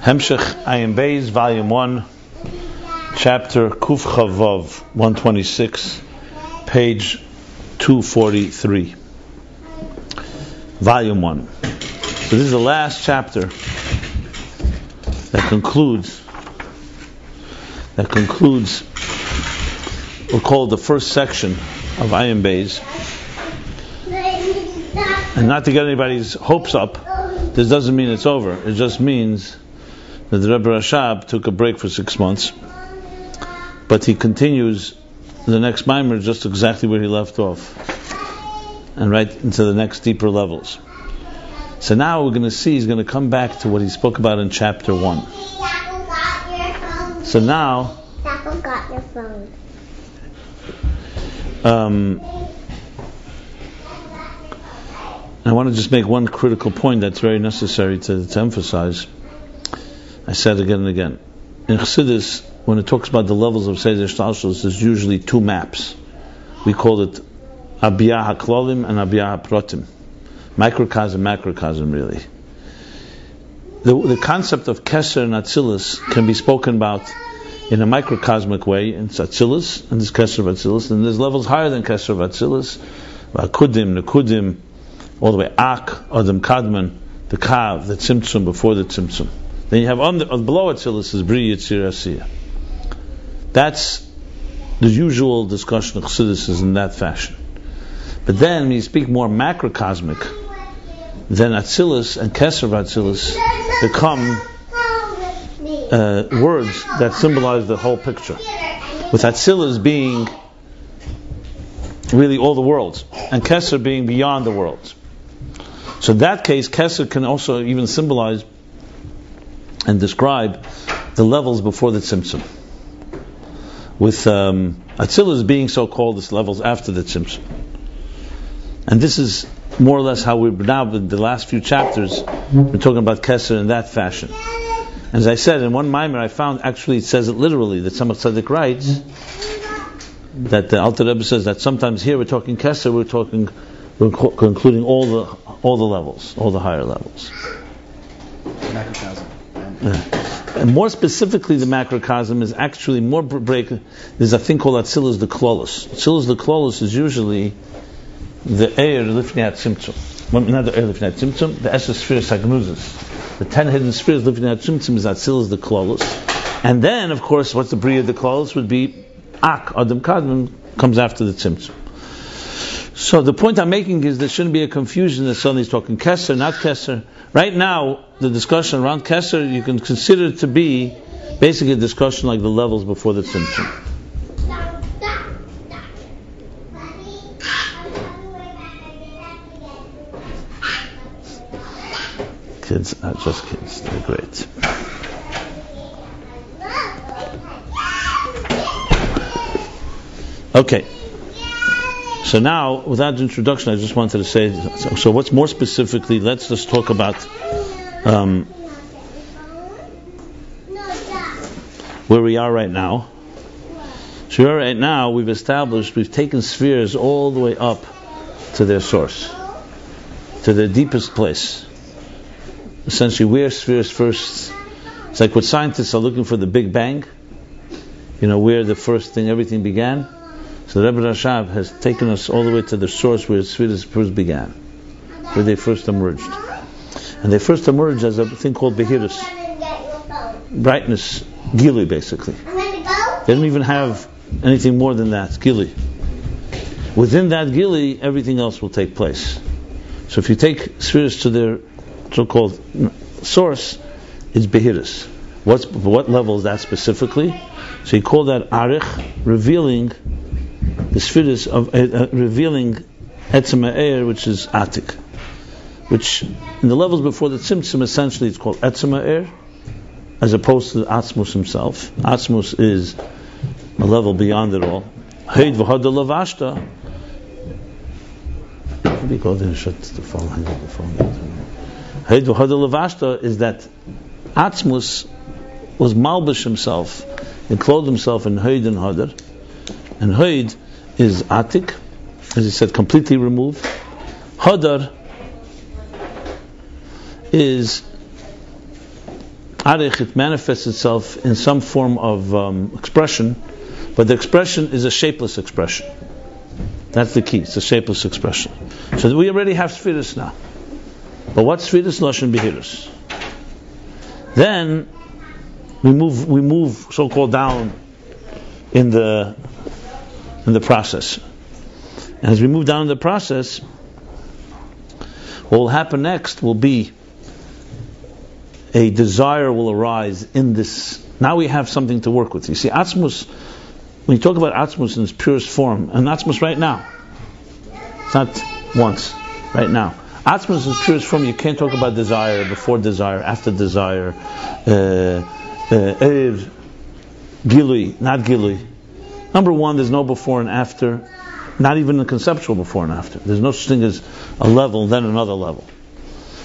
Hemshech Ayin Beis, Volume 1, Chapter Kuf Chavav, 126, page 243. Volume 1. So this is the last chapter that concludes that concludes we'll call the first section of Ayin Beis. And not to get anybody's hopes up, this doesn't mean it's over. It just means that the Rebbe Rashab took a break for six months, but he continues the next mimer just exactly where he left off, and right into the next deeper levels. So now we're going to see he's going to come back to what he spoke about in chapter one. So now, um, I want to just make one critical point that's very necessary to, to emphasize. I said again and again. In Chassidus, when it talks about the levels of Seder Shtalshus, there's usually two maps. We call it Abiyah HaKlolim and Abiyah HaProtim. Microcosm, macrocosm, really. The, the concept of Keser and can be spoken about in a microcosmic way. in Atzilus, and there's Keser of and there's levels higher than Keser of Atzilus. Akudim, Nekudim, all the way Ak, Adam Kadmon, the Kav, the Tzimtzum before the Tzimtzum. Then you have on below Atzilus is Bri Yitzir. That's the usual discussion of Chassidus is in that fashion. But then when you speak more macrocosmic, then Atzilus and Keser of Atzilus become uh, words that symbolize the whole picture. With Atzilus being really all the worlds, and Keser being beyond the worlds. So in that case, Keser can also even symbolize and describe the levels before the Tzimtzum. With um, being so called, as levels after the Tzimtzum. And this is more or less how we're now, with the last few chapters, we're talking about Keser in that fashion. As I said, in one mimer I found, actually it says it literally, that Tzemach Tzedek writes, that the Alter Rebbe says that sometimes here we're talking Keser, we're talking, we're co- including all the, all the levels, all the higher levels. And more specifically, the macrocosm is actually more br- break. There's a thing called Atzilus the Klolos. Atzilus the Klolos is usually the air lifting at Tzimtzum. Well, Not the air lifting at Tzimtzum, the Esser sphere Sagnuzis. The ten hidden spheres lifting at Tzimtzum is Atzilus the Klolos. And then, of course, what's the Bria the Klolos would be Ak, Adam Kadmon, comes after the Tzimtzum. So the point I'm making is there shouldn't be a confusion that suddenly he's talking Kesser, not Kesser. Right now, the discussion around Kesser, you can consider it to be basically a discussion like the levels before the Tzimtzum. Kids are just kids. They're great. Okay. So now, without introduction, I just wanted to say. So, so what's more specifically? Let's just talk about um, where we are right now. So here right now, we've established, we've taken spheres all the way up to their source, to their deepest place. Essentially, where spheres first. It's like what scientists are looking for the Big Bang. You know, where the first thing, everything began. So Rebbe Rashab has taken us all the way to the source where spheres first began, where they first emerged. And they first emerged as a thing called Behirus, brightness, Gili basically. They don't even have anything more than that, Gili. Within that Gili, everything else will take place. So if you take spheres to their so-called source, it's Behirus. What's, what level is that specifically? So he called that Arich, revealing the spheres of uh, uh, revealing Etzem Eir, which is Atik, which in the levels before the Tzimtzum, essentially it's called Etzem Eir, as opposed to Atzmus himself. Atzmus is a level beyond it all. Heid v'hada lavashta. Maybe go there and shut the phone. Hang up the phone. Lavashta is that Atzmus was malbish himself and clothed himself in Heid and Hadar. And Heid is Atik, as he said, completely removed. Hadar is arich, it manifests itself in some form of um, expression, but the expression is a shapeless expression. That's the key. It's a shapeless expression. So we already have spheres now. But what's spheres? Lashon Behirus. Then we move, we move so-called down in the in the process. And as we move down in the process, what will happen next will be a desire will arise in this. Now we have something to work with. You see, Atzmus, when you talk about Atzmus in its purest form, and Atzmus right now, it's not once, right now. Atzmus is purest form. You can't talk about desire before desire, after desire, uh, uh, gilui, not gilui. Number one, there's no before and after, not even a conceptual before and after. There's no such thing as a level, then another level.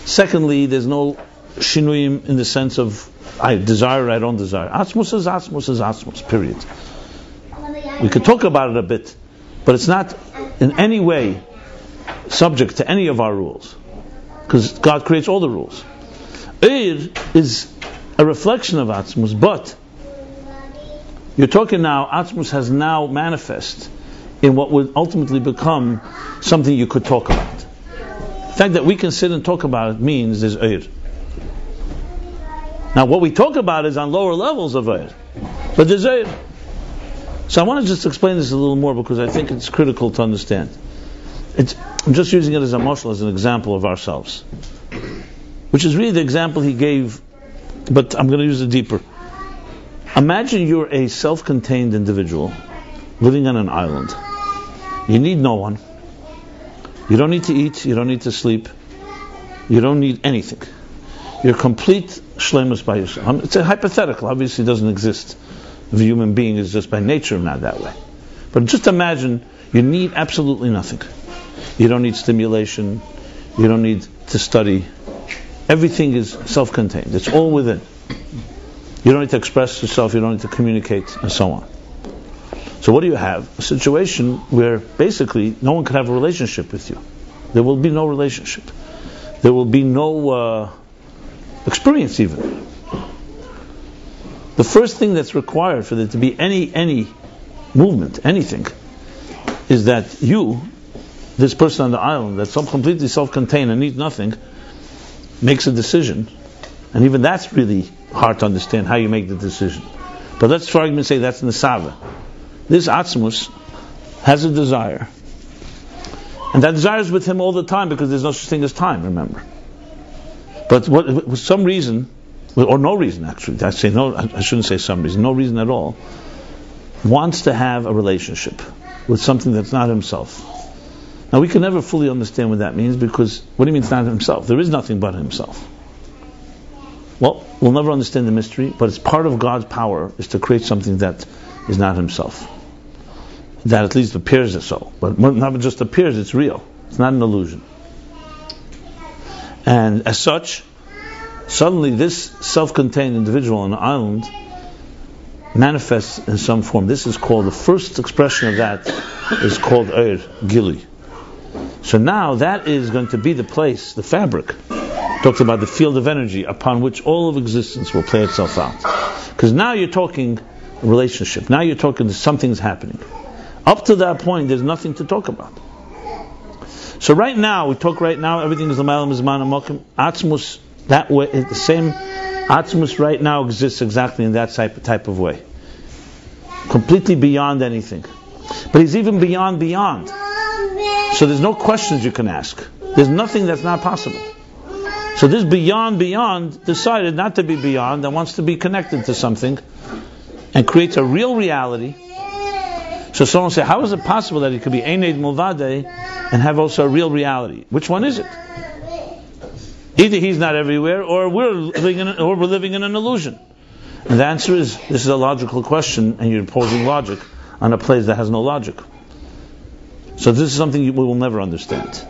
Secondly, there's no shinuyim in the sense of I desire, I don't desire. Atzmus is Atzmus is Atzmus, period. We could talk about it a bit, but it's not in any way subject to any of our rules, because God creates all the rules. Ir is a reflection of Atzmus, but you're talking now, Atzmus has now manifest in what would ultimately become something you could talk about. The fact that we can sit and talk about it means there's Ir. Now, what we talk about is on lower levels of it, but there's a. So I want to just explain this a little more because I think it's critical to understand. It's, I'm just using it as a mashal, as an example of ourselves, which is really the example he gave, but I'm going to use it deeper. Imagine you're a self-contained individual living on an island. You need no one. You don't need to eat. You don't need to sleep. You don't need anything. You're complete shlemus by yourself. Um, it's a hypothetical. Obviously, it doesn't exist. The human being is just by nature not that way. But just imagine you need absolutely nothing. You don't need stimulation. You don't need to study. Everything is self-contained. It's all within. You don't need to express yourself. You don't need to communicate, and so on. So what do you have? A situation where basically no one can have a relationship with you. There will be no relationship. There will be no. Uh, experience even. The first thing that's required for there to be any any movement, anything, is that you, this person on the island that's completely self-contained and needs nothing, makes a decision, and even that's really hard to understand how you make the decision. But let's, for argument's say, that's Nesava. This Atzmus has a desire, and that desire is with him all the time because there's no such thing as time. Remember. But what, for some reason, or no reason actually, I say no, I shouldn't say some reason, no reason at all, wants to have a relationship with something that's not himself. Now we can never fully understand what that means because what do you mean it's not himself? There is nothing but himself. Well, we'll never understand the mystery, but it's part of God's power is to create something that is not himself. That at least appears as so. But not just appears, it's real. It's not an illusion. And as such, suddenly this self-contained individual on the island manifests in some form. This is called the first expression of that is called Er Gili. So now that is going to be the place, the fabric. Talks about the field of energy upon which all of existence will play itself out. Because now you're talking relationship. Now you're talking something's happening. Up to that point, there's nothing to talk about. So right now, we talk right now, everything is Lamalam Mizman Amokim. Atzmus, that way, eh, the same Atzmus right now exists exactly in that type, type of way. Completely beyond anything. But he's even beyond beyond. So there's no questions you can ask. There's nothing that's not possible. So this beyond beyond decided not to be beyond and wants to be connected to something and creates a real reality so someone say, how is it possible that it could be Eined Mulvade and have also a real reality? Which one is it? Either he's not everywhere, or we're living in, or we're living in an illusion. And the answer is, this is a logical question, and you're imposing logic on a place that has no logic. So this is something we will never understand.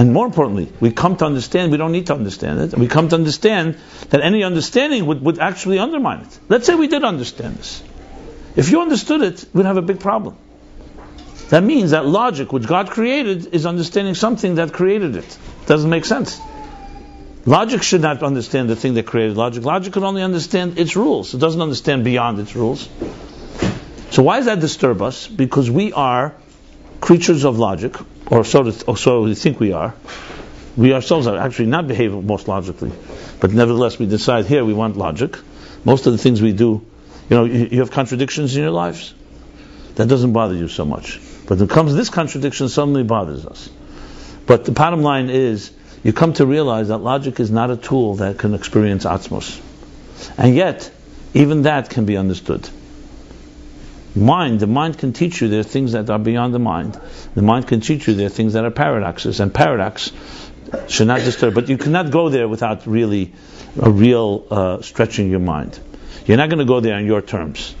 And more importantly, we come to understand, we don't need to understand it. We come to understand that any understanding would, would actually undermine it. Let's say we did understand this. If you understood it, we'd have a big problem. That means that logic, which God created, is understanding something that created it. Doesn't make sense. Logic should not understand the thing that created logic. Logic can only understand its rules. It doesn't understand beyond its rules. So why does that disturb us? Because we are creatures of logic, or so, to, or so we think we are. We ourselves are actually not behaving most logically, but nevertheless we decide here we want logic. Most of the things we do, you know, you, you have contradictions in your lives. That doesn't bother you so much. But when it comes this contradiction, suddenly bothers us. But the bottom line is, you come to realize that logic is not a tool that can experience Atzmus. And yet, even that can be understood. Mind, the mind can teach you there are things that are beyond the mind. The mind can teach you there are things that are paradoxes, and paradox should not disturb. But you cannot go there without really a real uh, stretching your mind. You're not going to go there on your terms.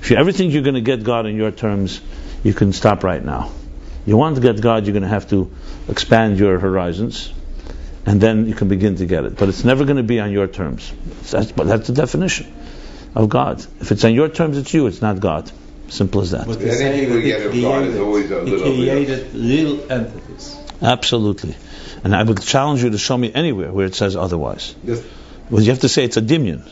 If you ever think you're going to get God on your terms, you can stop right now. You want to get God, you're going to have to expand your horizons, and then you can begin to get it. But it's never going to be on your terms. That's, that's the definition of God. If it's on your terms, it's you. It's not God. Simple as that. But The energy that we he get of God is created, always a little bit- created real entities. Absolutely. And I would challenge you to show me anywhere where it says otherwise. Just- Well, you have to say it's a dimyon.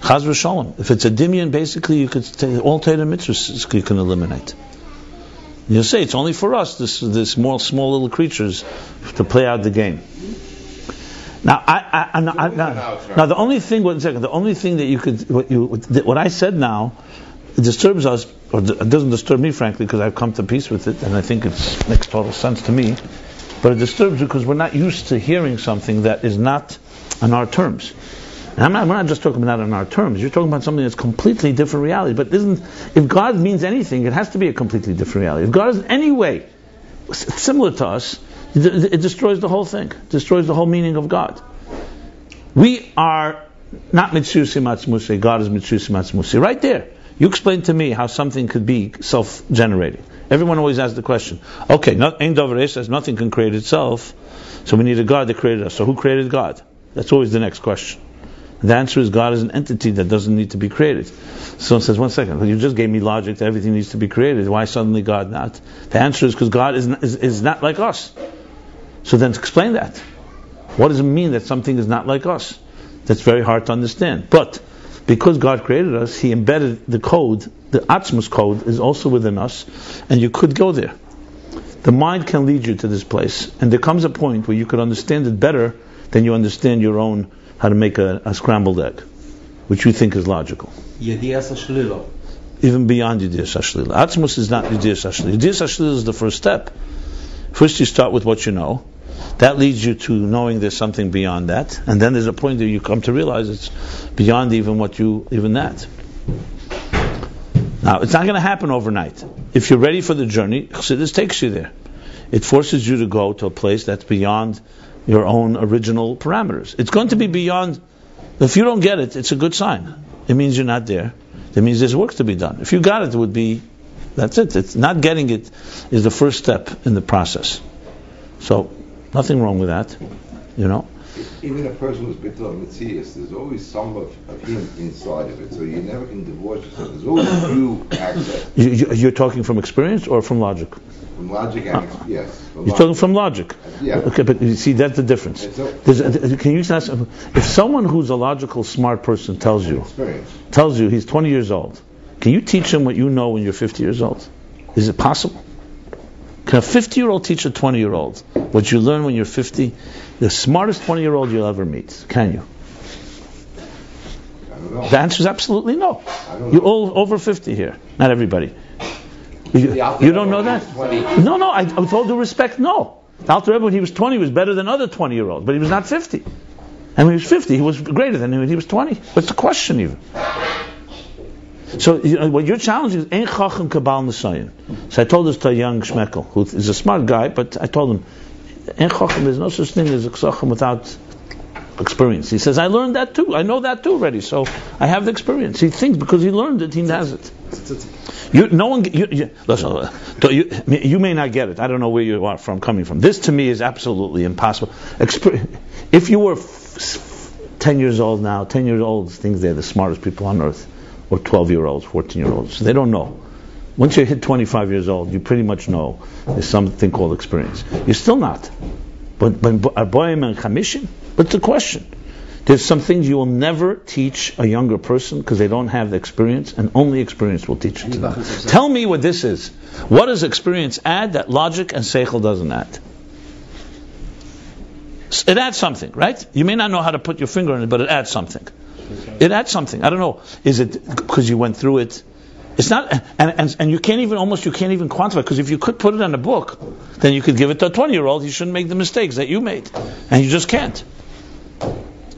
Chaz v'sholem. If it's a dimyon, basically you could take all Torah mitzvahs you can eliminate. You'll say it's only for us, this this small small little creatures, to play out the game. Now, I, I, I'm I'm not- now the only thing, one second, the only thing that you could, what you, what I said now, it disturbs us, or it doesn't disturb me, frankly, because I've come to peace with it, and I think it makes total sense to me. But it disturbs because we're not used to hearing something that is not on our terms. And I'm not, we're not just talking about on our terms. You're talking about something that's completely different reality. But isn't if God means anything, it has to be a completely different reality. If God is in any way similar to us, it destroys the whole thing. It destroys the whole meaning of God. We are not Mitsusi Matsmusi, God is Mitsusi Matsmusi. Right there. You explain to me how something could be self-generating. Everyone always asks the question, okay, not, Ein Dover says nothing can create itself, so we need a God that created us. So who created God? That's always the next question. The answer is God is an entity that doesn't need to be created. Someone says, one second, you just gave me logic that everything needs to be created. Why suddenly God not? The answer is because God is, is, is not like us. So then explain that. What does it mean that something is not like us? That's very hard to understand. But because God created us, He embedded the code, the Atzmus code is also within us, and you could go there. The mind can lead you to this place, and there comes a point where you could understand it better than you understand your own how to make a, a scrambled egg, which you think is logical. Even beyond Yiddish Ashlila. Atzmus is not Yiddish Ashlila. Yiddish Ashlila is the first step. First you start with what you know. That leads you to knowing there's something beyond that. And then there's a point where you come to realize it's beyond even what you, even that. Now, it's not going to happen overnight. If you're ready for the journey, Chassidus takes you there. It forces you to go to a place that's beyond your own original parameters. It's going to be beyond. If you don't get it, it's a good sign. It means you're not there. It means there's work to be done. If you got it, it would be. That's it. It's not getting it is the first step in the process. So, nothing wrong with that. You know. Even a person who's bitter on Matthias, there's always some of, of him inside of it, so you never can divorce yourself. There's always you access You, you, you're talking from experience or from logic? from logic and ex- yes. From You're talking from logic. Yeah. Okay, but you see, that's the difference. A, can you ask, if someone who's a logical, smart person tells you, experience. tells you he's 20 years old, can you teach him what you know when you're 50 years old? Is it possible? Can a 50 year old teach a 20 year old what you learn when you're 50? The smartest 20 year old you'll ever meet. Can you? I don't know. The answer is absolutely no. You're all over 50 here. Not everybody. You, you don't know that? No, no, I, with all due respect, no. Alter Rebbe, when he was 20, was better than other 20 year olds, but he was not 50. And when he was 50, he was greater than when he was 20. What's the question even? So know, what your challenge is, ain't chacham kabal nisayin. So I told this to a young shmekel, who is a smart guy, but I told him, ain't chacham, there's no such thing as a chacham without experience. He says, I learned that too. I know that too already. So I have the experience. He thinks because he learned it, he has it. You, no one, you, you, listen, uh, you, you may not get it. I don't know where you are from, coming from. This to me is absolutely impossible. If you were 10 years old now, 10 years old thinks they're the smartest people on earth, or 12 year olds, 14 year olds. They don't know. Once you hit 25 years old, you pretty much know there's something called experience. You're still not. But but arboim and chamishim. But the question. There's some things you will never teach a younger person because they don't have the experience, and only experience will teach it to them. Tell me what this is. What does experience add that logic and seichel doesn't add? It adds something, right? You may not know how to put your finger on it, but it adds something. It adds something. I don't know. Is it because you went through it? It's not, and, and, and you can't even almost you can't even quantify because if you could put it on a book, then you could give it to a twenty-year-old. He shouldn't make the mistakes that you made, and you just can't.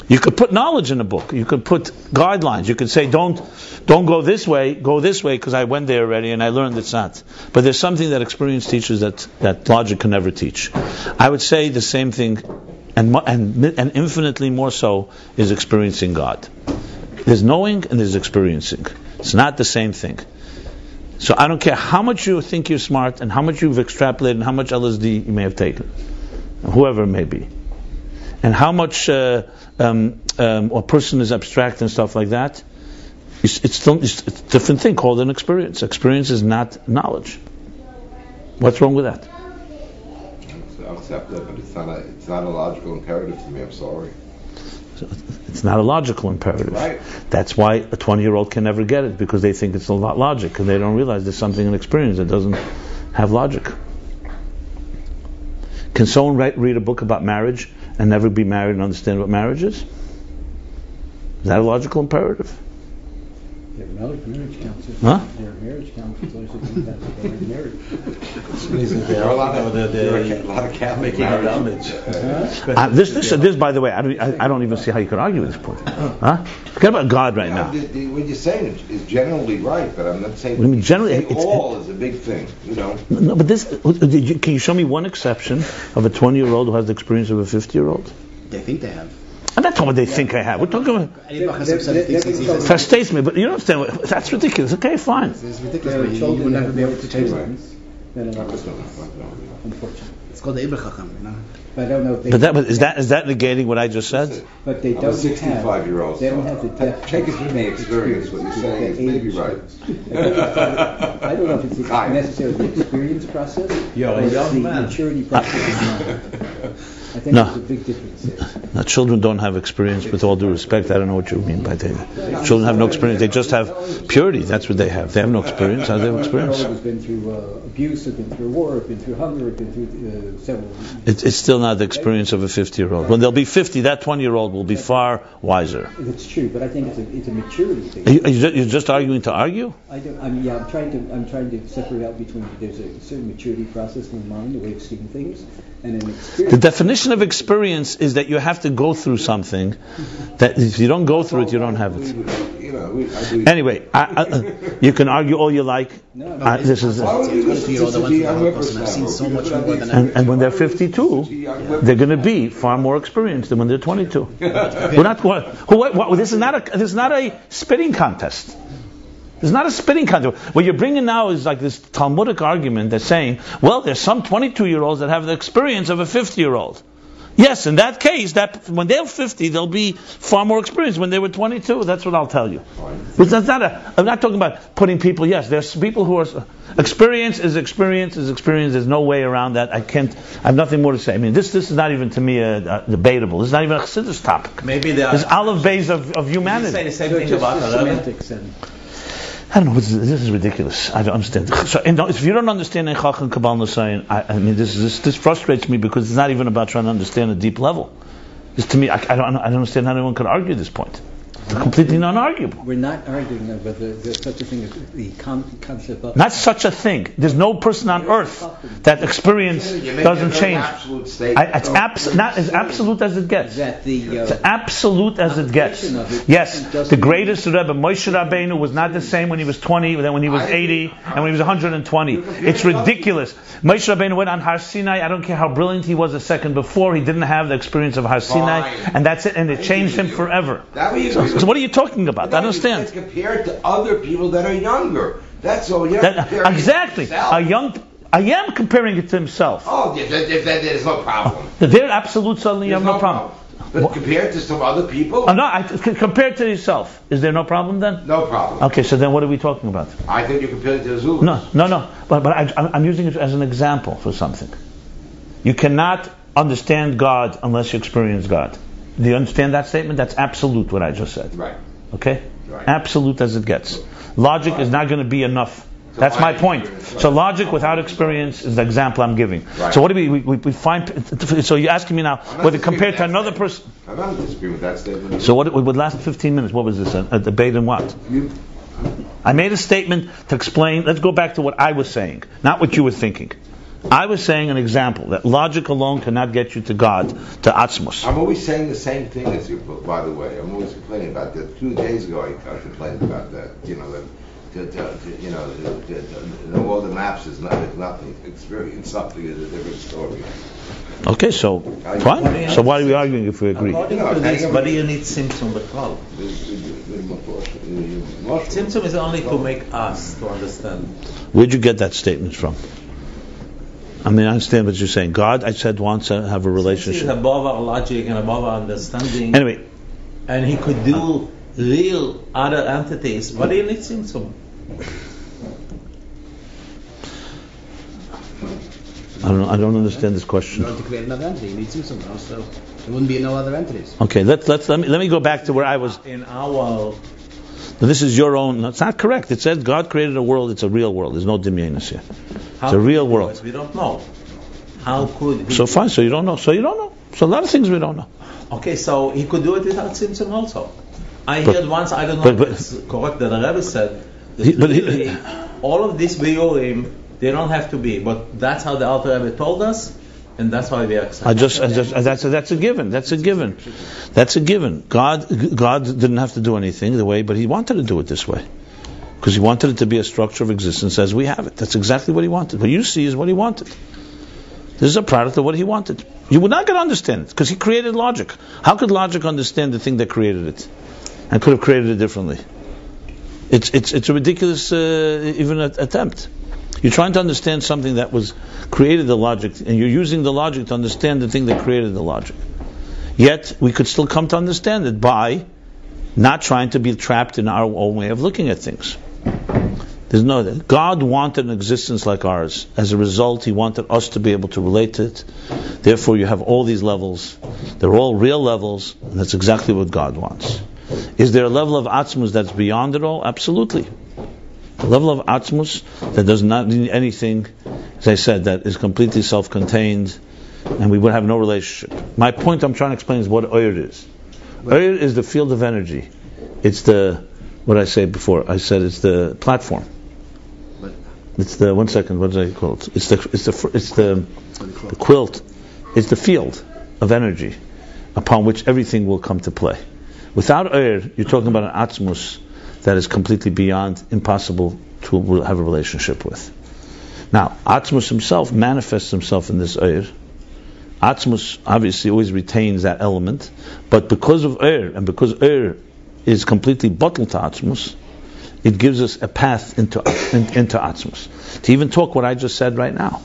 You could put knowledge in a book. You could put guidelines. You could say, don't, don't go this way, go this way, because I went there already and I learned it's not. But there's something that experience teaches that, that logic can never teach. I would say the same thing, and, and, and infinitely more so, is experiencing God. There's knowing and there's experiencing. It's not the same thing. So I don't care how much you think you're smart and how much you've extrapolated and how much LSD you may have taken, whoever it may be and how much uh, um, um, a person is abstract and stuff like that, it's, it's, still, it's, a different thing called an experience. Experience is not knowledge. What's wrong with that? Accept that, but it's not a, it's not a logical imperative to me. I'm sorry. It's not a logical imperative. Right. That's why a 20 year old can never get it because they think it's a lot logic and they don't realize there's something in experience that doesn't have logic. Can someone write, read a book about marriage and never be married and understand what marriage is? Is that a logical imperative? They're marriage, marriage counselors. Huh? They're marriage counselors. Those who think that they're married. There are a lot of, They're- there are they're a lot of Catholic making a Uh, this, this, this, by the way, I don't, I, I don't even see how you could argue with this point. Huh? Forget about God right Yeah, now. the- the- what you're saying is- is generally right, but I'm not saying. What do you mean generally? saying It's- all is a big thing, you know. No, but this, did you- can you show me one exception of a 20 year old who has the experience of a 50 year old? They think they have. I'm not talking about they think I have. We're talking about. Eddie Bachassim said he thinks he's even- Frustrates me, but you don't understand. what- That's ridiculous. Okay, fine. It's ridiculous, you, you will never be able to change that. experience than a unfortunately. It's called the Ibn Chacham, you know. But I don't know if they. But that, but is that is that negating what I just said? But they I'm don't a 65 year old. They don't have the depth. Take it from the experience. What you're saying is maybe right. I don't know if it's necessarily the experience process You're a or young the man. maturity process. I think No. there's a big difference. Now, children don't have experience. With all due respect, I don't know what you mean by that. Children have no experience. They just have purity. That's what they have. They have no experience. How do they have experience? Has been through uh, abuse, has been through war, has been through hunger, has been through uh, several. It's, it's still not the experience of a 50 year old. When they'll be 50, that 20 year old will be far wiser. It's true, but I think it's a it's a maturity thing. Are you, are you just arguing to argue? I don't. I mean, yeah, I'm trying to. I'm trying to separate out between there's a certain maturity process in the mind, a way of seeing things, and an experience. The definition of experience is that you have to go through something that if you don't go through it, you don't have it. You know, we, I. Anyway, I, I, you can argue all you like. No, I, this is, Why would It's you gonna listen be to all the such ones a with young the Holocaust, and I've seen so much whippersnapper? more than and, and when they're 52, they're going to be far more experienced than when they're 22. We're not. What, who, what, this is not a. This is not a spitting contest. It's not a spitting contest. What you're bringing now is like this Talmudic argument that's saying, well, there's some 22 year olds that have the experience of a 50 year old. Yes, in that case, that when they're 50, they'll be far more experienced when they were 22. That's what I'll tell you. But that's not a, I'm not talking about putting people. Yes, there's people who are experience is experience is experience. There's no way around that. I can't. I have nothing more to say. I mean, this this is not even to me a, a debatable. This is not even a chassidus topic. Maybe they are. It's olive bays of, of You say humanity. the same So thing about the a semantics and I don't know. This is, this is ridiculous. I don't understand. So, if you don't understand Echach and Kabbalah I, I mean, this, this this frustrates me because it's not even about trying to understand a deep level. This to me, I, I don't I don't understand how anyone could argue this point. It's completely non-arguable. we're not arguing about the, the, such a thing as the con- concept of. Not such a thing. There's no person on earth that experience You make a doesn't change. Absolute I, it's abs- not as absolute as it gets. that the It's uh, absolute as it gets. Of it Yes, doesn't- the greatest Rebbe, Moshe Rabbeinu, was not the same when he was 20 than when he was 80 and when he was 120. It's ridiculous. Moshe Rabbeinu went on Har Sinai. I don't care how brilliant he was a second before. He didn't have the experience of Har Sinai, and that's it. And it changed him forever. That we So, agree with. So what are you talking about? I No, don't understand. can't compare it to other people that are younger. That's all. You're That, exactly. A young. I am comparing it to himself. Oh, yeah, that, that, that, there's no problem. Oh, They're absolute suddenly There's have no problem. But compared to some other people, Oh, no, I, c- compared to yourself, is there no problem then? no problem. Okay, so then what are we talking about? I think you compare it to the Zulus. No, no, no. But, but I, I'm using it as an example for something. You cannot understand God unless you experience God. Do you understand that statement? That's absolute what I just said. Right. Okay? Right. Absolute as it gets. Logic is not going to be enough. So That's my point. So logic. without experience is the example I'm giving. Right. So what do we, we, we- find, so you're asking me now, whether compared to another person, I'm not disagreeing with that statement. so what, with last 15 minutes, what was this, a, a debate in what? You, I made a statement to explain, let's go back to what I was saying, not what you were thinking. I was saying an example that logic alone cannot get you to God, to Atzmos. I'm always saying the same thing as you, by the way. I'm always complaining about that. Two days ago, I complained about that. You know, that, world of you know, all the maps is nothing. nothing. Experience something is a different story. Okay, so fine. So why are we arguing if we agree? According to this, you need Tzimtzum? Tzimtzum is only to make us to understand. Where'd you get that statement from? I mean, I understand what you're saying. God, I said, wants to uh, have a relationship. He's relationship. above our logic and above our understanding, Anyway, and he could do real other entities. What do you need Tzimtzum? I don't, I don't understand this In question. order to create another entity, you need Tzimtzum, so there wouldn't be no other entities. Okay, let's, let's, let me, let me go back to where I was. In our This is your own, it's not correct. It says God created a world, it's a real world. There's no dimyanus here. how It's a real world. We don't know. How could he? So fine, so you don't know. So you don't know. So a lot of things we don't know. Okay, so he could do it without Tzimtzum also. I But- heard once, I don't know but- if it's correct, that the Rebbe said He- but he- all of these biurim, they don't have to be, but that's how the Alter Rebbe told us, and that's why we accept. I just, I just that's a, that's a given. That's a given. That's a given. God, God didn't have to do anything the way, but He wanted to do it this way because He wanted it to be a structure of existence as we have it. That's exactly what He wanted. What you see is what He wanted. This is a product of what He wanted. You would not get to understand it because He created logic. How could logic understand the thing that created it and could have created it differently? It's it's it's a ridiculous uh, even attempt. You're trying to understand something that was created the logic, and you're using the logic to understand the thing that created the logic. Yet we could still come to understand it by not trying to be trapped in our own way of looking at things. There's no that God wanted an existence like ours. As a result, He wanted us to be able to relate to it. Therefore, you have all these levels. They're all real levels, and that's exactly what God wants. Is there a level of atzmus that's beyond it all? Absolutely. A level of atzmus that does not need anything, as I said, that is completely self-contained, and we would have no relationship. My point I'm trying to explain is what oir is. Oir is the field of energy. It's the what I say before. I said it's the platform. It's the one second. What did I call it? It's the it's the it's the, the quilt. It's the field of energy upon which everything will come to play. Without oir, you're talking about an atzmus that is completely beyond, impossible to have a relationship with. Now, Atzmus himself manifests himself in this Eir. Atzmus obviously always retains that element, but because of Eir, and because Eir is completely bottled to Atzmus, it gives us a path into, in, into Atzmus. To even talk what I just said right now,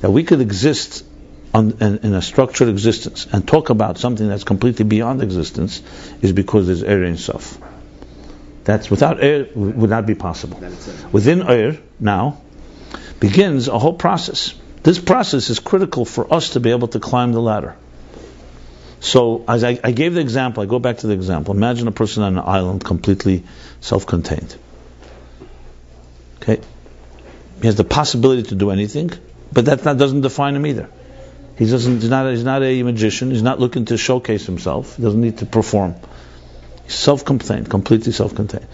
that we could exist on, in, in a structured existence and talk about something that's completely beyond existence is because there's Eir in self. That's without air would not be possible. That it's a- Within air now begins a whole process. This process is critical for us to be able to climb the ladder. So, as I, I gave the example, I go back to the example. Imagine a person on an island completely self-contained. Okay, he has the possibility to do anything, but that not, doesn't define him either. He doesn't. He's not. He's not a magician. He's not looking to showcase himself. He doesn't need to perform self-contained, completely self-contained.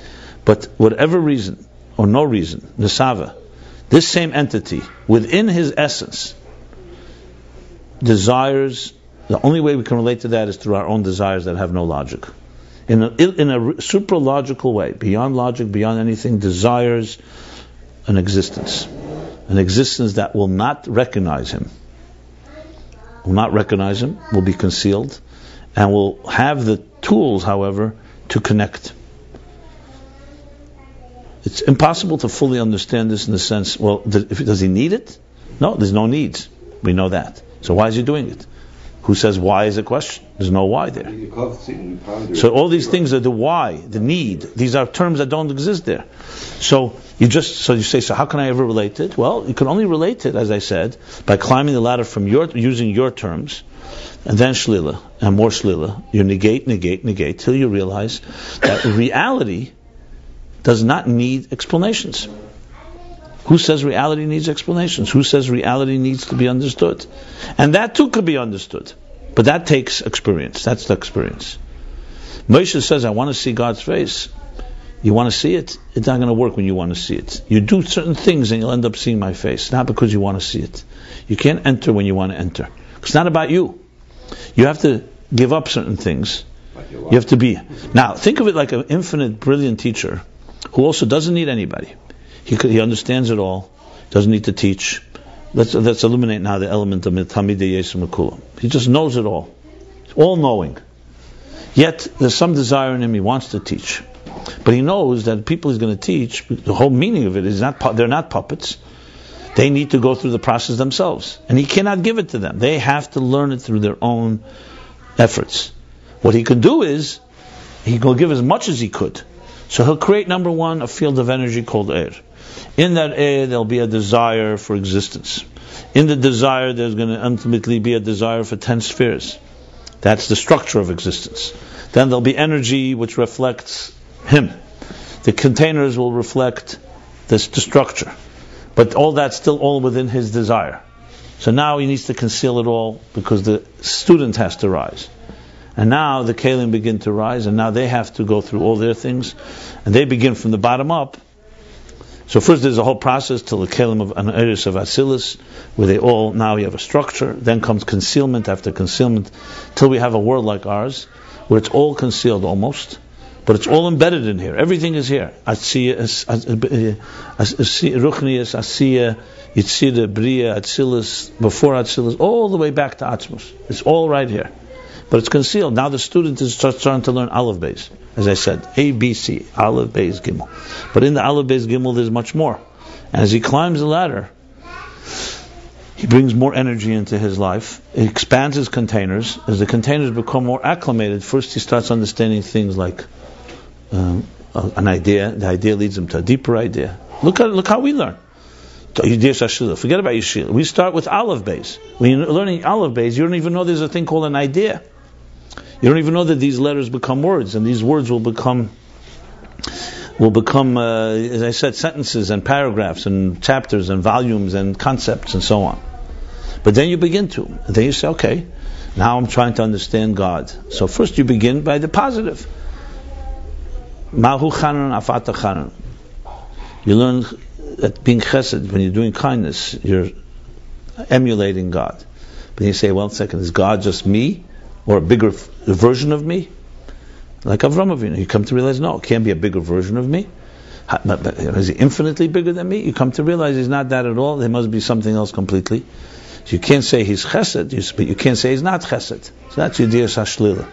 But whatever reason or no reason, Nisava, this same entity within his essence desires. The only way we can relate to that is through our own desires that have no logic. In a, in a super logical way, beyond logic, beyond anything, desires an existence, an existence that will not recognize him, will not recognize him, will be concealed, and will have the tools, however, to connect. It's impossible to fully understand this in the sense, well, does he need it? No, there's no needs. We know that. So why is he doing it? Who says why is a question? There's no why there. You call it sitting, you ponder So all these things are the why, the need. These are terms that don't exist there. So you just so you say, so how can I ever relate it? Well, you can only relate it, as I said, by climbing the ladder from your using your terms, and then shlila and more shlila. You negate, negate, negate till you realize that reality does not need explanations. Who says reality needs explanations? Who says reality needs to be understood? And that too could be understood. But that takes experience. That's the experience. Moshe says, I want to see God's face. You want to see it? It's not going to work when you want to see it. You do certain things and you'll end up seeing my face, not because you want to see it. You can't enter when you want to enter. It's not about you. You have to give up certain things. You have to be. Now, think of it like an infinite, brilliant teacher who also doesn't need anybody. He, he understands it all, doesn't need to teach. Let's, let's eliminate now the element of Tamidei Yesum Makula. He just knows it all. All knowing. Yet, there's some desire in him, he wants to teach. But he knows that people he's going to teach, the whole meaning of it is not they're not puppets. They need to go through the process themselves. And he cannot give it to them. They have to learn it through their own efforts. What he can do is, he will give as much as he could. So he'll create, number one, a field of energy called air. In that air, there'll be a desire for existence. In the desire, there's going to ultimately be a desire for ten spheres. That's the structure of existence. Then there'll be energy which reflects him. The containers will reflect this, the structure. But all that's still all within his desire. So now he needs to conceal it all because the student has to rise. And now the Kalim begin to rise, and now they have to go through all their things, and they begin from the bottom up. So first there's a whole process till the Kalim of an Eris of Asilis, where they all now you have a structure. Then comes concealment after concealment, till we have a world like ours, where it's all concealed almost, but it's all embedded in here. Everything is here. Ruchnius, Asiya, Yitzira, Bria, Atsilis, before Atsilis, all the way back to Atzmus. It's all right here but it's concealed. Now the student is starting to learn Aleph Beis, as I said, A, B, C, Aleph Beis Gimel. But in the Aleph Beis Gimel, there's much more. As he climbs the ladder, he brings more energy into his life. He expands his containers. As the containers become more acclimated, first he starts understanding things like um, an idea. The idea leads him to a deeper idea. Look at look how we learn. Forget about Yeshua. We start with Aleph Beis. When you're learning Aleph Beis, you don't even know there's a thing called an idea. You don't even know that these letters become words, and these words will become will become, uh, as I said, sentences and paragraphs and chapters and volumes and concepts and so on. But then you begin to, then you say, okay, now I'm trying to understand God. So first you begin by the positive. Mahu chanan afata chanan. You learn that being chesed, when you're doing kindness, you're emulating God. But you say, well, second, is God just me? Or a bigger f- version of me? Like Avram Avinu, you come to realize, no, it can't be a bigger version of me. Is he infinitely bigger than me? You come to realize he's not that at all. There must be something else completely. So you can't say he's chesed, but you can't say he's not chesed. So that's dear Sashlila.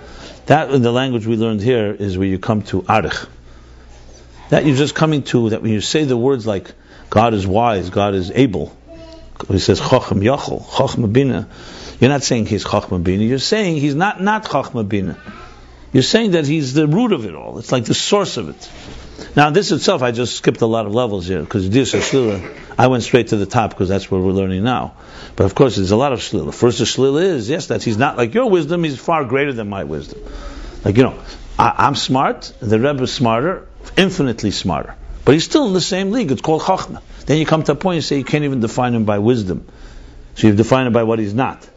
That, in the language we learned here, is where you come to arich. That you're just coming to, that when you say the words like, God is wise, God is able, he says Chacham Yachol, Chachma Bina. You're not saying he's Chachma Bina. You're saying he's not not Chachma Bina. You're saying that he's the root of it all. It's like the source of it. Now, this itself, I just skipped a lot of levels here because this is Shlila. I went straight to the top because that's what we're learning now. But of course, there's a lot of Shlila. First, the Shlila is yes, that he's not like your wisdom. He's far greater than my wisdom. Like you know, I, I'm smart. The Rebbe is smarter, infinitely smarter. But he's still in the same league. It's called Chachma. Then you come to a and say you can't even define him by wisdom. So you define him by what he's not.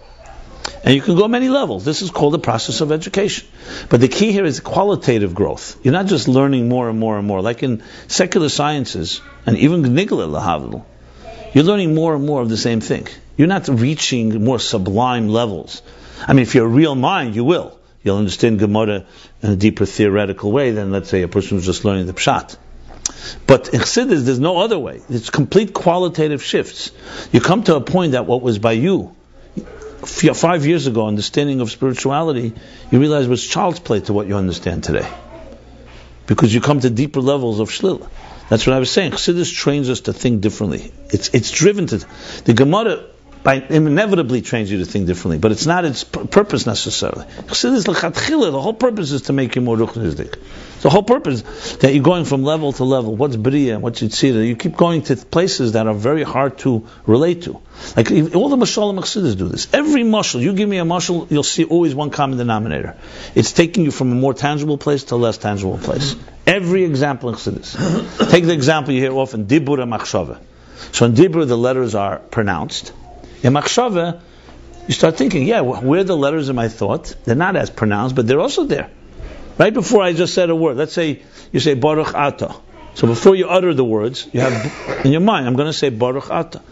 And you can go many levels. This is called the process of education. But the key here is qualitative growth. You're not just learning more and more and more. Like in secular sciences, and even Gnigla Lahavdil, you're learning more and more of the same thing. You're not reaching more sublime levels. I mean, if you're a real mind, you will. You'll understand Gemara in a deeper theoretical way than, let's say, a person who's just learning the Pshat. But in Chassidus, there's no other way. It's complete qualitative shifts. You come to a point that what was by you five years ago, understanding of spirituality, you realize was child's play to what you understand today. Because you come to deeper levels of shlila. That's what I was saying. Chassidus trains us to think differently. It's it's driven to the Gemara by inevitably trains you to think differently, but it's not its purpose necessarily. Chassidus l'chatchila, the whole purpose is to make you more ruchnisdik. The whole purpose that you're going from level to level. What's bria? What's yitzira? You keep going to places that are very hard to relate to. Like all the mashalim chassidus do this. Every mashal, you give me a mashal, you'll see always one common denominator. It's taking you from a more tangible place to a less tangible place. Every example in chassidus. Take the example you hear often, dibura machshava. So in dibur the letters are pronounced. In machshava, you start thinking, yeah, where are the letters in my thought? They're not as pronounced, but they're also there. Right before I just said a word, let's say you say Baruch Ata. So before you utter the words, you have in your mind, I'm going to say Baruch Ata.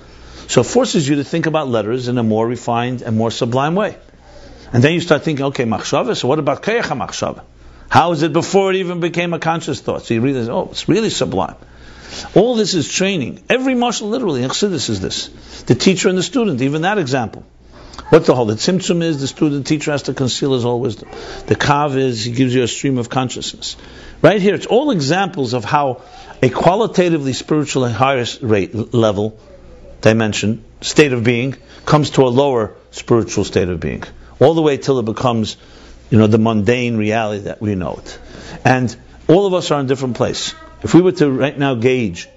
So it forces you to think about letters in a more refined and more sublime way. And then you start thinking, okay, machshava, so what about Kayach machshava? How is it before it even became a conscious thought? So you realize, oh, it's really sublime. All this is training. Every mashal literally, in Chassidus is this. The teacher and the student, even that example. What the whole? The tzimtzum is the student teacher has to conceal his whole wisdom. The kav is he gives you a stream of consciousness. Right here, it's all examples of how a qualitatively spiritual highest rate level dimension state of being comes to a lower spiritual state of being, all the way till it becomes, you know, the mundane reality that we know it. And all of us are in different place. If we were to right now gauge,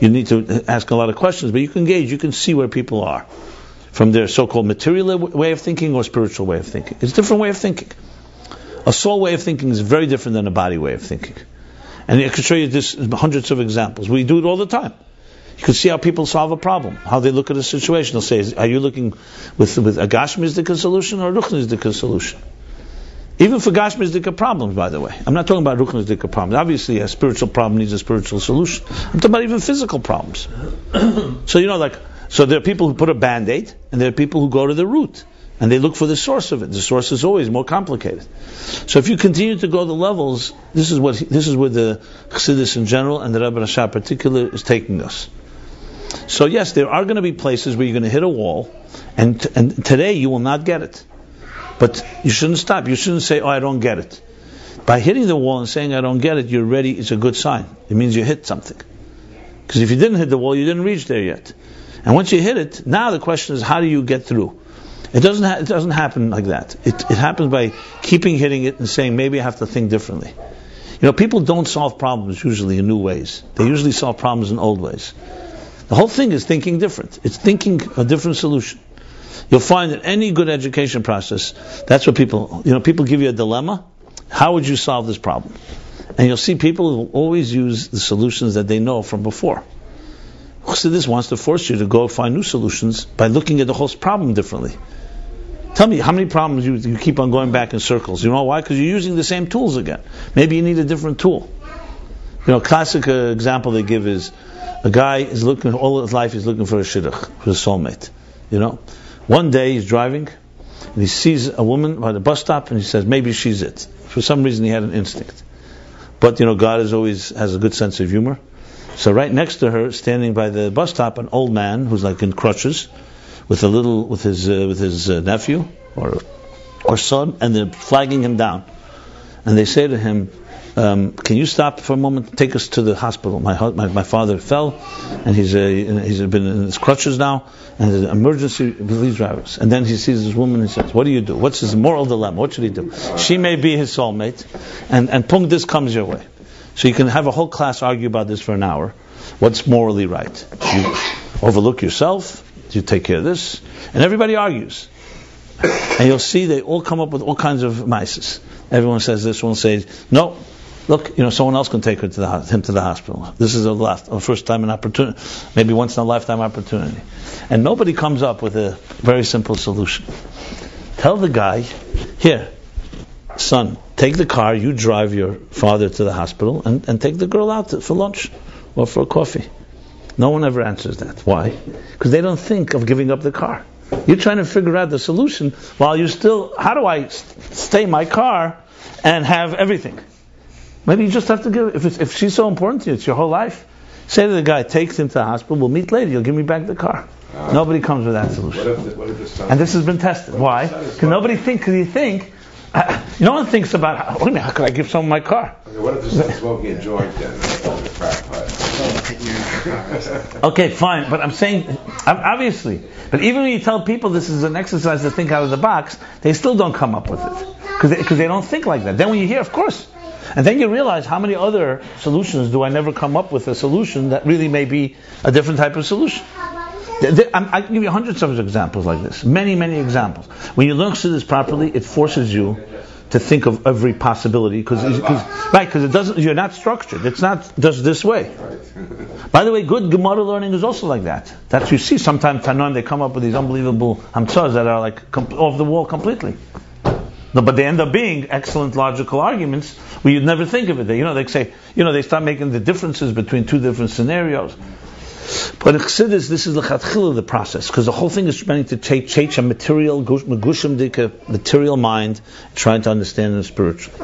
you need to ask a lot of questions, but you can gauge, you can see where people are from their so-called material way of thinking or spiritual way of thinking. It's a different way of thinking. A soul way of thinking is very different than a body way of thinking. And I could show you this hundreds of examples. We do it all the time. You can see how people solve a problem, how they look at a situation. They'll say, "Are you looking with with a gashmizdika solution or a ruchnizdika solution?" Even for gashmizdika problems, by the way, I'm not talking about ruchnizdika problems. Obviously, a spiritual problem needs a spiritual solution. I'm talking about even physical problems. so you know, like, so there are people who put a band-aid, and there are people who go to the root and they look for the source of it. The source is always more complicated. So if you continue to go the levels, this is what this is where the Chassidus in general and the Rebbe Rashab particular is taking us. So yes, there are going to be places where you're going to hit a wall, and t- and today you will not get it. But you shouldn't stop. You shouldn't say, "Oh, I don't get it." By hitting the wall and saying, "I don't get it," you're ready. It's a good sign. It means you hit something. Because if you didn't hit the wall, you didn't reach there yet. And once you hit it, now the question is, how do you get through? It doesn't. Ha- it doesn't happen like that. It, it happens by keeping hitting it and saying, maybe I have to think differently. You know, people don't solve problems usually in new ways. They usually solve problems in old ways. The whole thing is thinking different. It's thinking a different solution. You'll find that any good education process, that's what people, you know, people give you a dilemma. How would you solve this problem? And you'll see people who always use the solutions that they know from before. Chassidus wants to force you to go find new solutions by looking at the whole problem differently. Tell me how many problems you, you keep on going back in circles. You know why? Because you're using the same tools again. Maybe you need a different tool. You know, classic uh, example they give is a guy is looking all his life he's looking for a shidduch, for a soulmate. You know, one day he's driving and he sees a woman by the bus stop and he says maybe she's it. For some reason he had an instinct, but you know God is always has a good sense of humor. So right next to her, standing by the bus stop, an old man who's like in crutches, with a little with his uh, with his uh, nephew or or son, and they're flagging him down, and they say to him. Um, can you stop for a moment? Take us to the hospital. My my, my father fell, and he's uh, he's been in his crutches now, and an emergency. Please drive us. And then he sees this woman and says, "What do you do? What's his moral dilemma? What should he do?" She may be his soulmate, and and pung this comes your way. So you can have a whole class argue about this for an hour. What's morally right? You overlook yourself. You take care of this, and everybody argues. And you'll see they all come up with all kinds of mices. Everyone says this. One says, "No, look, you know, someone else can take her to the, him to the hospital. This is a last, a first time an opportunity, maybe once in a lifetime opportunity." And nobody comes up with a very simple solution. Tell the guy, here, son, take the car, you drive your father to the hospital, and, and take the girl out for lunch or for coffee. No one ever answers that. Why? Because they don't think of giving up the car. You're trying to figure out the solution while you're still, how do I stay my car and have everything? Maybe you just have to give, if, it's, if she's so important to you, it's your whole life. Say to the guy, takes him to the hospital, we'll meet later, you'll give me back the car. Nobody comes with that solution. What if the, what if? And this has been tested. Why? Because nobody thinks, because you think, uh, no one thinks about, how, wait a minute, how could I give someone my car? Okay, what if the son's smoking a joint then, or a crack pipe? Okay, fine, but I'm saying, obviously, but even when you tell people this is an exercise to think out of the box, they still don't come up with it because they, 'cause they don't think like that. Then when you hear, of course, and then you realize how many other solutions do I never come up with a solution that really may be a different type of solution. I can give you hundreds of examples like this. Many, many examples. When you learn this properly, it forces you to think of every possibility because right because it doesn't. You're not structured. It's not just this way. By the way, good Gemara learning is also like that. That's you see sometimes Tanoim they come up with these unbelievable hamtzahs that are like com- off the wall completely. No, but they end up being excellent logical arguments where you'd never think of it. They, you know, they say, you know, they start making the differences between two different scenarios. But in Chassidus, this is the of the process, because the whole thing is trying to take, change a material, gush- megushim dika, material mind, trying to understand the spiritual.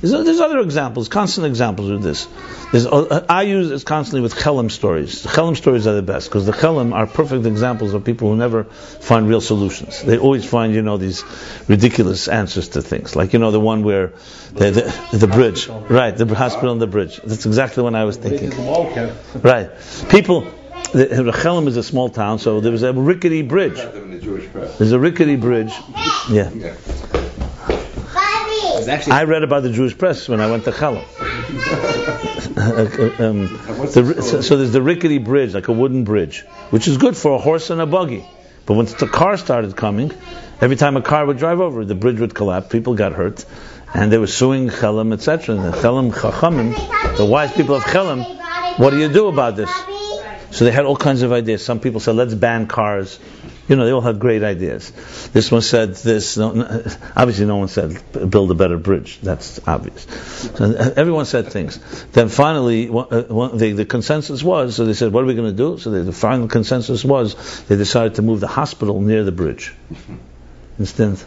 There's, there's other examples, constant examples of this. There's, uh, I use this constantly with Chelim stories. The Chelim stories are the best because the Chelim are perfect examples of people who never find real solutions. They always find, you know, these ridiculous answers to things. Like, you know, the one where the, the, the bridge, right, the hospital and the bridge. That's exactly what I was thinking. Right. People, the, the Chelim is a small town, so there was a rickety bridge. Got them in the There's a rickety bridge. Yeah. Yeah. Bobby! I read about the Jewish press when I went to Chalom. um, the, so, so there's the rickety bridge, like a wooden bridge, which is good for a horse and a buggy. But once the car started coming, every time a car would drive over, the bridge would collapse. People got hurt, and they were suing Chelim, etc. And the Chelim Chachamim, the wise people of Chelim, what do you do about this? So they had all kinds of ideas. Some people said, let's ban cars. You know, they all had great ideas. This one said this. No, no, obviously, no one said build a better bridge. That's obvious. So uh, everyone said things. Then finally, one, uh, one, the, the consensus was, so they said, what are we going to do? So the, final consensus was, they decided to move the hospital near the bridge. Instead.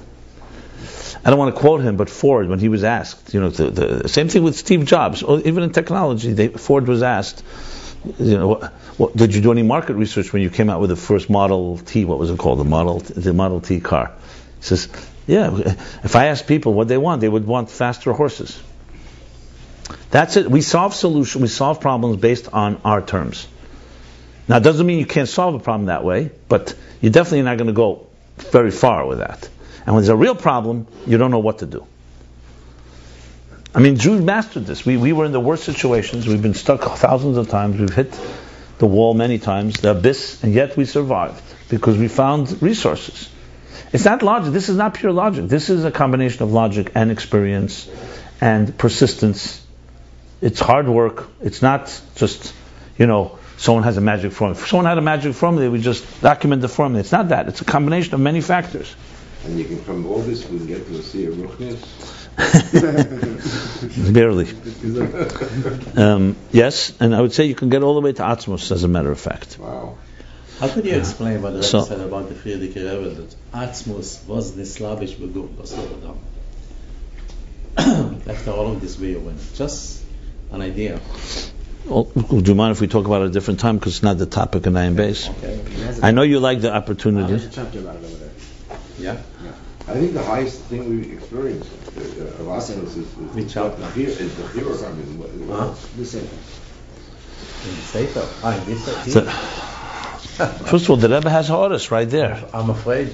I don't want to quote him, but Ford, when he was asked, you know, the, the same thing with Steve Jobs, or even in technology, they, Ford was asked, you know, what, what, did you do any market research when you came out with the first Model T? What was it called? The Model the Model T car. He says, yeah. If I asked people what they want, they would want faster horses. That's it. We solve solution. We solve problems based on our terms. Now, it doesn't mean you can't solve a problem that way, but you're definitely not going to go very far with that. And when there's a real problem, you don't know what to do. I mean, Jews mastered this. We, we were in the worst situations. We've been stuck thousands of times. We've hit the wall many times, the abyss, and yet we survived because we found resources. It's not logic. This is not pure logic. This is a combination of logic and experience and persistence. It's hard work. It's not just, you know, someone has a magic formula. If someone had a magic formula, they would just document the formula. It's not that. It's a combination of many factors. And you can, from all this, we can get to see a ruchnius. Barely. Um, yes, and I would say you can get all the way to Atzmus, as a matter of fact. Wow. How could you explain what the Rebbe So- said about the Friedrich Rebbe that Atzmus was the Slavish Begum Basodam? After all of this we went. just an idea. Well, do you mind if we talk about it at a different time because it's not the topic in Ayin Beis? Okay. I know you like the There's opportunity. a chapter about it over there. Yeah. I think the highest thing we experience uh, is, is, Which chapter? the fear, the fear. I mean, what, what Huh? else? In the Sefer. Ah, in this Sefer. First of all, the Rebbe has Horus right there. I'm afraid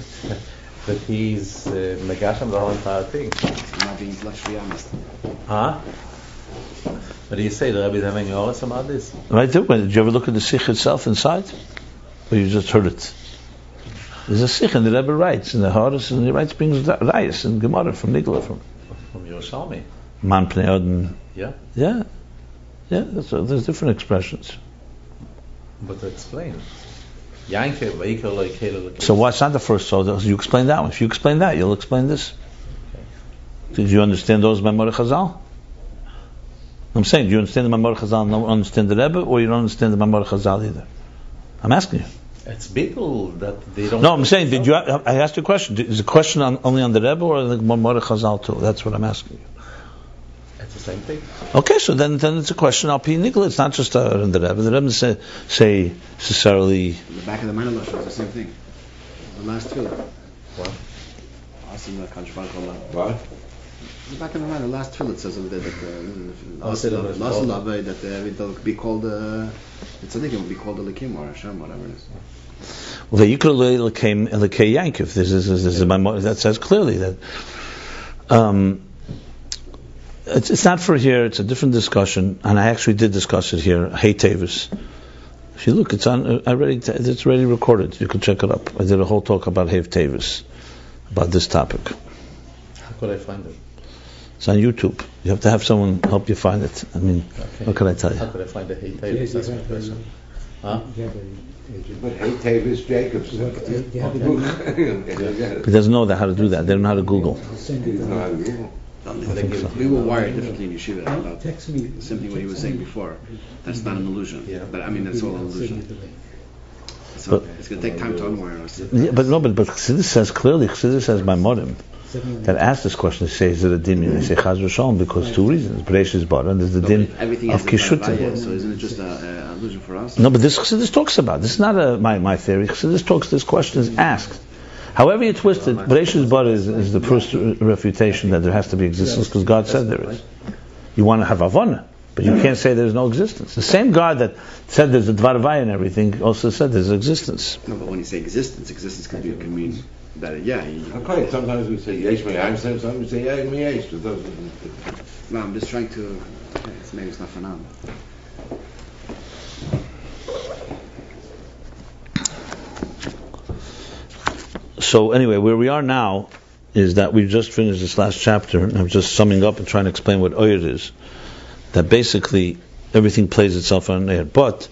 that he's uh, Megasham the whole entire thing. I'm not being intellectually honest. Huh? What do you say? The Rebbe is having Horus about this? Right there. Did you ever look at the Sikh itself inside? Or you just heard it? There's a Sikh and the Rebbe writes, and the Horus, and he writes brings Rayas and Gemara from Nigla, from From Yerushalmi. Man Pnei. Yeah. Yeah. Yeah, there's different expressions. But explain. Yanke, Vaiker, like Kela, So what's not the first so you explain that one. If you explain that, you'll explain this. Did you understand those by Chazal? I'm saying, do you understand the Mamor Chazal and don't understand the Rebbe, or you don't understand the Mamor Chazal either? I'm asking you. It's people that they don't. No, I'm saying, did you? I asked you a question. Is the question on, only on the Rebbe or the Mamor Chazal too? That's what I'm asking you. It's the same thing. Okay, so then, then it's a question of P. Nikola. It's not just uh, on the Rebbe. The Rebbe doesn't say, say necessarily. The back of the Manalosh was the same thing. The last two. What? Awesome, the Kanshvan Kola. What? Back in the line, the last tefillah says over there that uh, said it was last called- love that uh, it'll be called uh, it's I think will be called a Lakim or Hashem, whatever it is. Well, the Yikra came Lekei Yankiv. This is, this is my mo- that says clearly that um, it's, it's not for here. It's a different discussion, and I actually did discuss it here. Hei Teves. If you look, it's on. I already. It's already recorded. You can check it up. I did a whole talk about Hei Teves, about this topic. How could I find it? It's on YouTube. You have to have someone help you find it. I mean, Okay. what can I tell How you? could I find the hate Yes. That's my question. a- Huh? you have a- agent. But hey, Tavis Jacobson. Do you have it on there? He doesn't know that how to do that. They don't know how to Google. I'll send it. You know how on. to Google. They give it to We were wired differently in yeshiva I'll about Text me. the same thing what he was saying before. That's not an illusion. Yeah. But I mean that's all I'll send you illusion. So But- it's gonna take time to unwire us. Yeah, but no, but, but Chassidus says clearly, Chassidus says by Modim, Send me the that asked this question, they say, is it a din? They say Chaz v'shalom because two reasons. Beresh is bar, and there's the din Everything of has a Kishutim. So isn't it just a, a illusion for us? No, but this Chassidus talks about. This is not a, my, my theory. Chassidus talks, this question is asked. However you twist it, Bereshit Bar is, is the first refutation that there has to be existence because God said there is. You want to have Avona, but you can't say there's no existence. The same God that said there's a Dvarvai and everything also said there's existence. No, but when you say existence, existence can be can mean that yeah. You, Okay, sometimes we say yesh me sometimes we say yeah me yesh. It doesn't- no, I'm just trying to. Okay, it's, maybe it's not for now. So anyway, where we are now is that we've just finished this last chapter, and I'm just summing up and trying to explain what Oyed is. That basically everything plays itself on air. But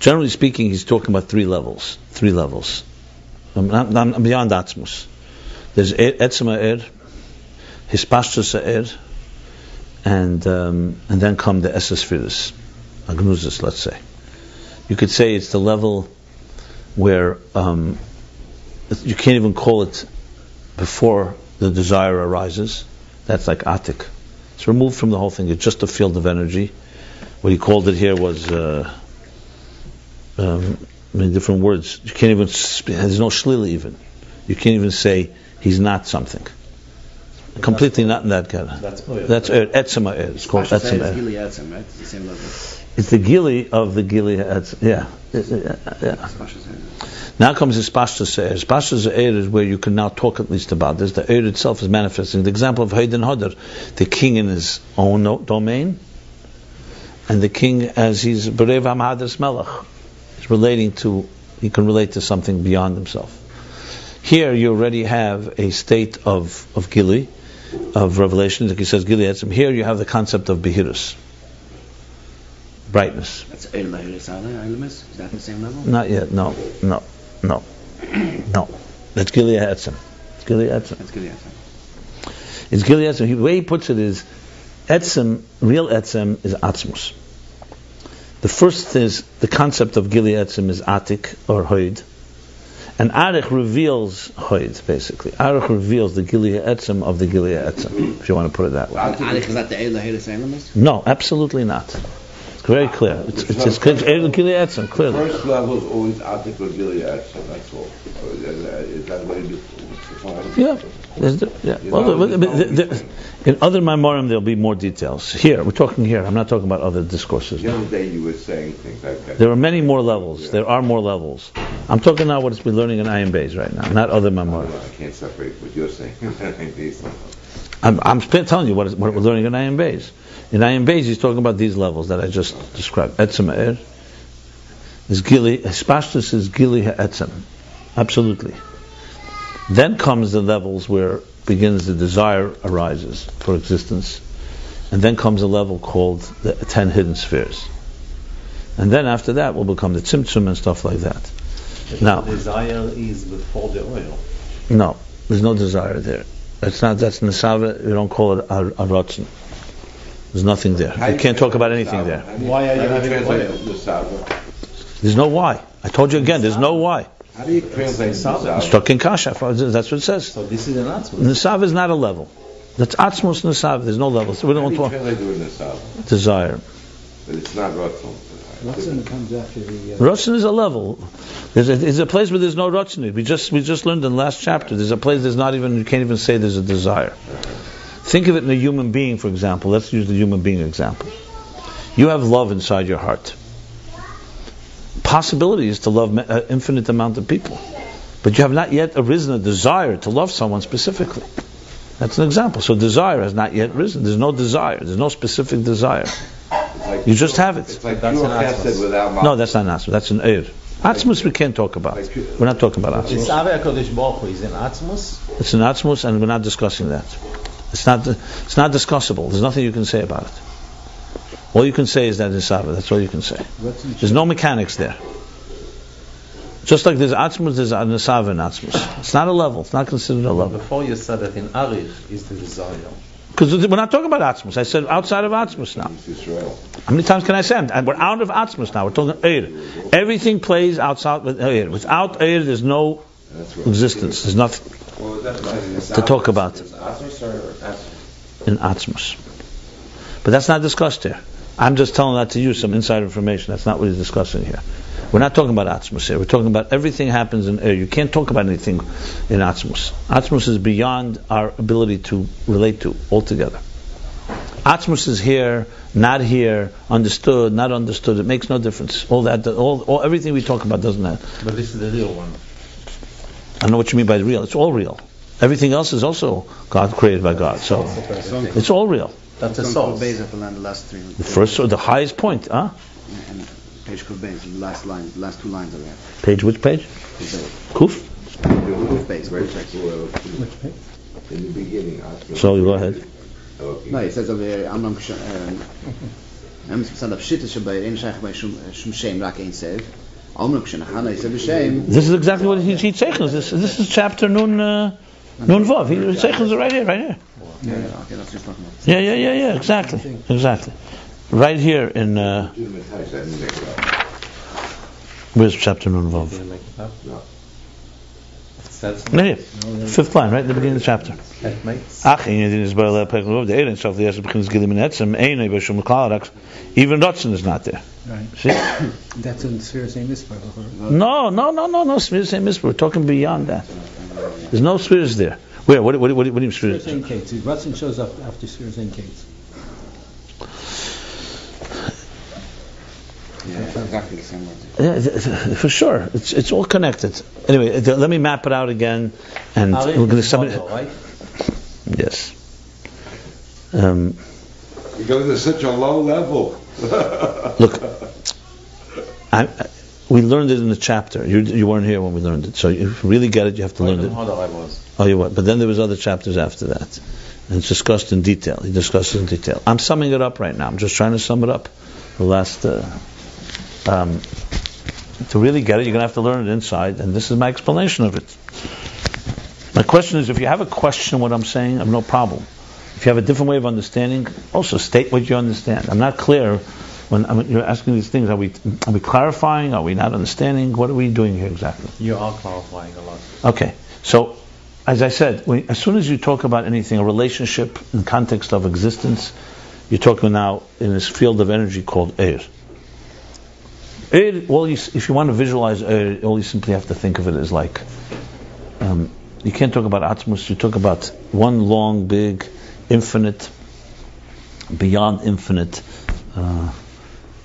generally speaking, he's talking about three levels. Three levels. Not- beyond Atzmus. There's Etzema Er, Hispashtus Er, and um, and then come the Esesphiris, Agnuzis, let's say. You could say it's the level where um, you can't even call it before the desire arises. That's like atik. It's removed from the whole thing. It's just a field of energy. What he called it here was uh, um, many different words. You can't even. There's no shlila even. You can't even say he's not something. Completely not in that category. That's. That's er, etzema er. It's called etzema er. Etzem, right? It's the same level. It's the gili of the gili. etz- Yeah. Yeah, yeah. Pasha says. Now comes his pashta se'er. His pashta se'er is where you can now talk at least about this. The er itself is manifesting. The example of Hayden Hodar, the king in his own domain, and the king as he's Berev Hamhadras Melech. Relating to, he can relate to something beyond himself. Here you already have a state of, of gili, of revelation, like he says, gili etzim. Here you have the concept of behirus, brightness. That's Eir Lahir Esala, Eilemis? Is that the same level? Not yet. No, no, no, no. That's Gilead Etzim. It's Gilead Etzim. That's Gilead Etzem. It's Gilead Etzim. The way he puts it is, Etzim, real Etzim is Atzmus. The first is the concept of Gilead Etzim is Atik or Hoid, and Arich reveals Hoid basically. Arich reveals the Gilead Etzim of the Gilead Etzim, if you want to put it that way. Atik, is that the Eir Lahir No, absolutely not. It's very clear. It's it's, it's, it's Gilead Etzim clearly. First level is always Atik or Gilead, so that's all. Or Is that- is that way it's defined? Yeah. There's the- yeah. Well, the- the- the- the- in other Maimorim, there'll be more details. Here, we're talking here. I'm not talking about other discourses. The other day you were saying things like that. There are many more levels. There are more levels. I'm talking now what it's been learning in Ayin Beis right now, not other memoriam. I can't separate what you're saying. I'm, I'm telling you what, is, what we're learning in Ayin Beis. In Ayin Beis, he's talking about these levels that I just described. Etzem Er is Gili, Hispashtus is Gili Etzem. Absolutely. Then comes the levels where begins the desire arises for existence. And then comes a level called the ten hidden spheres. And then after that will become the tzimtzum and stuff like that. Now- The desire is before the oil. No, there's no desire there. That's not, that's Nesava, we don't call it a, a There's nothing there. How You can't talk about anything Nesava? there. Why are you having translate oil? Nesava? There's no why. I told you again, there's no why. How do you translate Nesava. Nesava? Stuck in Kasha, that's what it says. So this is an atzmus. Nesava is not a level. That's Atzmos Nesava, there's no level. So we How do don't you want translate the word Nesava? to desire. But it's not Ratzon. Ratzon comes after the. Uh, Ratzin is a level. There's a, there's a place where there's no Ratzin. We just, we just learned in the last chapter, there's a place there's not even, you can't even say there's a desire. Think of it in a human being, for example. Let's use the human being example. You have love inside your heart. Possibility is to love an uh, infinite amount of people. But you have not yet arisen a desire to love someone specifically. That's an example. So desire has not yet risen. There's no desire. There's no specific desire. Like You just have it. It's like That's pure an Atzmus. chesed without ma'at. No, that's not Atzmus. That's an Eir. Atzmus we can't talk about. We're not talking about It's Atzmus. Ave HaKadosh Baruch Hu is in Atzmus. It's an Atzmus, and we're not discussing that. It's not. It's not discussable. There's nothing you can say about it. All you can say is that it's Sava. That's all you can say. There's no mechanics there. Just like there's Atzmus, there's a Nesava in Atzmus. It's not a level. It's not considered a level. Before you said that in Arich is the desire. Because we're not talking about Atzmus. I said outside of Atzmus now. How many times can I say? And we're out of Atzmus now. We're talking Eir. Everything plays outside with Eir. Without Eir, there's no existence. There's nothing Well, that's what it is. to talk about Is Atzmos or Atzmos? in Atzmus. But that's not discussed here. I'm just telling that to you, some inside information. That's not what he's discussing here. We're not talking about Atzmus here. We're talking about everything happens in air. You can't talk about anything in Atzmus. Atzmus is beyond our ability to relate to altogether. Atzmus is here, not here, understood, not understood. It makes no difference. All that, all, all everything we talk about doesn't matter. But this is the real one. I know what you mean by real. It's all real. Everything else is also God created by God. So it's all real. That's a Some soul. Kuf Beis land the last three. The first, or the highest point, huh? And page Kuf Beis, the last line, the last two lines of that. Page, which page? Kuf Beis. Kuf? Kuf Beis, where. Which page? In the beginning. So you go ahead. Okay. No, it says over here, Amram Ksh- um, Am Tzad of Shittas Shabbai, Ein Shaykh Bei Shum Shum Shem Rak Ein Sev. Amram Kshana he said This is exactly what he, he. This, this is chapter Nun, uh, Nun Vav. He zeichens it right here, right here. Yeah, yeah, okay, that's what you're talking about. Yeah, yeah, yeah, yeah, exactly. Exactly. Right here in, uh, Do the Matice, I didn't make it up. where's chapter Nun Did Vav? you make it up? No. It says Right here. Fifth line, right at the beginning of the chapter. that makes Ach, in Yedin is Barele the Eren, so the Yasser begins Gilim in Etzem, Ein, Ebe Shum Klal, even Rotzen is not there. Right. See? That's in Sphere St. Mitzvah. No, no, no, no, no, Spheres ain't Mitzvah. We're talking beyond that. There's no Spheres there. Where? What, what, what, what do you mean Sphere Spheres? Kate's. Rutzen shows up after Sphere St. Kate's. Yeah, exactly the same word. Yeah, th- th- for sure. It's it's all connected. Anyway, th- let me map it out again, and Arich we're going to is submit. model, right? Yes. Um, You're to such a low level. look, I, I, we learned it in the chapter. You you weren't here when we learned it, so if you really get it, you have to learn Right, it. model I was. Oh, you what? But then there was other chapters after that, and it's discussed in detail. He discussed in detail. I'm summing it up right now. I'm just trying to sum it up. The last. Uh, um, to really get it, you're going to have to learn it inside, and this is my explanation of it. My question is, if you have a question what I'm saying, I have no problem. If you have a different way of understanding, also state what you understand. I'm not clear when I'm, you're asking these things. Are we are we clarifying? Are we not understanding? What are we doing here exactly? You are clarifying a lot. Okay, so as I said, when, as soon as you talk about anything, a relationship in context of existence, you're talking now in this field of energy called air. Air, all you, if you want to visualize air, all you simply have to think of it as like, um, you can't talk about Atzmus, you talk about one long, big, infinite, beyond infinite uh,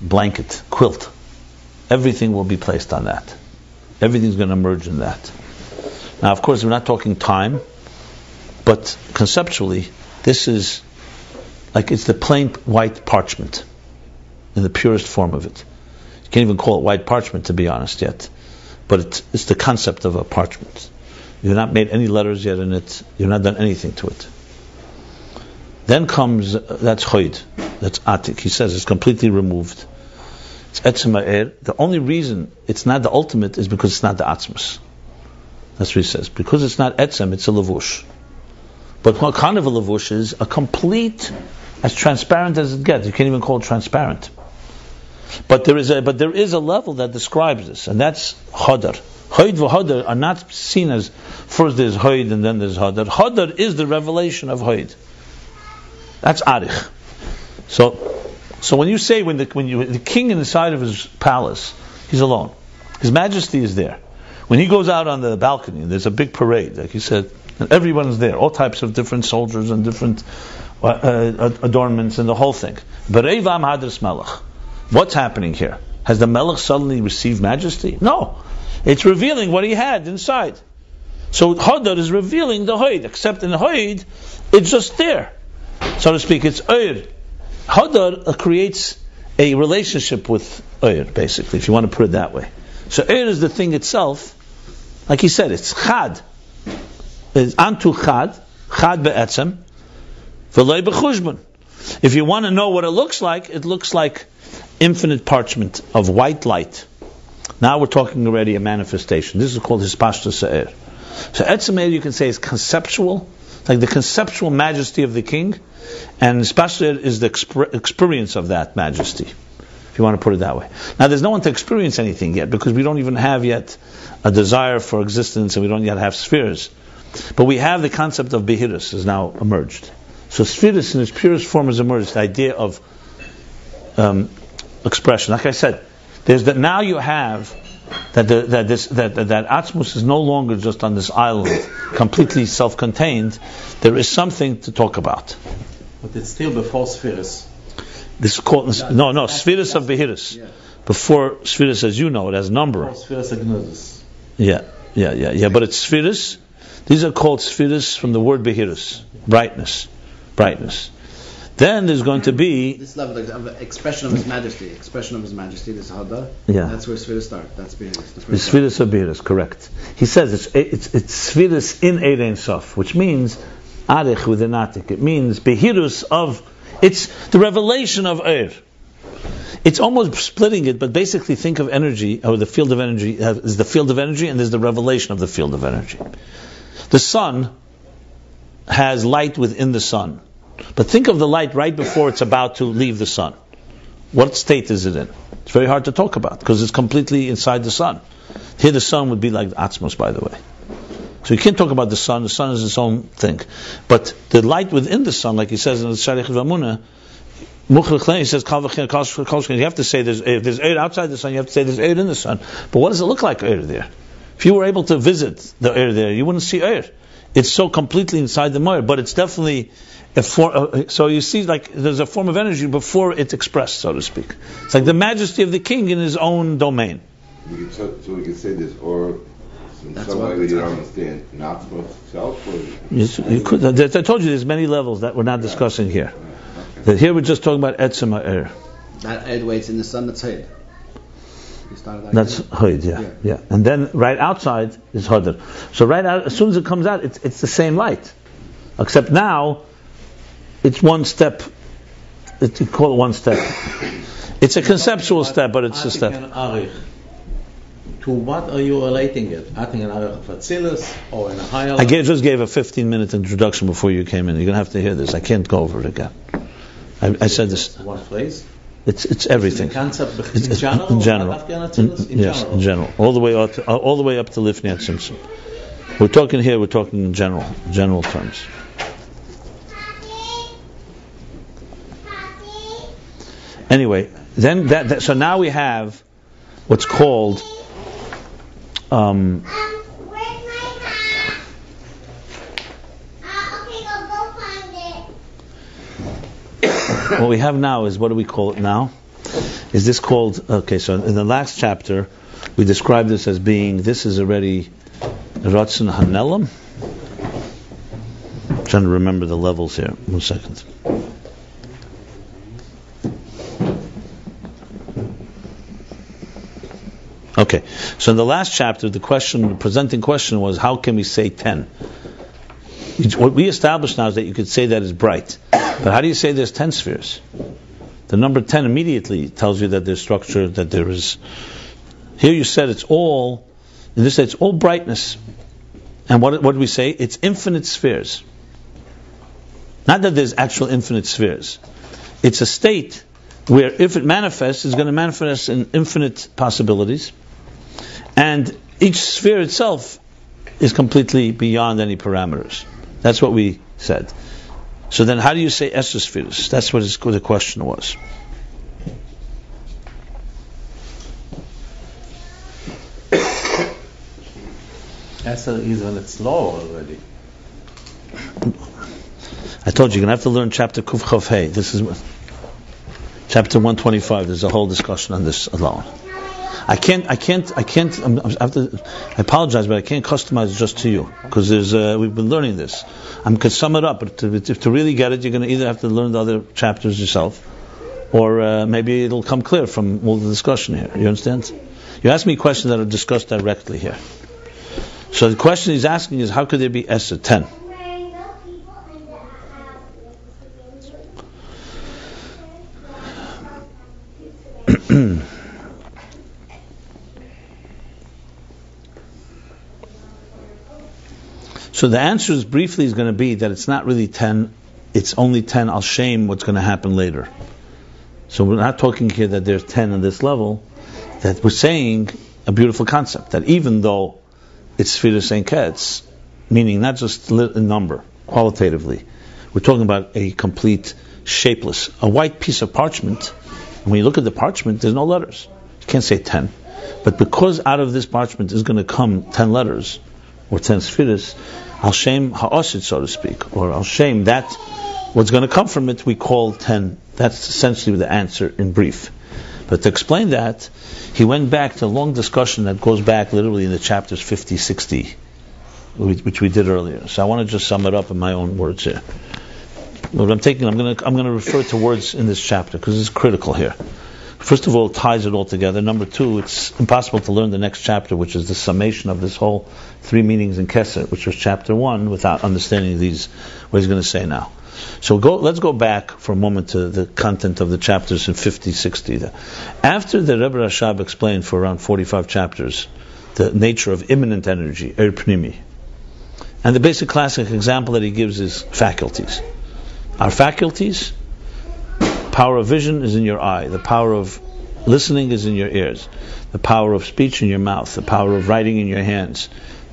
blanket, quilt. Everything will be placed on that. Everything's going to merge in that. Now, of course, we're not talking time, but conceptually, this is like it's the plain white parchment in the purest form of it. You can't even call it white parchment, to be honest, yet. But it's, it's the concept of a parchment. You've not made any letters yet in it. You've not done anything to it. Then comes uh, that's choid, that's atik. He says it's completely removed. It's etzem. The only reason it's not the ultimate is because it's not the atzmus. That's what he says. Because it's not etzem, it's a lavush. But what kind of a lavush is a complete, as transparent as it gets. You can't even call it transparent. But there is a but there is a level that describes this, and that's hodar. Hoid v'hodar are not seen as first there's hoid and then there's hodar. Hodar is the revelation of hoid. That's arich. So, so when you say when the when you the king inside of his palace, he's alone. His Majesty is there. When he goes out on the balcony, there's a big parade, like he said, And everyone's there, all types of different soldiers and different uh, uh, adornments and the whole thing. Berevam hadras melech. What's happening here? Has the melech suddenly received majesty? No. It's revealing what he had inside. So Hadar is revealing the Hoid, except in the Hoid, it's just there. So to speak, it's Oir. Hadar creates a relationship with Oir, basically, if you want to put it that way. So Oir is the thing itself, like he said, it's Chad. It's Antu Chad, Chad be'etzem, v'loi bechushban. If you want to know what it looks like, it looks like infinite parchment of white light. Now we're talking already a manifestation. This is called Hispashta Se'er. So Etzem you can say is conceptual, like the conceptual majesty of the king, and Hispashta is the exper- experience of that majesty, if you want to put it that way. Now there's no one to experience anything yet, because we don't even have yet a desire for existence, and we don't yet have spheres. But we have the concept of Behirus has now emerged. So spheres in its purest form has emerged, the idea of um, expression. Like I said, there's that now you have that the, that this that that, Atzmus is no longer just on this island, completely self-contained. There is something to talk about. But it's still before spheres. This is called no no Spheris of Behirus. Yeah. Before Spheris, as you know, it has number. Before spheres agnosis. Yeah, yeah, yeah, yeah. But it's spheres. These are called spheres from the word behirus, brightness, brightness. Then there's going to be This level of expression of His Majesty, expression of His Majesty, this Hadar. Yeah. That's where Spheres start. That's where the it of behirus, correct. He says it's it's it's in Erein Sof, which means arich with an atik. It means behirus of it's the revelation of Er. It's almost splitting it, but basically think of energy or the field of energy uh, is the field of energy, and there's the revelation of the field of energy. The sun has light within the sun. But think of the light right before it's about to leave the sun. What state is it in? It's very hard to talk about because it's completely inside the sun. Here the sun would be like Atzmos, by the way. So you can't talk about the sun. The sun is its own thing. But the light within the sun, like he says in the Sharich Vamuna, he says, you have to say there's, if there's air outside the sun, you have to say there's air in the sun. But what does it look like air there? If you were able to visit the air there, you wouldn't see air. It's so completely inside the moyer, but it's definitely a form. So you see, like there's a form of energy before it's expressed, so to speak. It's like the majesty of the king in his own domain. So, we could say this, or in That's some way we don't understand not supposed to self, or Yes, you could, I told you there's many levels that we're not discussing here. That here we're just talking about etzema air. That Ed waits in the sun. That's Hid. You started that. That's again? hoid, yeah, Yeah. yeah. And then right outside is hodr. So right out, as soon as it comes out, it's, it's the same light, except now it's one step. It, you call it one step. It's a conceptual step, but it's a Atik step. To what are you relating it? Atik and Arich of Atzilus or in a higher I gave, just gave a 15 minute introduction before you came in. You're gonna have to hear this. I can't go over it again. I, I said this. One phrase? It's it's everything. The concept It's- in general? in general. In- In yes, general. in general, all the way up to, uh, all the way up to Lifnei Tzimtzum. We're talking here. We're talking in general, general terms. Anyway, then that, that so now we have what's called um, what we have now is what do we call it now? Is this called okay? So in the last chapter, we described this as being this is already Ratzon Hanelam. trying to remember the levels here. One second. Okay, so in the last chapter, the question, the presenting question was, how can we say ten? What we established now is that you could say that is bright, but how do you say there's ten spheres? The number ten immediately tells you that there's structure, that there is. Here you said it's all. In this, it's all brightness, and what what do we say? It's infinite spheres. Not that there's actual infinite spheres. It's a state where if it manifests, it's going to manifest in infinite possibilities. And each sphere itself is completely beyond any parameters. That's what we said. So then how do you say esospheres? That's what his, the question was. Esther is when it's low already. I told you you're gonna have to learn chapter Kuf Hey. This is chapter 125. There's a whole discussion on this alone. I can't, I can't, I can't. I'm, I, have to, I apologize, but I can't customize just to you because there's. Uh, we've been learning this. I'm gonna sum it up, but to, to, to really get it, you're gonna either have to learn the other chapters yourself, or uh, maybe it'll come clear from all the discussion here. You understand? You ask me questions that are discussed directly here. So the question he's asking is, how could there be Esther 10? So the answer is briefly is going to be that it's not really 10, it's only 10 al shame what's going to happen later. So we're not talking here that there's 10 on this level, that we're saying a beautiful concept, that even though it's Sphira St. Ketz, meaning not just a number, qualitatively, we're talking about a complete shapeless, a white piece of parchment. And when you look at the parchment, there's no letters. You can't say 10. But because out of this parchment is going to come 10 letters, or 10 spheres, Al Shem Ha'osid, so to speak, or Al Shem, that what's going to come from it we call 10. That's essentially the answer in brief. But to explain that, he went back to a long discussion that goes back literally in the chapters 50, 60, which which we did earlier. So I want to just sum it up in my own words here. What I'm taking, I'm going to I'm going to refer to words in this chapter because it's critical here. First of all, it ties it all together. Number two, it's impossible to learn the next chapter, which is the summation of this whole three meanings in Kesser, which was chapter one, without understanding these, what he's going to say now. So go, let's go back for a moment to the content of the chapters in 50, 60. there. After the Rebbe Rashab explained for around 45 chapters the nature of immanent energy, Er Pnimi, and the basic classic example that he gives is faculties. Our faculties, power of vision is in your eye, the power of listening is in your ears, the power of speech in your mouth, the power of writing in your hands,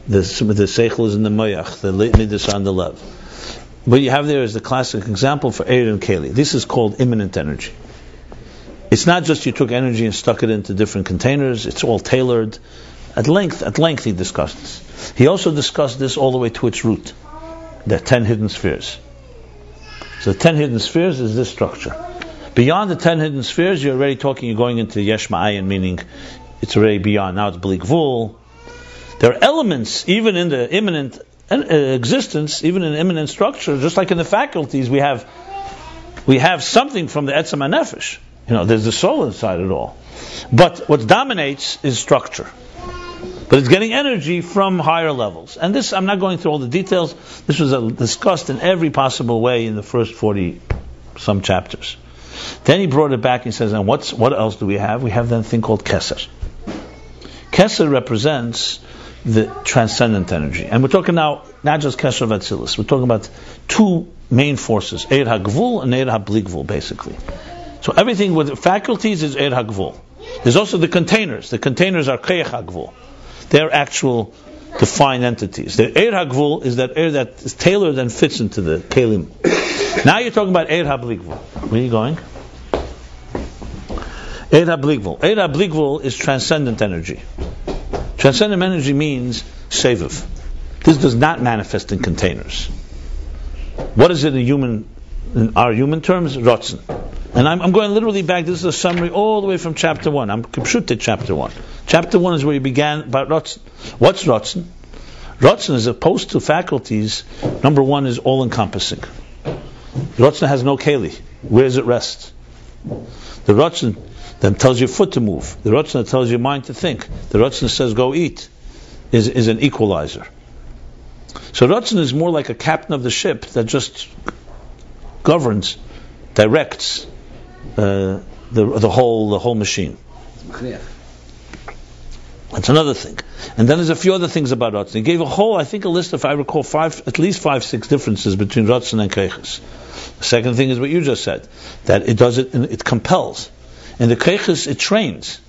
the, the seichel is in the moyach, the midas on the lev. What you have there is the classic example for Eir and Keli. This is called immanent energy. It's not just you took energy and stuck it into different containers, it's all tailored. At length, at length he discussed this. He also discussed this all the way to its root. Are ten hidden spheres. So the ten hidden spheres is this structure. Beyond the ten hidden spheres, you're already talking, you're going into Yesh Ma'ayin, meaning it's already beyond. Now it's Blik Vul. There are elements, even in the immanent uh, existence, even in immanent structure, just like in the faculties, we have we have something from the Etzem HaNefesh. You know, there's the soul inside it all. But what dominates is structure. But it's getting energy from higher levels. And this, I'm not going through all the details. This was uh, discussed in every possible way in the first 40 some chapters. Then he brought it back and says, and what's, what else do we have? We have that thing called Keser. Keser represents the transcendent energy. And we're talking now not just Keser of Atzilus. We're talking about two main forces, Eir HaGvul and Eir HaBligvul, basically. So everything with faculties is Eir HaGvul. There's also the containers. The containers are Keich HaGvul. They're actual defined entities. The Eir HaGvul is that air that is tailored and fits into the Kelim. Now you're talking about Eir HaBligvul. Where are you going? Eir HaBligvul. Eir HaBligvul is transcendent energy. Transcendent energy means seviv. This does not manifest in containers. What is it in human, in our human terms? Rotzen. And I'm, I'm going literally back. This is a summary all the way from chapter one. I'm Kipshute chapter one. Chapter one is where you began about Rotzen. What's Rotzen? Rotzen, as opposed to faculties, number one is all encompassing. Rotzen has no keli. Where does it rest? The Rotzen that tells your foot to move. The Rotzen tells your mind to think. The Rotzen says go eat is, is an equalizer. So Rotzen is more like a captain of the ship that just governs, directs uh, the, the whole the whole machine. That's another thing. And then there's a few other things about Ratzon. He gave a whole, I think, a list of, I recall, five, at least five, six differences between Ratzon and Keiches. The second thing is what you just said, that it does it, it compels. In the Keiches, it trains.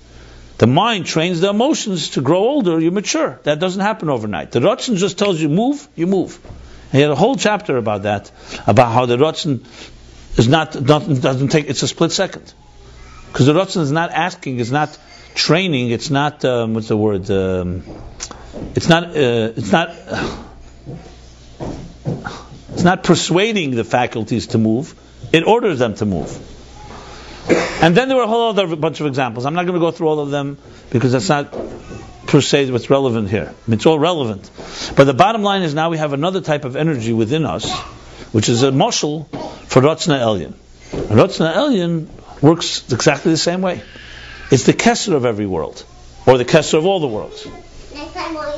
The mind trains the emotions to grow older, you mature. That doesn't happen overnight. The Ratzon just tells you move, you move. And he had a whole chapter about that, about how the Ratzon is not, doesn't, doesn't take, it's a split second. Because the Ratzon is not asking, is not training. It's not um, what's the word? Um, it's not. Uh, it's not. It's not persuading the faculties to move, it orders them to move. And then there were a whole other bunch of examples. I'm not going to go through all of them because that's not per se what's relevant here. It's all relevant. But the bottom line is now we have another type of energy within us, which is a muscle for Ratzna Elyon. And Ratzna Elyon works exactly the same way. It's the kesser of every world, or the kesser of all the worlds.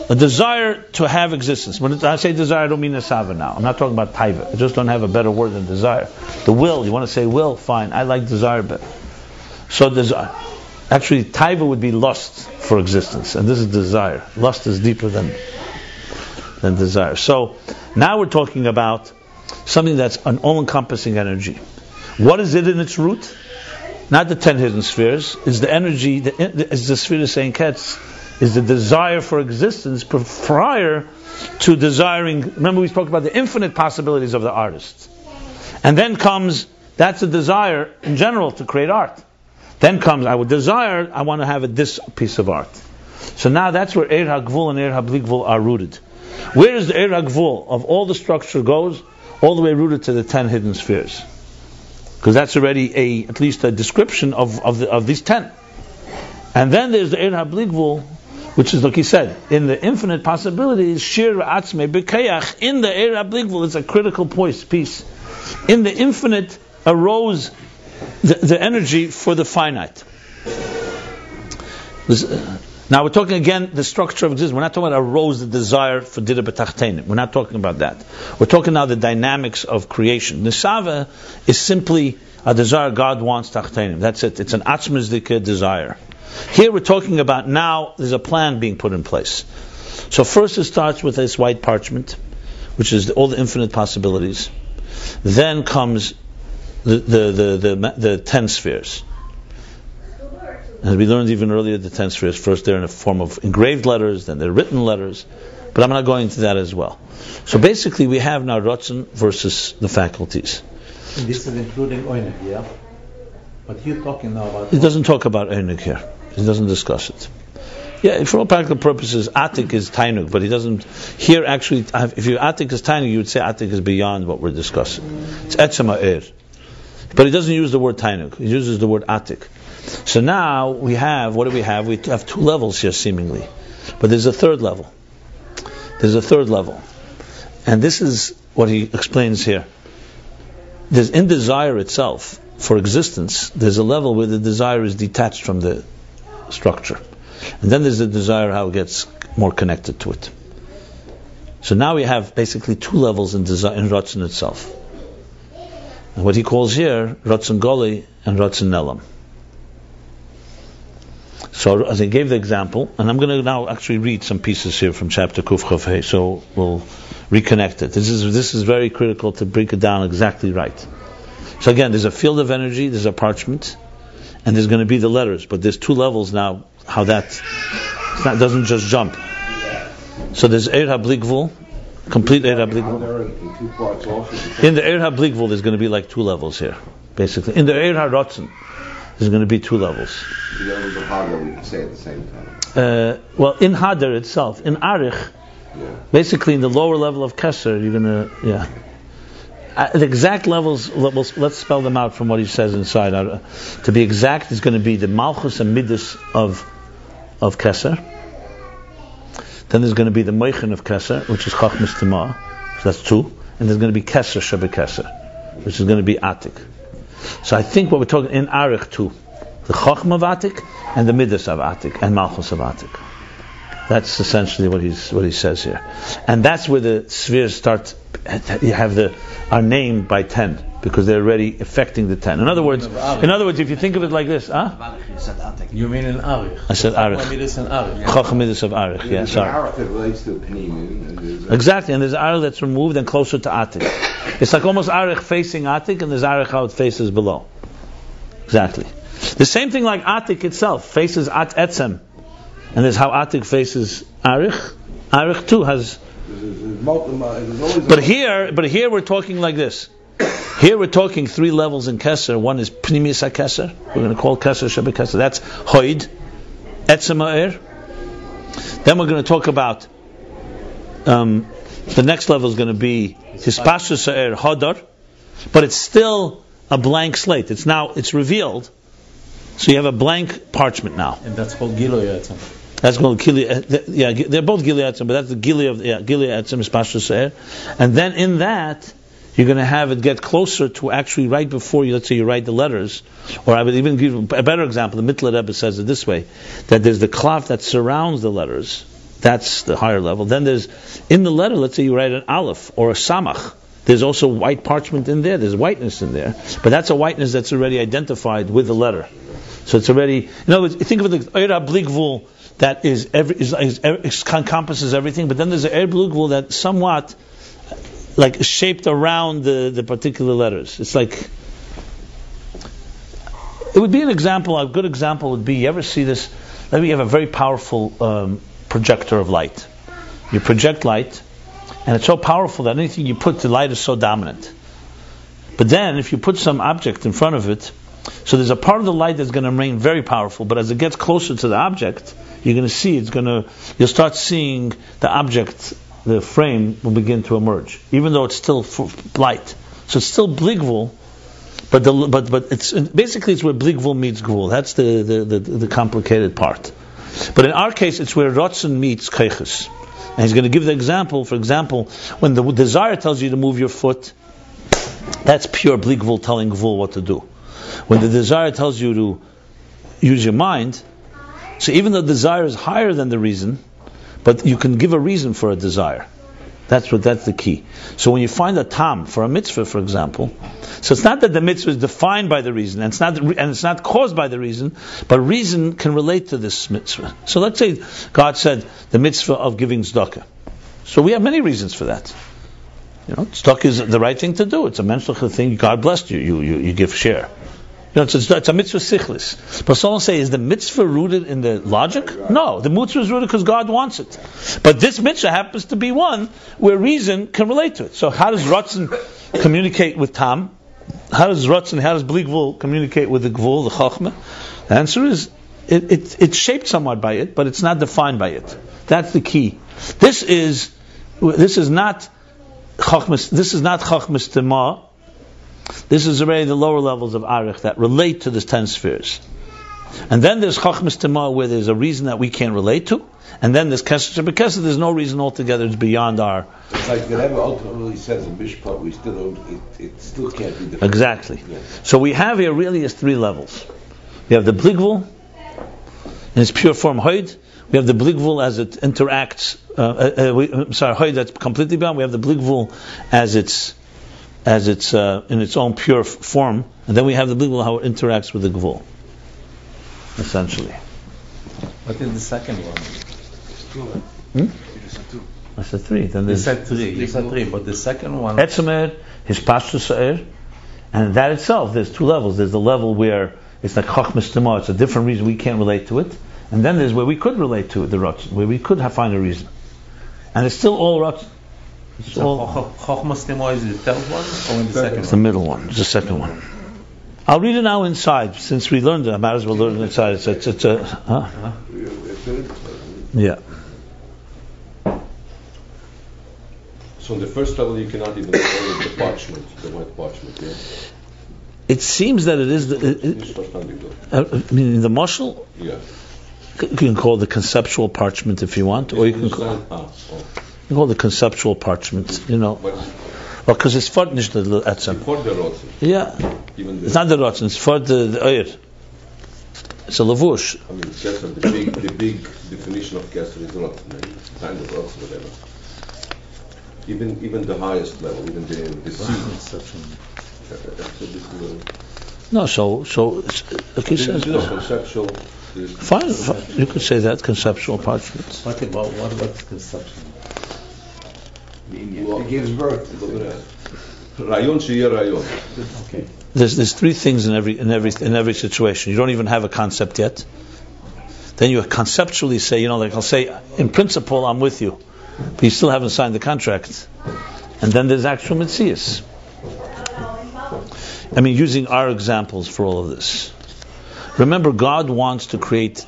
A desire to have existence. When I say desire, I don't mean asava now. I'm not talking about taiva. I just don't have a better word than desire. The will, you want to say will, fine. I like desire better. So desire. Actually, taiva would be lust for existence, and this is desire. Lust is deeper than than desire. So now we're talking about something that's an all-encompassing energy. What is it in its root? Not the ten hidden spheres. Is the energy, the, is the sphere of Saint Ketz, is the desire for existence pr- prior to desiring. Remember, we spoke about the infinite possibilities of the artist. And then comes, that's a desire in general to create art. Then comes, I would desire, I want to have a, this piece of art. So now that's where Er HaGvul and Er HaBligvul are rooted. Where is the Er HaGvul of all the structure goes? All the way rooted to the ten hidden spheres. Because that's already a, at least a description of, of, the, of these ten. And then there's the Er HaBligvul, which is like he said, in the infinite possibilities, Shir Atzme Bekayach, in the Er HaBligvul, it's a critical piece. In the infinite arose the, the energy for the finite. Now we're talking again the structure of existence. We're not talking about arose the desire for dirah b'tachtenim. We're not talking about that. We're talking now the dynamics of creation. Nisava is simply a desire God wants tachtenim. That's it. It's an atzmizdika desire. Here we're talking about now there's a plan being put in place. So first it starts with this white parchment, which is all the infinite possibilities. Then comes the the the the, the ten spheres. As we learned even earlier, the ten spheres first they're in a form of engraved letters, then they're written letters, but I'm not going into that as well. So basically, we have now Rotzen versus the faculties. And this is including Oinig, yeah? But you're talking now about. It doesn't talk about Einik here. It doesn't discuss it. Yeah, for all practical purposes, Atik is Tainuk, but he doesn't. Here, actually, if you Atik is Tainuk, you would say Atik is beyond what we're discussing. It's Etzema Er. But he doesn't use the word Tainuk, he uses the word Atik. So now we have, what do we have? We have two levels here, seemingly. But there's a third level. There's a third level. And this is what he explains here. There's in desire itself, for existence, there's a level where the desire is detached from the structure. And then there's the desire how it gets more connected to it. So now we have basically two levels in desire in Ratzin itself. And what he calls here Ratzin Goli and Ratzin Nelam. So as I gave the example, and I'm going to now actually read some pieces here from chapter Kuf Chav Hey, so we'll reconnect it. This is this is very critical to break it down exactly right. So again, there's a field of energy, there's a parchment, and there's going to be the letters, but there's two levels now. How that not, doesn't just jump. So there's Eir HaBligvul, complete Eir HaBligvul. In two parts also. In the Eir HaBligvul, there's going to be like two levels here, basically. In the Eir HaRotzen, there's going to be two levels. The levels of we can say at the same time. Uh, well, in Hadar itself, in Arich, Yeah. basically in the lower level of Keser, you're going to, yeah. Uh, the exact levels, let- we'll- let's spell them out from what he says inside. Uh, to be exact, is going to be the Malchus and Midas of of Keser. Then there's going to be the Meichen of Keser, which is Chachmas Tima, so that's two. And there's going to be Keser Shebe Keser, which is going to be Atik. So I think what we're talking in Arich too, the Chachma of Atik and the Midas of Atik and Malchus of Atik. That's essentially what he's what he says here, and that's where the spheres start. You have the are named by ten because they're already affecting the ten. In other words, in other words, if you think of it like this, huh? You mean in Arich? I said Arich. Chacham in Arich. Chacham Midas of Arich. Yeah, sorry. Araf that relates to Panimun, and there's a- Exactly, and there's Arich that's removed and closer to Atik. It's like almost Arich facing Atik, and there's Arich how it faces below. Exactly. The same thing like Atik itself faces At Etzem, and there's how Atik faces Arich. Arich too has. But here, but here we're talking like this. Here we're talking three levels in Keser. One is Pnimis HaKeser. We're going to call Keser Shebe Keser. That's Hoid, Etzem Ha'er. Then we're going to talk about um, the next level is going to be Hispasha Sa'er Hadar, but it's still a blank slate. It's now, it's revealed. So you have a blank parchment now. And that's called Giloy Etzem. That's called Gili. uh, Yeah, they're both Etzem, but that's the Gili of yeah, Etzem is Seir. And then in that, you're going to have it get closer to actually right before you. Let's say you write the letters, or I would even give a better example. The Mittler Rebbe says it this way: that there's the cloth that surrounds the letters. That's the higher level. Then there's in the letter. Let's say you write an aleph or a samach. There's also white parchment in there. There's whiteness in there, but that's a whiteness that's already identified with the letter. So it's already. In other words, think of it like that is every is, is, is encompasses everything, but then there's an Eira Bligvul that somewhat like shaped around the, the particular letters. It's like it would be an example. A good example would be you ever see this? Maybe you have a very powerful um, projector of light. You project light, and it's so powerful that anything you put, the light is so dominant. But then, if you put some object in front of it, so there's a part of the light that's going to remain very powerful, but as it gets closer to the object, you're going to see it's going to, you'll start seeing the object, the frame will begin to emerge, even though it's still light. So it's still bligvul, but the, but but it's basically it's where bligvul meets gvul. That's the the, the the complicated part. But in our case, it's where rotzen meets keiches. And he's going to give the example. For example, when the desire tells you to move your foot, that's pure bligvul telling gvul what to do. When the desire tells you to use your mind, so even though desire is higher than the reason, but you can give a reason for a desire. That's what that's the key. So when you find a tam for a mitzvah, for example, so it's not that the mitzvah is defined by the reason, and it's not and it's not caused by the reason, but reason can relate to this mitzvah. So let's say God said the mitzvah of giving tzedakah. So we have many reasons for that. You know, tzedakah is the right thing to do. It's a menschliche thing. God blessed you. You you, you give share. Know, it's, a, it's a mitzvah sichlis. But someone say, is the mitzvah rooted in the logic? No, the mitzvah is rooted because God wants it. But this mitzvah happens to be one where reason can relate to it. So how does Ratzin communicate with Tam? How does Ratzin, how does Bligvul communicate with the Gvul, the Chachma? The answer is, it, it, it's shaped somewhat by it, but it's not defined by it. That's the key. This is, this is not Chachmas, this is not Chachmas Tema, this is already the lower levels of Arich that relate to the ten spheres. And then there's Chachmas Tema where there's a reason that we can't relate to. And then there's Keser because there's no reason altogether. It's beyond our. It's like the Rebbe ultimately says in Mishpat, we still don't, it, it still can't be defined. Exactly. Yeah. So we have here really is three levels. We have the Bligvul in its pure form Hoid. We have the Bligvul as it interacts. Uh, uh, uh, we, I'm sorry, Hoid that's completely beyond. We have the Bligvul as it's as it's uh, in its own pure f- form, and then we have the Bligvul how it interacts with the Gvul. Essentially. What is the second one? That's the three. Then You there's said three. You said three, but the second one. Etzemer, his Pashtu Sa'ir, and that itself, there's two levels. There's the level where it's like Chachmas Tema, it's a different reason we can't relate to it, and then there's where we could relate to it, the Ratzon, where we could have, find a reason. And it's still all Ratzon. It's all, Chochmas Temo is the third one or in the second it's the middle one, it's the second one. I'll read it now inside, since we learned it, I might as well learn it inside. It's, it's, it's a, huh? Yeah. So on the first level, you cannot even call it the parchment, the white parchment. Yeah, It seems that it is the, it, it, uh, I mean, the mashal, Yeah. you can call it the conceptual parchment if you want, or you can call, Ah, oh. You can call the conceptual parchment, you know. But Well, because it's for the etzem. before the Rotzen, Yeah, even it's not the rotzen. It's for the the oir. It's a lavush. I mean, Keser, the big, the big definition of Keser is Rotzen, kind of Rotzen, whatever. Even, even the highest level, even the, the sea. Uh, so this is a- No, so so it's, like this is conceptual. Fine, fine, you could say that conceptual parchment. What about what about conception? It gives birth. Okay. There's, there's three things in every in every in every situation. You don't even have a concept yet. Then you conceptually say, you know, like I'll say, in principle, I'm with you, but you still haven't signed the contract. And then there's actual mitzias. I mean, using our examples for all of this. Remember, God wants to create.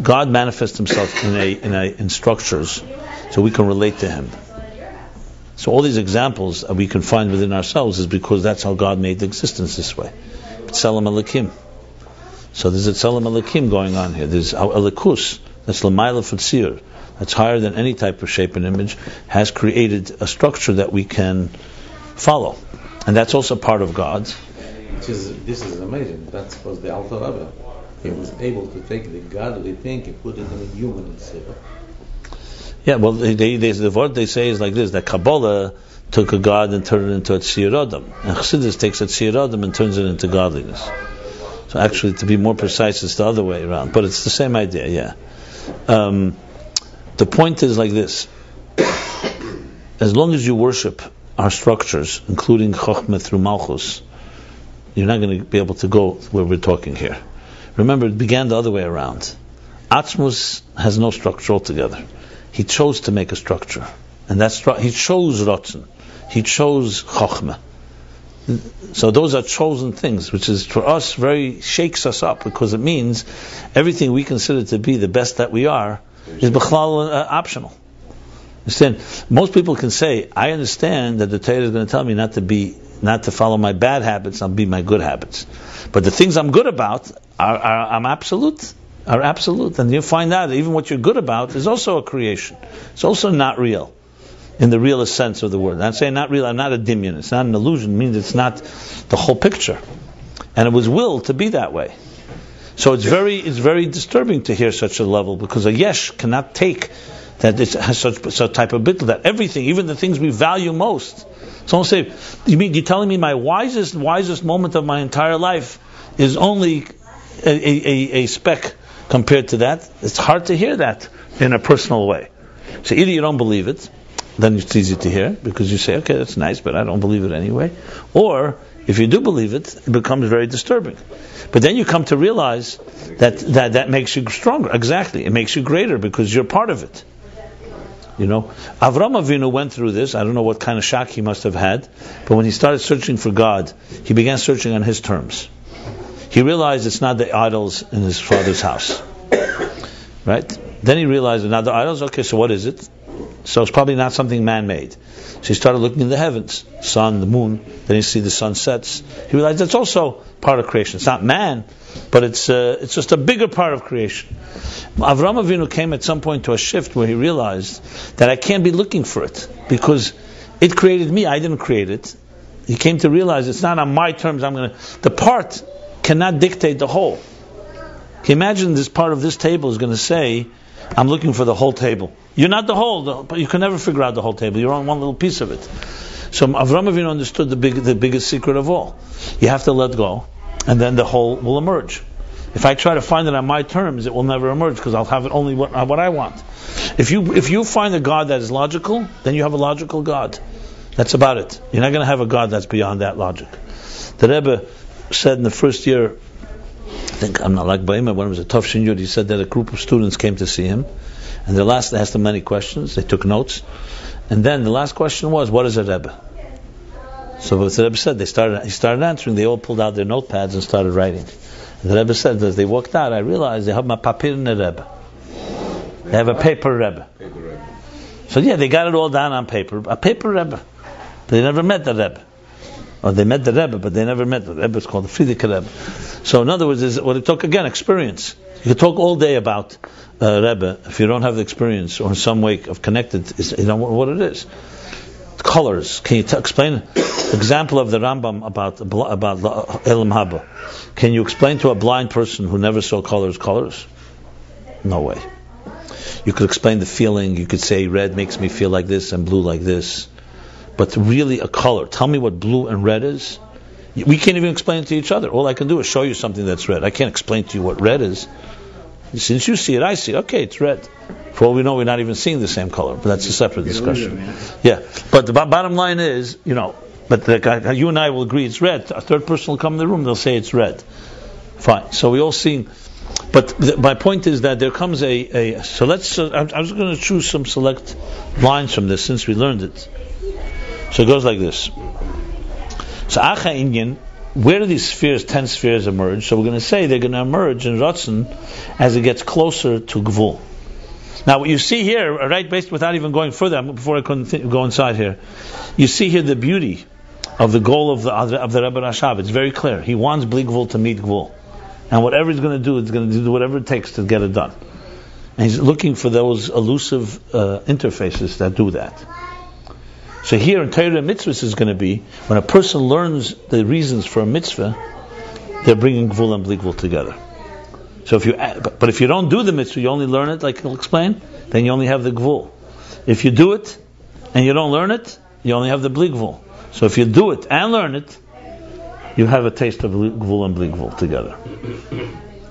God manifests Himself in a, in a in structures, so we can relate to Him. So all these examples that we can find within ourselves is because that's how God made the existence this way. Tselem Elikim. So there's a Tselem Elikim going on here. There's Elikus, that's Lamaila Futsir, that's higher than any type of shape and image, has created a structure that we can follow. And that's also part of God. Which is, this is amazing. That was the Alter Rebbe. He was able to take the godly thing and put it in a human sphere. Yeah, well, they, they, the word they say is like this: that Kabbalah took a god and turned it into a tzir adam, and Chassidus takes a tzir adam and turns it into godliness. So actually, to be more precise, it's the other way around, but it's the same idea. Yeah. Um, the point is like this: as long as you worship our structures, including Chochmah through Malchus, you're not going to be able to go where we're talking here. Remember, it began the other way around. Atzmus has no structure altogether. He chose to make a structure, and that's he chose Ratzon, he chose Chochmah. So those are chosen things, which is for us very shakes us up because it means everything we consider to be the best that we are is b'chlal uh, optional. Understand? Most people can say, "I understand that the Torah is going to tell me not to be, not to follow my bad habits, I'll be my good habits." But the things I'm good about are, are I'm absolute, are absolute, and you find out even what you're good about is also a creation. It's also not real, in the realest sense of the word. I'm saying not real. I'm not a dimion. It's not an illusion. It means it's not the whole picture, and it was willed to be that way. So it's very, it's very disturbing to hear such a level because a yesh cannot take that it has such such type of bittul that everything, even the things we value most. Someone say, "You mean you're telling me my wisest wisest moment of my entire life is only a, a, a speck compared to that?" It's hard to hear that in a personal way. So either you don't believe it, then it's easy to hear because you say, "Okay, that's nice, but I don't believe it anyway," or if you do believe it, it becomes very disturbing. But then you come to realize that, that that makes you stronger. Exactly. It makes you greater because you're part of it. You know, Avram Avinu went through this. I don't know what kind of shock he must have had, but when he started searching for God, he began searching on his terms. He realized it's not the idols in his father's house, right? Then he realized not the idols. Okay, so what is it? So it's probably not something man-made. So he started looking in the heavens, sun, the moon. Then he see the sun sets. He realized that's also part of creation. It's not man, but it's uh, it's just a bigger part of creation. Avram Avinu came at some point to a shift where he realized that I can't be looking for it because it created me. I didn't create it. He came to realize it's not on my terms. I'm going to. The part cannot dictate the whole. Imagine this part of this table is going to say, "I'm looking for the whole table." You're not the whole, but you can never figure out the whole table. You're on one little piece of it. So Avram Avinu understood the big, the biggest secret of all. You have to let go, and then the whole will emerge. If I try to find it on my terms, it will never emerge because I'll have it only what, uh, what I want. If you if you find a God that is logical, then you have a logical God. That's about it. You're not going to have a God that's beyond that logic. The Rebbe said in the first year, I think I'm not like Baima, when it was a tough shinyud, he said that a group of students came to see him, and the last they asked him many questions. They took notes, and then the last question was, "What is a Rebbe?" So what the Rebbe said, they started. He started answering. They all pulled out their notepads and started writing. And the Rebbe said, as they walked out, I realized they have my papir in the Rebbe. They have a paper Rebbe. So yeah, they got it all down on paper. A paper Rebbe. They never met the Rebbe. Or they met the Rebbe, but they never met the Rebbe. It's called the Frierdiker Rebbe. So in other words, is what it talk again experience. You could talk all day about uh, Rebbe if you don't have the experience or in some way of connected. Is, you know what, it is. Colors. Can you t- explain example of the Rambam about about Olam Haba? Can you explain to a blind person who never saw colors colors? No way. You could explain the feeling. You could say red makes me feel like this and blue like this. But really, a color. Tell me what blue and red is. We can't even explain it to each other. All I can do is show you something that's red. I can't explain to you what red is. Since you see it, I see it. Okay, it's red. For all we know, we're not even seeing the same color, but that's a separate discussion. Yeah, but the bottom line is, you know, but the, you and I will agree it's red. A third person will come in the room, they'll say it's red. Fine. So we all see. But the, my point is that there comes a. a so let's. Uh, I'm, I'm just going to choose some select lines from this since we learned it. So it goes like this. So Acha Inyan, where do these spheres, ten spheres, emerge? So we're going to say they're going to emerge in Ratzin as it gets closer to Gvul. Now, what you see here, right, based without even going further, before I go inside here, you see here the beauty of the goal of the of the Rebbe Rashab. It's very clear. He wants Bli Gvul to meet Gvul, and whatever he's going to do, he's going to do whatever it takes to get it done. And he's looking for those elusive uh, interfaces that do that. So here in Torah mitzvahs is going to be when a person learns the reasons for a mitzvah, they're bringing Gvul and Bli Gvul together. So if you, but if you don't do the mitzvah, you only learn it, like he'll explain, then you only have the Gvul. If you do it and you don't learn it, you only have the Bli Gvul. So if you do it and learn it, you have a taste of Gvul and Bli Gvul together.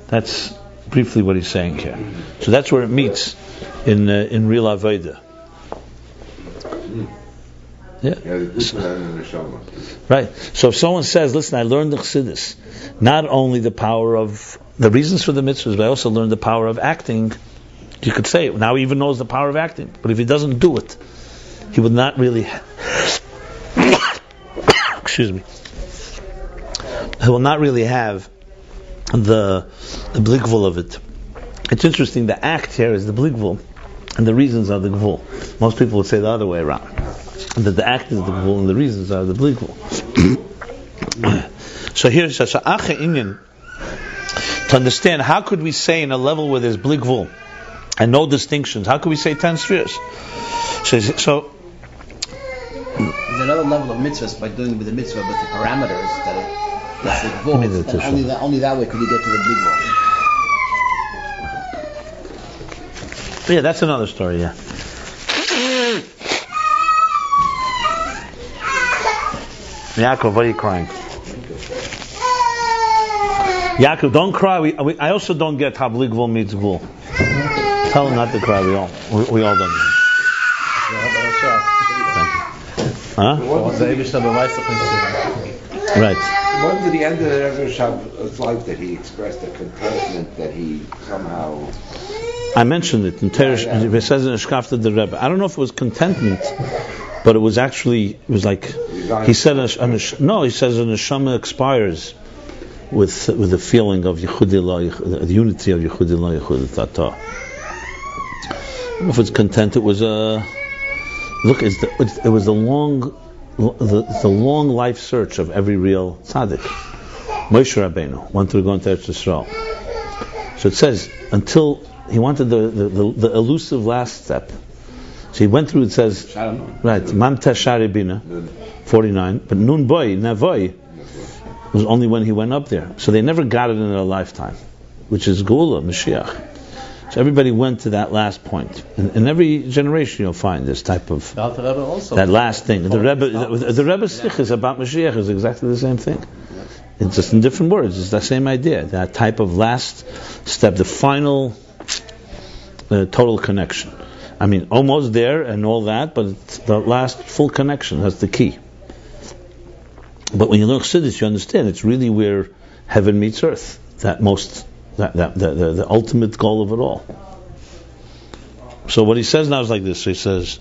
That's briefly what he's saying here. So that's where it meets in uh, in real Aveda. Yeah. Yeah, the good man and the neshama. Right. So if someone says, "Listen, I learned the chassidus, not only the power of the reasons for the mitzvahs, but I also learned the power of acting." You could say it. Now he even knows the power of acting, but if he doesn't do it, he would not really. excuse me. He will not really have the the bligvul of it. It's interesting. The act here is the bligvul, and the reasons are the gvul. Most people would say the other way around that the act is the gvul and the reasons are the bligvul. so here it says, inyan, to understand how could we say in a level where there's bligvul and no distinctions, how could we say ten spheres? So, so There's another level of mitzvahs by doing with the mitzvah, but the parameters that that's the Give gvul. only that, only that way could you get to the big gvul. yeah, that's another story. Yeah. Yaakov, what are you crying? Yaakov, don't cry. We, we, I also don't get how bligvul meets gvul. Tell him not to cry. We all, we, we all don't. Thank you. Huh? Was der Eibischter beweist doch nicht. Right. When did the end of the Rebbe Rashab's life that he expressed a contentment that he somehow I mentioned it in Teresh, it says in Shkafta the Rebbe. I don't know if it was contentment, but it was actually, it was like, he said, a, a, no, he says a neshama expires with with the feeling of Yehudillah, the unity of Yehudillah, Yehuditata. I don't know if it's content, it was a, look, it's the, it was the long, the, the long life search of every real tzaddik. Moshe Rabbeinu wanted to go into Eretz Yisrael. So it says until he wanted the, the, the, the elusive last step. So he went through. It says right Mamta Sharibina, forty nine. But Nun Boy Navoy was only when he went up there. So they never got it in their lifetime, which is Geulah, Mashiach. So everybody went to that last point. In, in every generation, you'll find this type of The Alter Rebbe also. that last thing. The Rebbe, the, the Rebbe's is about Mashiach is exactly the same thing. It's just in different words. It's the same idea. That type of last step, the final uh, total connection. I mean, almost there and all that, but it's the last full connection. That's the key. But when you learn Chassidus, you understand it's really where heaven meets earth. That most, that, that the, the, the ultimate goal of it all. So what he says now is like this. He says,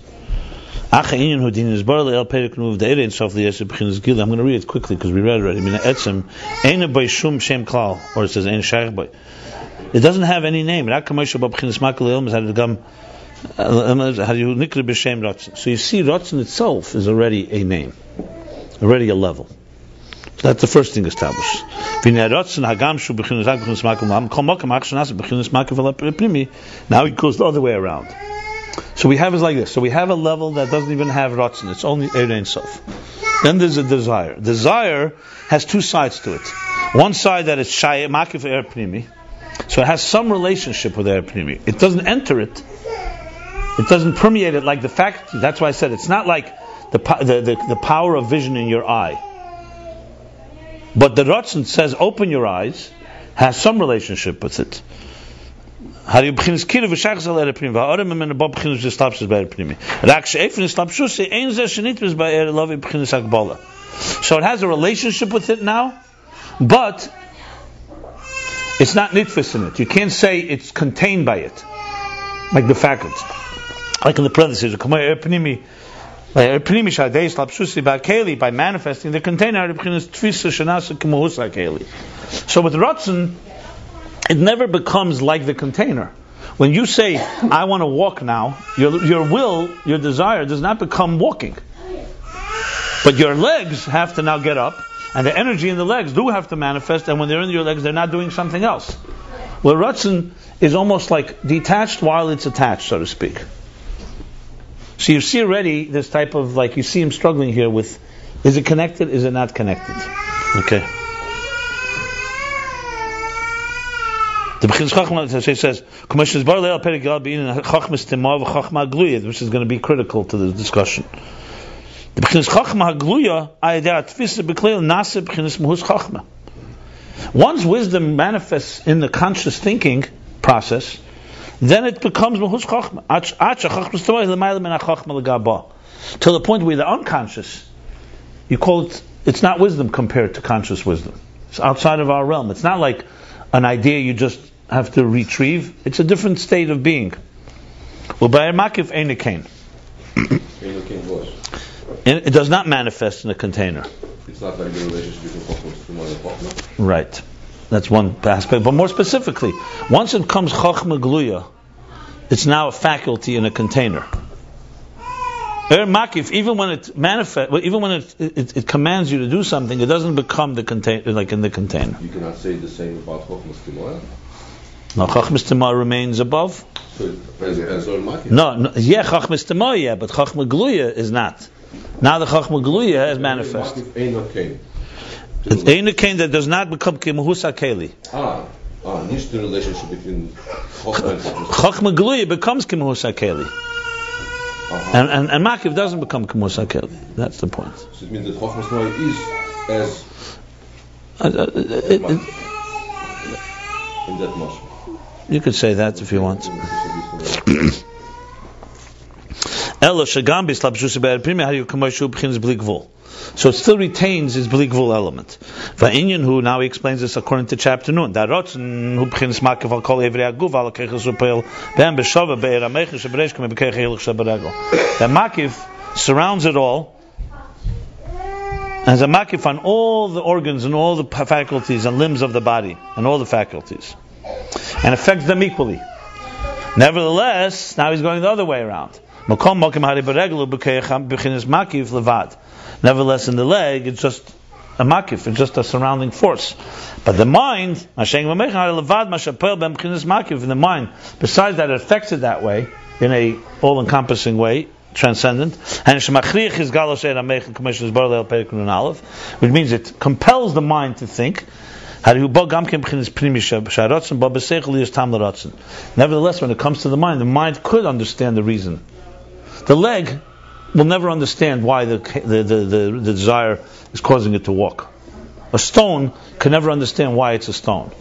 "Ach inyan hu din isbar le'el perek nuv de'ere in sof liyeshe b'chinas. I'm going to read it quickly because we read it already. Or it says. It doesn't have any name. Rotzen. So you see, rotzen itself is already a name, already a level. So that's the first thing established. Now it goes the other way around. So we have is like this. So we have a level that doesn't even have rotzen. It's only Erein Sof. Then there's a desire. Desire has two sides to it. One side that is Shay Makif. So it has some relationship with Er. It doesn't enter it. It doesn't permeate it like the fact. That's why I said it's not like the, the, the, the power of vision in your eye. But the rotzen says open your eyes, has some relationship with it. So it has a relationship with it now, but it's not nitfis in it. You can't say it's contained by it, like the faculties. Like in the parentheses, by manifesting the container. So with Ratzon, it never becomes like the container. When you say, I want to walk now, your, your will, your desire does not become walking. But your legs have to now get up, and the energy in the legs do have to manifest, and when they're in your legs, they're not doing something else. Well, Ratzin is almost like detached while it's attached, so to speak. So you see already this type of, like, you see him struggling here with, is it connected, is it not connected? Okay. The Bechins Chachma says, "Commissioners bar leil perik yal bein chachmas timah v'chachma gluya," which is going to be critical to the discussion. The Bechins Chachma gluya ayadeh atfisa bekleil nasa Bechins muhus chachma. Once wisdom manifests in the conscious thinking process, then it becomes mahus chachma. Ach chachmas timah lemayla min chachma. Till the point where the unconscious, you call it, it's not wisdom compared to conscious wisdom. It's outside of our realm. It's not like an idea you just have to retrieve. It's a different state of being. It does not manifest in a container. It's not like the relationship between Chochmah and. Right. That's one aspect. But more specifically, once it comes Chochmah Gluya, it's now a faculty in a container. Er makif, even when it manifests, even when it, it, it, commands you to do something, it doesn't become the container, like in the container. You cannot say the same about Chochmas Timor. No, Chochmas Timor remains above. So as, as. No, no, yeah, Chochmas Timor, yeah, but Chochma Gluya is not. Now the Chochma Gluya has manifested. It's Ein that does not become Kimuhusa Keli. Ah. Ah, not the relationship between Chochma Gluya becomes Kimuhusa Keli. Uh-huh. And, and, and Makiv doesn't become Kamus HaKeli. That's the point. So it means that Chochmas Noy is as uh, uh, it, it, in that muscle. You could say that if you want. Ella Shagam Bislab Be'er Primi How you come B'chinas Bli Gvul. So it still retains its bligvul element. Va'inyan who now he explains this according to chapter nun. Da rotzen hu b'chinas makev al kol evri aguv al kechas upel ben be'er. That makiv surrounds it all as a makif on all the organs and all the faculties and limbs of the body and all the faculties and affects them equally. Nevertheless, now he's going the other way around. Nevertheless, in the leg, it's just a makif, it's just a surrounding force. But the mind, in the mind, besides that, it affects it that way, in a all-encompassing way, transcendent, which means it compels the mind to think. Nevertheless, when it comes to the mind, the mind could understand the reason. The leg will never understand why the, the, the, the, the desire is causing it to walk. A stone can never understand why it's a stone.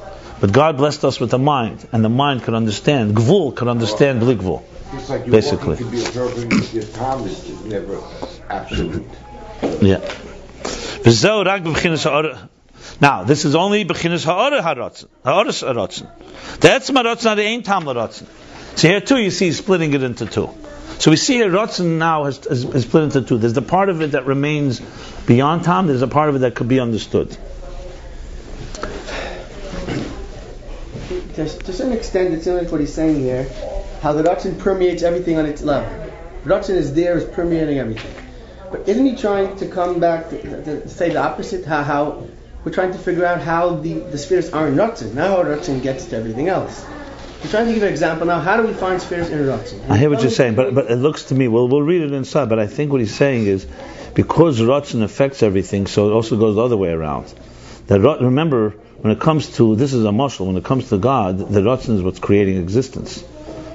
But God blessed us with a mind, and the mind can understand. Gvul can understand Bligvul. Just like basically. Can be observing your time is, is never absolute. Yeah. Now, this is only bechinas haratzen, ha'aras haratzen. The etzma haratzen, the ain't tam. So here too, you see splitting it into two. So we see here Ratzin now has, has, has, split into two. There's the part of it that remains beyond time. There's a part of it that could be understood. To, to some extent, it's similar to what he's saying here. How the Ratzin permeates everything on its level. Ratzin is there, is permeating everything. But isn't he trying to come back to, to, say the opposite? How, how, we're trying to figure out how the, the spirits are in Ratzin. Now Ratzin gets to everything else. I'm trying to give an example now. How do we find spheres in Ratzin? I hear what you're saying, but but it looks to me. Well, we'll read it inside. But I think what he's saying is because Ratzin affects everything, so it also goes the other way around. That remember when it comes to this is a muscle. When it comes to God, the Ratzin is what's creating existence.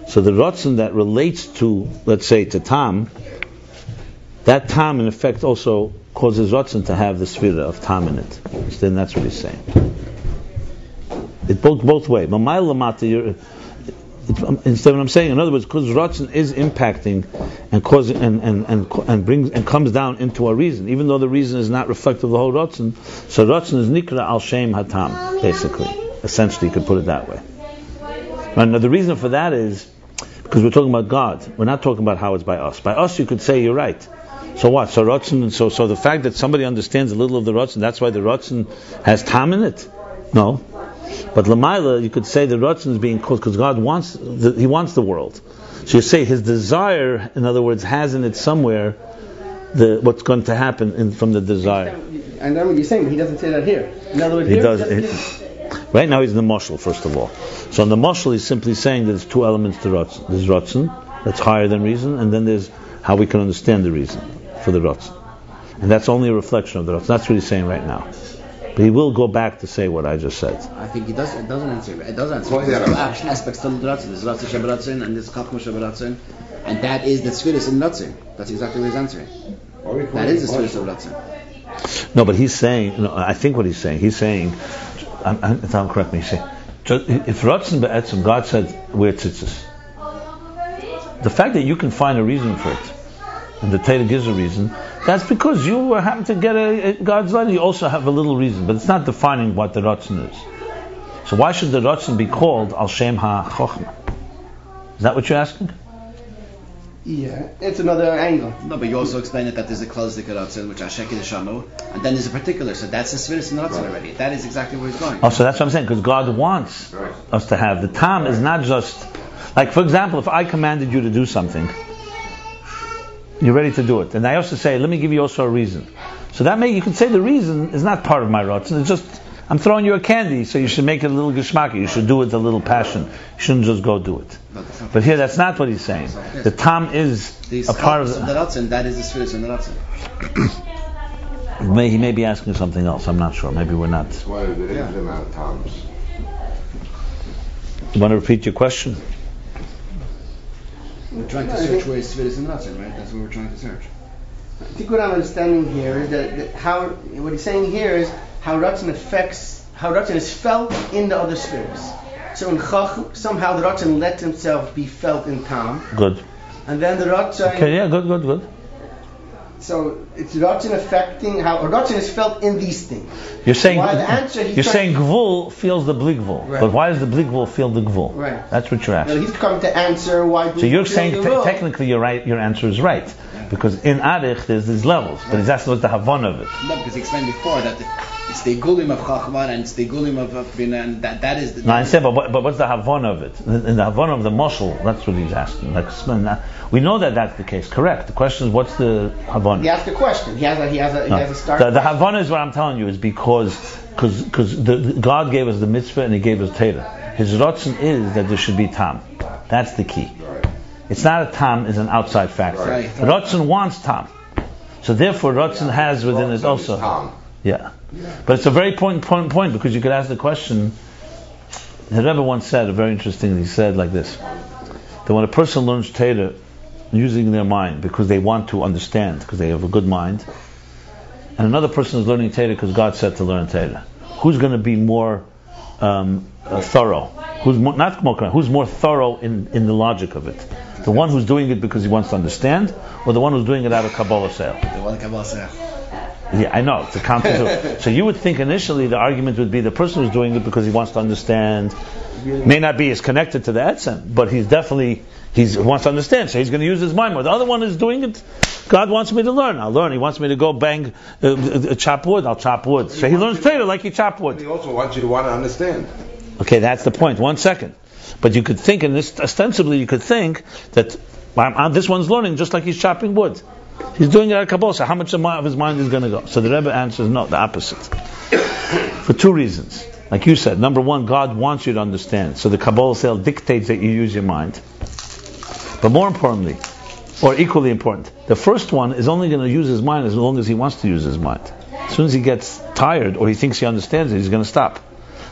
So the Ratzin that relates to, let's say, to Tam, that Tam in effect also causes Ratzin to have the sphere of Tam in it. Then that's what he's saying. It both both way. Lamata, instead of what I'm saying, in other words, because Ratzin is impacting and causing and, and, and, and brings and comes down into our reason, even though the reason is not reflective of the whole Ratzin. So Ratzin is Nikra al Shem Hatam, basically. Essentially, you could put it that way. Right, now the reason for that is because we're talking about God. We're not talking about how it's by us. By us, you could say you're right. So what? So Ratzin, so so the fact that somebody understands a little of the Ratzin, that's why the Ratzin has Tam in it. No, But Lamaila, you could say the Ratzon is being called because God wants the, He wants the world. So you say His desire, in other words, has in it somewhere the what's going to happen in, from the desire. And I know what you're saying, but he doesn't say that here. In other words, He here does. he- right now he's in the mushal, first of all. So in the mushal, he's simply saying that there's two elements to Ratzon. There's Ratzon, that's higher than reason, and then there's how we can understand the reason for the Ratzon. And that's only a reflection of the Ratzon. That's what he's saying right now. But he will go back to say what I just said. I think it does. It doesn't answer. It does answer. Well, There's action aspects to the ratzon. There's ratzon shabaratzon and there's kapma shabaratzon, and that is the spheres in ratzon. That's exactly what he's answering. That is the spheres of ratzon. No, but he's saying, no, I think what he's saying, he's saying, I'm, I'm, if I'm correct me, he's saying, ju- if Ratzon be'etzim, God said, we're tzitzis. The fact that you can find a reason for it, and the Torah gives a reason, that's because you happen to get a, a God's letter. You also have a little reason, but it's not defining what the Ratzon is. So why should the Ratzon be called Al Shem HaChochma? Is that what you're asking? Yeah, it's another angle. No, but you also explained it that there's a closed ratzon, which Ashek is Shanu, and then there's a particular. So that's the spheres in ratzon already. That is exactly where he's going. Oh, so that's what I'm saying, because God wants Right. us to have. The tam is not just, like for example, if I commanded you to do something, you're ready to do it. And I also say, let me give you also a reason. So that may, you can say the reason is not part of my rotzen, it's just, I'm throwing you a candy, so you should make it a little geschmacky. You should do it with a little passion. You shouldn't just go do it. No, that's not- But here, that's not what he's saying. The tam is These a part of the the. ratzon. That is the spirit in the ratzon. May, he may be asking something else. I'm not sure. Maybe we're not. That's why there is the amount of times. You want to repeat your question? We're trying to search where is spheres in ratzon, right? That's what we're trying to search. I think what I'm understanding here is that, that how what he's saying here is how Ratzon affects how Ratzon is felt in the other spheres. So in Chach, somehow the Ratzon lets himself be felt in Tam, Good. and then the Ratzon. Okay, yeah, good, good, good. So it's Ratzon affecting how Ratzon is felt in these things. You're saying Why the answer he's you're saying gvul feels the bligvul, Right. but why does the bligvul feel the gvul? Right. That's what you're Now, asking. he's come to answer why. So you're saying te- technically you're right. Your answer is right because in arich there's these levels, but he's asking what's the havon of it. No, because he explained before that it's the gulim of chachma and it's the gulim of, of bina, and that that is the. No, I said, but, what- but what's the havon of it? In the havon of the moshel, that's what he's asking. Like, we know that that's the case. Correct. The question is, what's the havon? He asked a question. He has a he has a he No. has a start. The, the Havana is what I'm telling you is because because because the, the- God gave us the mitzvah and He gave us Torah. His rotzen is that there should be tam. That's the key. It's not a tam; it's an outside factor. Right. Rotzen wants tam, so therefore rotzen has within it also. Tom. Yeah, but it's a very point, point because you could ask the question. The Rebbe once said a very interesting. He said like this: that when a person learns Torah using their mind because they want to understand, because they have a good mind, and another person is learning Torah because God said to learn Torah, who's going to be more um, uh, thorough? Who's more, not more Who's more thorough in, in the logic of it? The one who's doing it because he wants to understand, or the one who's doing it out of kabbalas ol? The one Kabbalah said. Yeah, I know. It's a counter. so you would think initially the argument would be the person who's doing it because he wants to understand. May not be as connected to the etzem, but he's definitely he's he wants to understand. So he's going to use his mind more. The other one is doing it. God wants me to learn. I'll learn. He wants me to go bang, uh, uh, chop wood. I'll chop wood. So he learns Torah like he chop wood. He also wants you to want to understand. Okay, that's the point. One second. But you could think, and this ostensibly you could think that this one's learning just like he's chopping wood. He's doing it at Kabbalah. So how much of, of his mind is going to go? So the Rebbe answers no, the opposite. For two reasons. Like you said, number one, God wants you to understand. So the kabbalas ol dictates that you use your mind. But more importantly, or equally important, the first one is only going to use his mind as long as he wants to use his mind. As soon as he gets tired or he thinks he understands it, he's going to stop.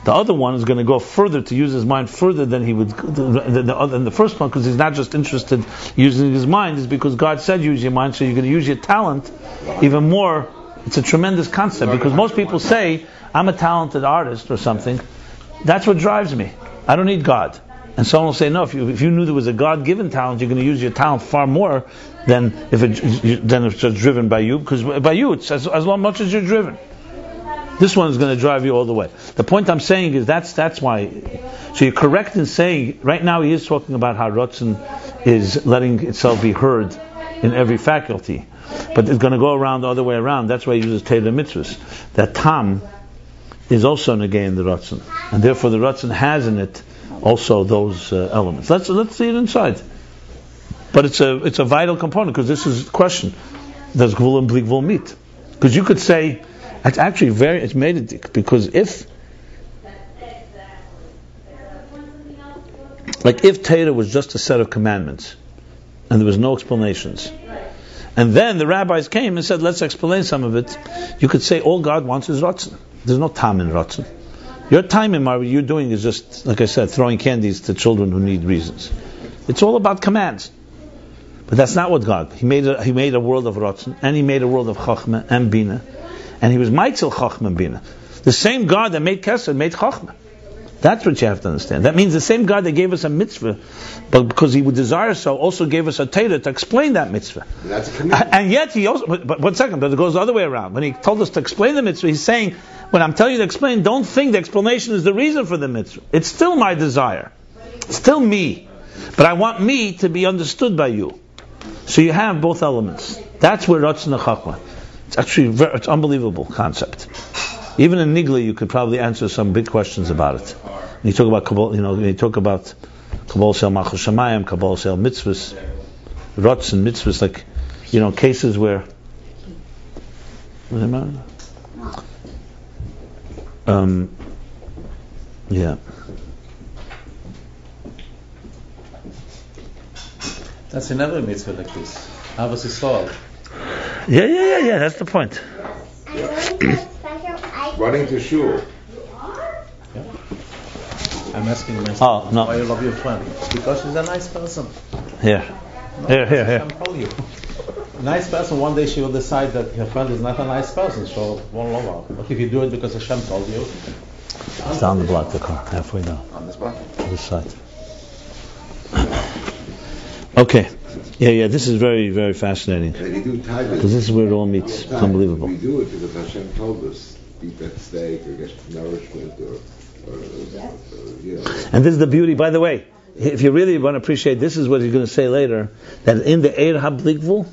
The other one is going to go further to use his mind further than he would than the, other, than the first one because he's not just interested using his mind. Is because God said use your mind, so you're going to use your talent even more. It's a tremendous concept because most people say I'm a talented artist or something. That's what drives me. I don't need God. And someone will say, no, if you, if you knew there was a God-given talent, you're going to use your talent far more than if it, than if it's just driven by you, because by you, it's as, as much as you're driven. This one is going to drive you all the way. The point I'm saying is that's that's why. So you're correct in saying right now he is talking about how Rotzen is letting itself be heard in every faculty, but it's going to go around the other way around. That's why he uses Taylor mitzvahs. That tam is also negating the Ratzon. And therefore the Ratzon has in it also those uh, elements. Let's, let's see it inside. But it's a, it's a vital component because this is the question. Does Gvul and meet? Because you could say, it's actually very, it's made it, because if, like if Torah was just a set of commandments, and there was no explanations, and then the rabbis came and said, let's explain some of it, you could say all God wants is Ratzon. There's no time in Ratzon. Your time in what you're doing is just, like I said, throwing candies to children who need reasons. It's all about commands. But that's not what God. He made a, he made a world of Ratzon, and he made a world of Chachma and Bina, and he was Michael Chachma Bina. The same God that made Kesed made Chachma. That's what you have to understand. That means the same God that gave us a mitzvah, but because He would desire so, also gave us a Torah to explain that mitzvah. And yet He also, but, but one second, but it goes the other way around. When He told us to explain the mitzvah, He's saying, when I'm telling you to explain, don't think the explanation is the reason for the mitzvah. It's still my desire. It's still me. But I want me to be understood by you. So you have both elements. That's where Ratzon Chachma. It's actually very, it's unbelievable concept. Even in Nigla, you could probably answer some big questions about it. When you talk about Kabbalah, you know, you talk about Kabbalah Sel Machal Shemayim, Kabbalah Sel Mitzvahs, Ratzon Mitzvahs, like, you know, cases where. Um, yeah. That's another mitzvah like this. Havas Yisrael. Yeah, yeah, yeah, yeah, that's the point. I'm to special ice Running to shul. I'm asking myself Oh, no. why you love your friend. Because she's a nice person. Here. No, Here, here, here. Hashem told you. Nice person, one day she will decide that her friend is not a nice person, so won't love her. But if you do it because Hashem told you, It's down the block, the car, halfway down, On this block. to this side. Okay. Yeah, yeah, this is very, very fascinating. And you do time Because this is where it all meets. It's unbelievable. We do it because Hashem told us, eat that steak or get nourishment or, or, or you know. And this is the beauty, by the way, if you really want to appreciate, this is what he's going to say later, that in the Eir HaBlikvul,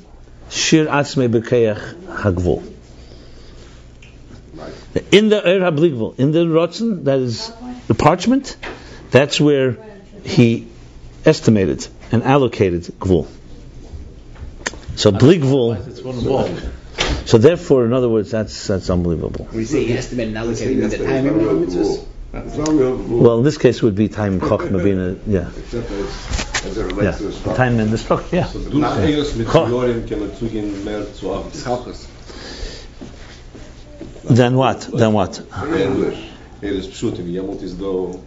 Shir Atzme Bekeach Hagvul. In the Eir HaBlikvul, in the Rotzen, that is the parchment, that's where he estimated and allocated Gvul. So Blikvul, it's one wall. so therefore, in other words, that's that's unbelievable. When you say he estimated and allocated, you mean the timing of the mitzvahs? It's not real rule. Well, in this case, it would be time Chochmah being yeah, Except as, as it yeah, to the time and the structure, yeah. So durch Eos mit Jorim kann man zugehen mehr zu Achtis. Chalchus. Then what? Then what? English. Eres Pshutim, Yamut is do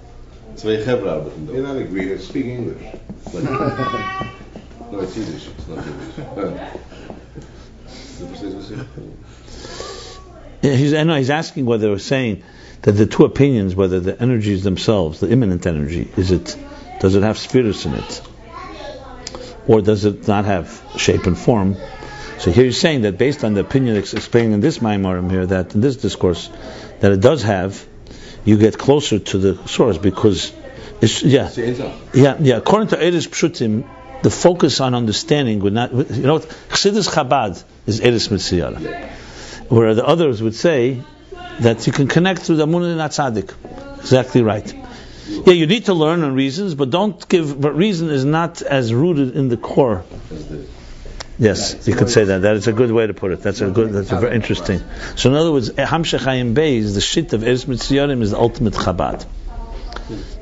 zwei Chevra arbeiten You're do. not agreeing, speak English. No, it's Yiddish, it's not Yiddish. Du verstehst, was? Yeah, he's, I know he's asking whether we're saying that the two opinions, whether the energies themselves, the immanent energy, is it, does it have spirits in it, or does it not have shape and form? So here he's saying that based on the opinion ex- explained in this Maimarim here, that in this discourse, that it does have, you get closer to the source because it's yeah Sie eins auch. yeah yeah. According to Eris Pshutim, the focus on understanding would not. You know, what? Chassidus Chabad is Eris Mitzvah. Where the others would say that you can connect through the Amun and Atzadik. Exactly right. Yeah, you need to learn on reasons, but don't give. But reason is not as rooted in the core. Yes, you could say that. That is a good way to put it. That's a good. That's a very interesting. So in other words, Hamshechayim Bey is the shit of Eretz Mitzvah is the ultimate Chabad.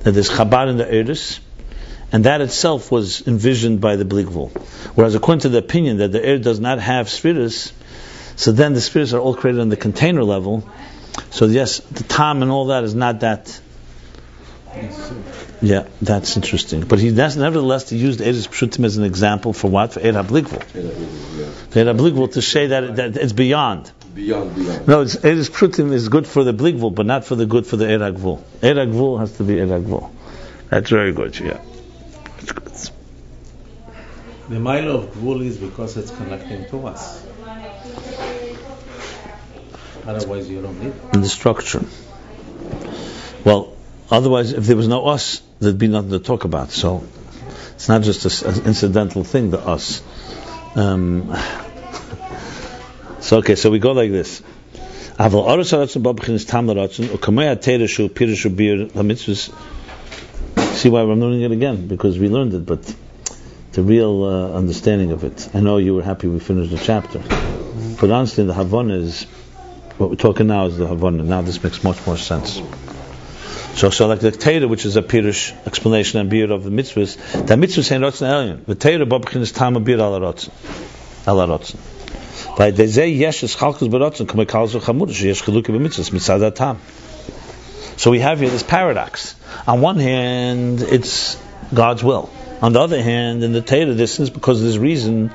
That there's Chabad in the Eretz, and that itself was envisioned by the Bligvul. Whereas according to the opinion that the air does not have spirits, so then the spirits are all created on the container level. So yes, the tam and all that is not that. Yeah, that's interesting. But he does, nevertheless he used Eretz Pshutim as an example for what? For Eretz Bligvul. yeah. Eretz Bligvul to say that, that it's beyond. Beyond, beyond. No, it's, Eretz Pshutim is good for the Bligvul, but not for the good for the Eretz Gvul. Eretz Gvul has to be Eretz Gvul. That's very good, yeah. That's good. The mile of Gvul is because it's connecting to us. Otherwise, you don't need it. in the structure. Well, Otherwise, if there was no us, there'd be nothing to talk about. So it's not just an incidental thing, the us. Um, so, okay, so we go like this. See why I'm learning it again? Because we learned it, but the real uh, understanding of it. I know you were happy we finished the chapter. But honestly, the Havana is, what we're talking now is the Havana. Now this makes much more sense. So, so like the Torah, which is a Pirush explanation and beer of the mitzvahs, the mitzvahs ain't rotzen alien. The Torah babchin is tam beer ala rotzen, ala rotzen. By the zeh yesh es chalkus berotzen kama kalzo chamudish yesh chiluki b'mitzvahs mitzad tam. So we have here this paradox. On one hand, it's God's will. On the other hand, in the Torah, this is because there's reason,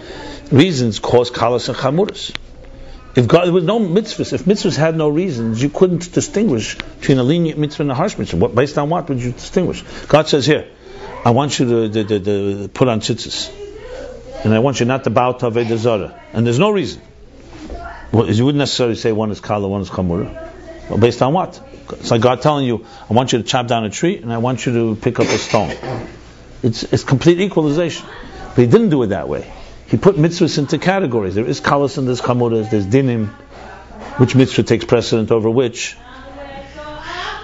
reasons cause kalas and chamuras. If God, there was no mitzvahs, if mitzvahs had no reasons, you couldn't distinguish between a lenient mitzvah and a harsh mitzvah. What, based on what would you distinguish? God says here, I want you to, to, to, to put on tzitzis. And I want you not to bow to Aveda Zara. And there's no reason. Well, you wouldn't necessarily say one is kala, one is chamura. Well, based on what? It's like God telling you, I want you to chop down a tree and I want you to pick up a stone. It's, it's complete equalization. But he didn't do it that way. He put mitzvahs into categories. There is kalas and there's chamuras, there's dinim, which mitzvah takes precedent over which.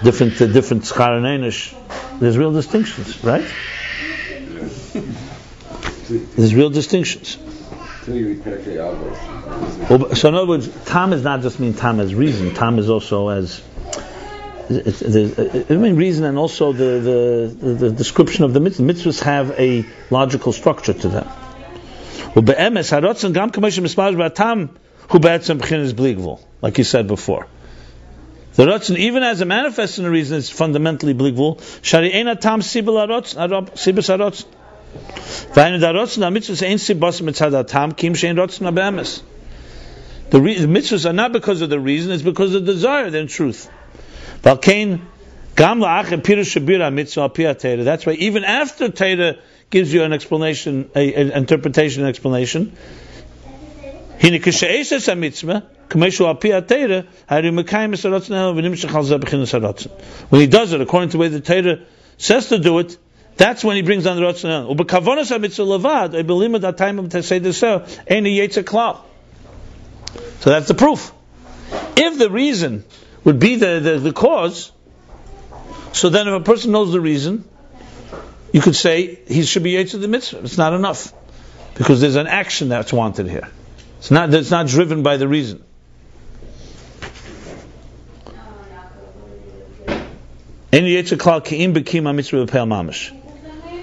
Different, uh, different schar There's real distinctions, right? There's real distinctions. So in other words, tam is not just mean tam as reason. Tam is also as it's, it's, I mean reason and also the, the, the description of the mitzvahs. Mitzvahs have a logical structure to them. Ube'emes harotzen gam kamesh mismaj batam hu be'etzem b'chinas bli gvul, like he said before. The rotzen, even as a manifest in the reason, is fundamentally bli gvul. Shari ena tam sibel harotzen, sibes harotzen. Vayne da rotzen hamitzvus ein sibos mitzad hatam kim shein rotzen habe'emes. The, re- the mitzvahs are not because of the reason, it's because of the desire, then truth. Valkein gam la'achem pirush shabira mitzvah al That's why even after teira gives you an explanation, an interpretation, an explanation. When he does it according to the way the Torah says to do it, that's when he brings on the Ratzon So that's the proof. If the reason would be the, the, the cause, so then if a person knows the reason, you could say he should be to the mitzvah. It's not enough because there's an action that's wanted here. It's not. It's not driven by the reason.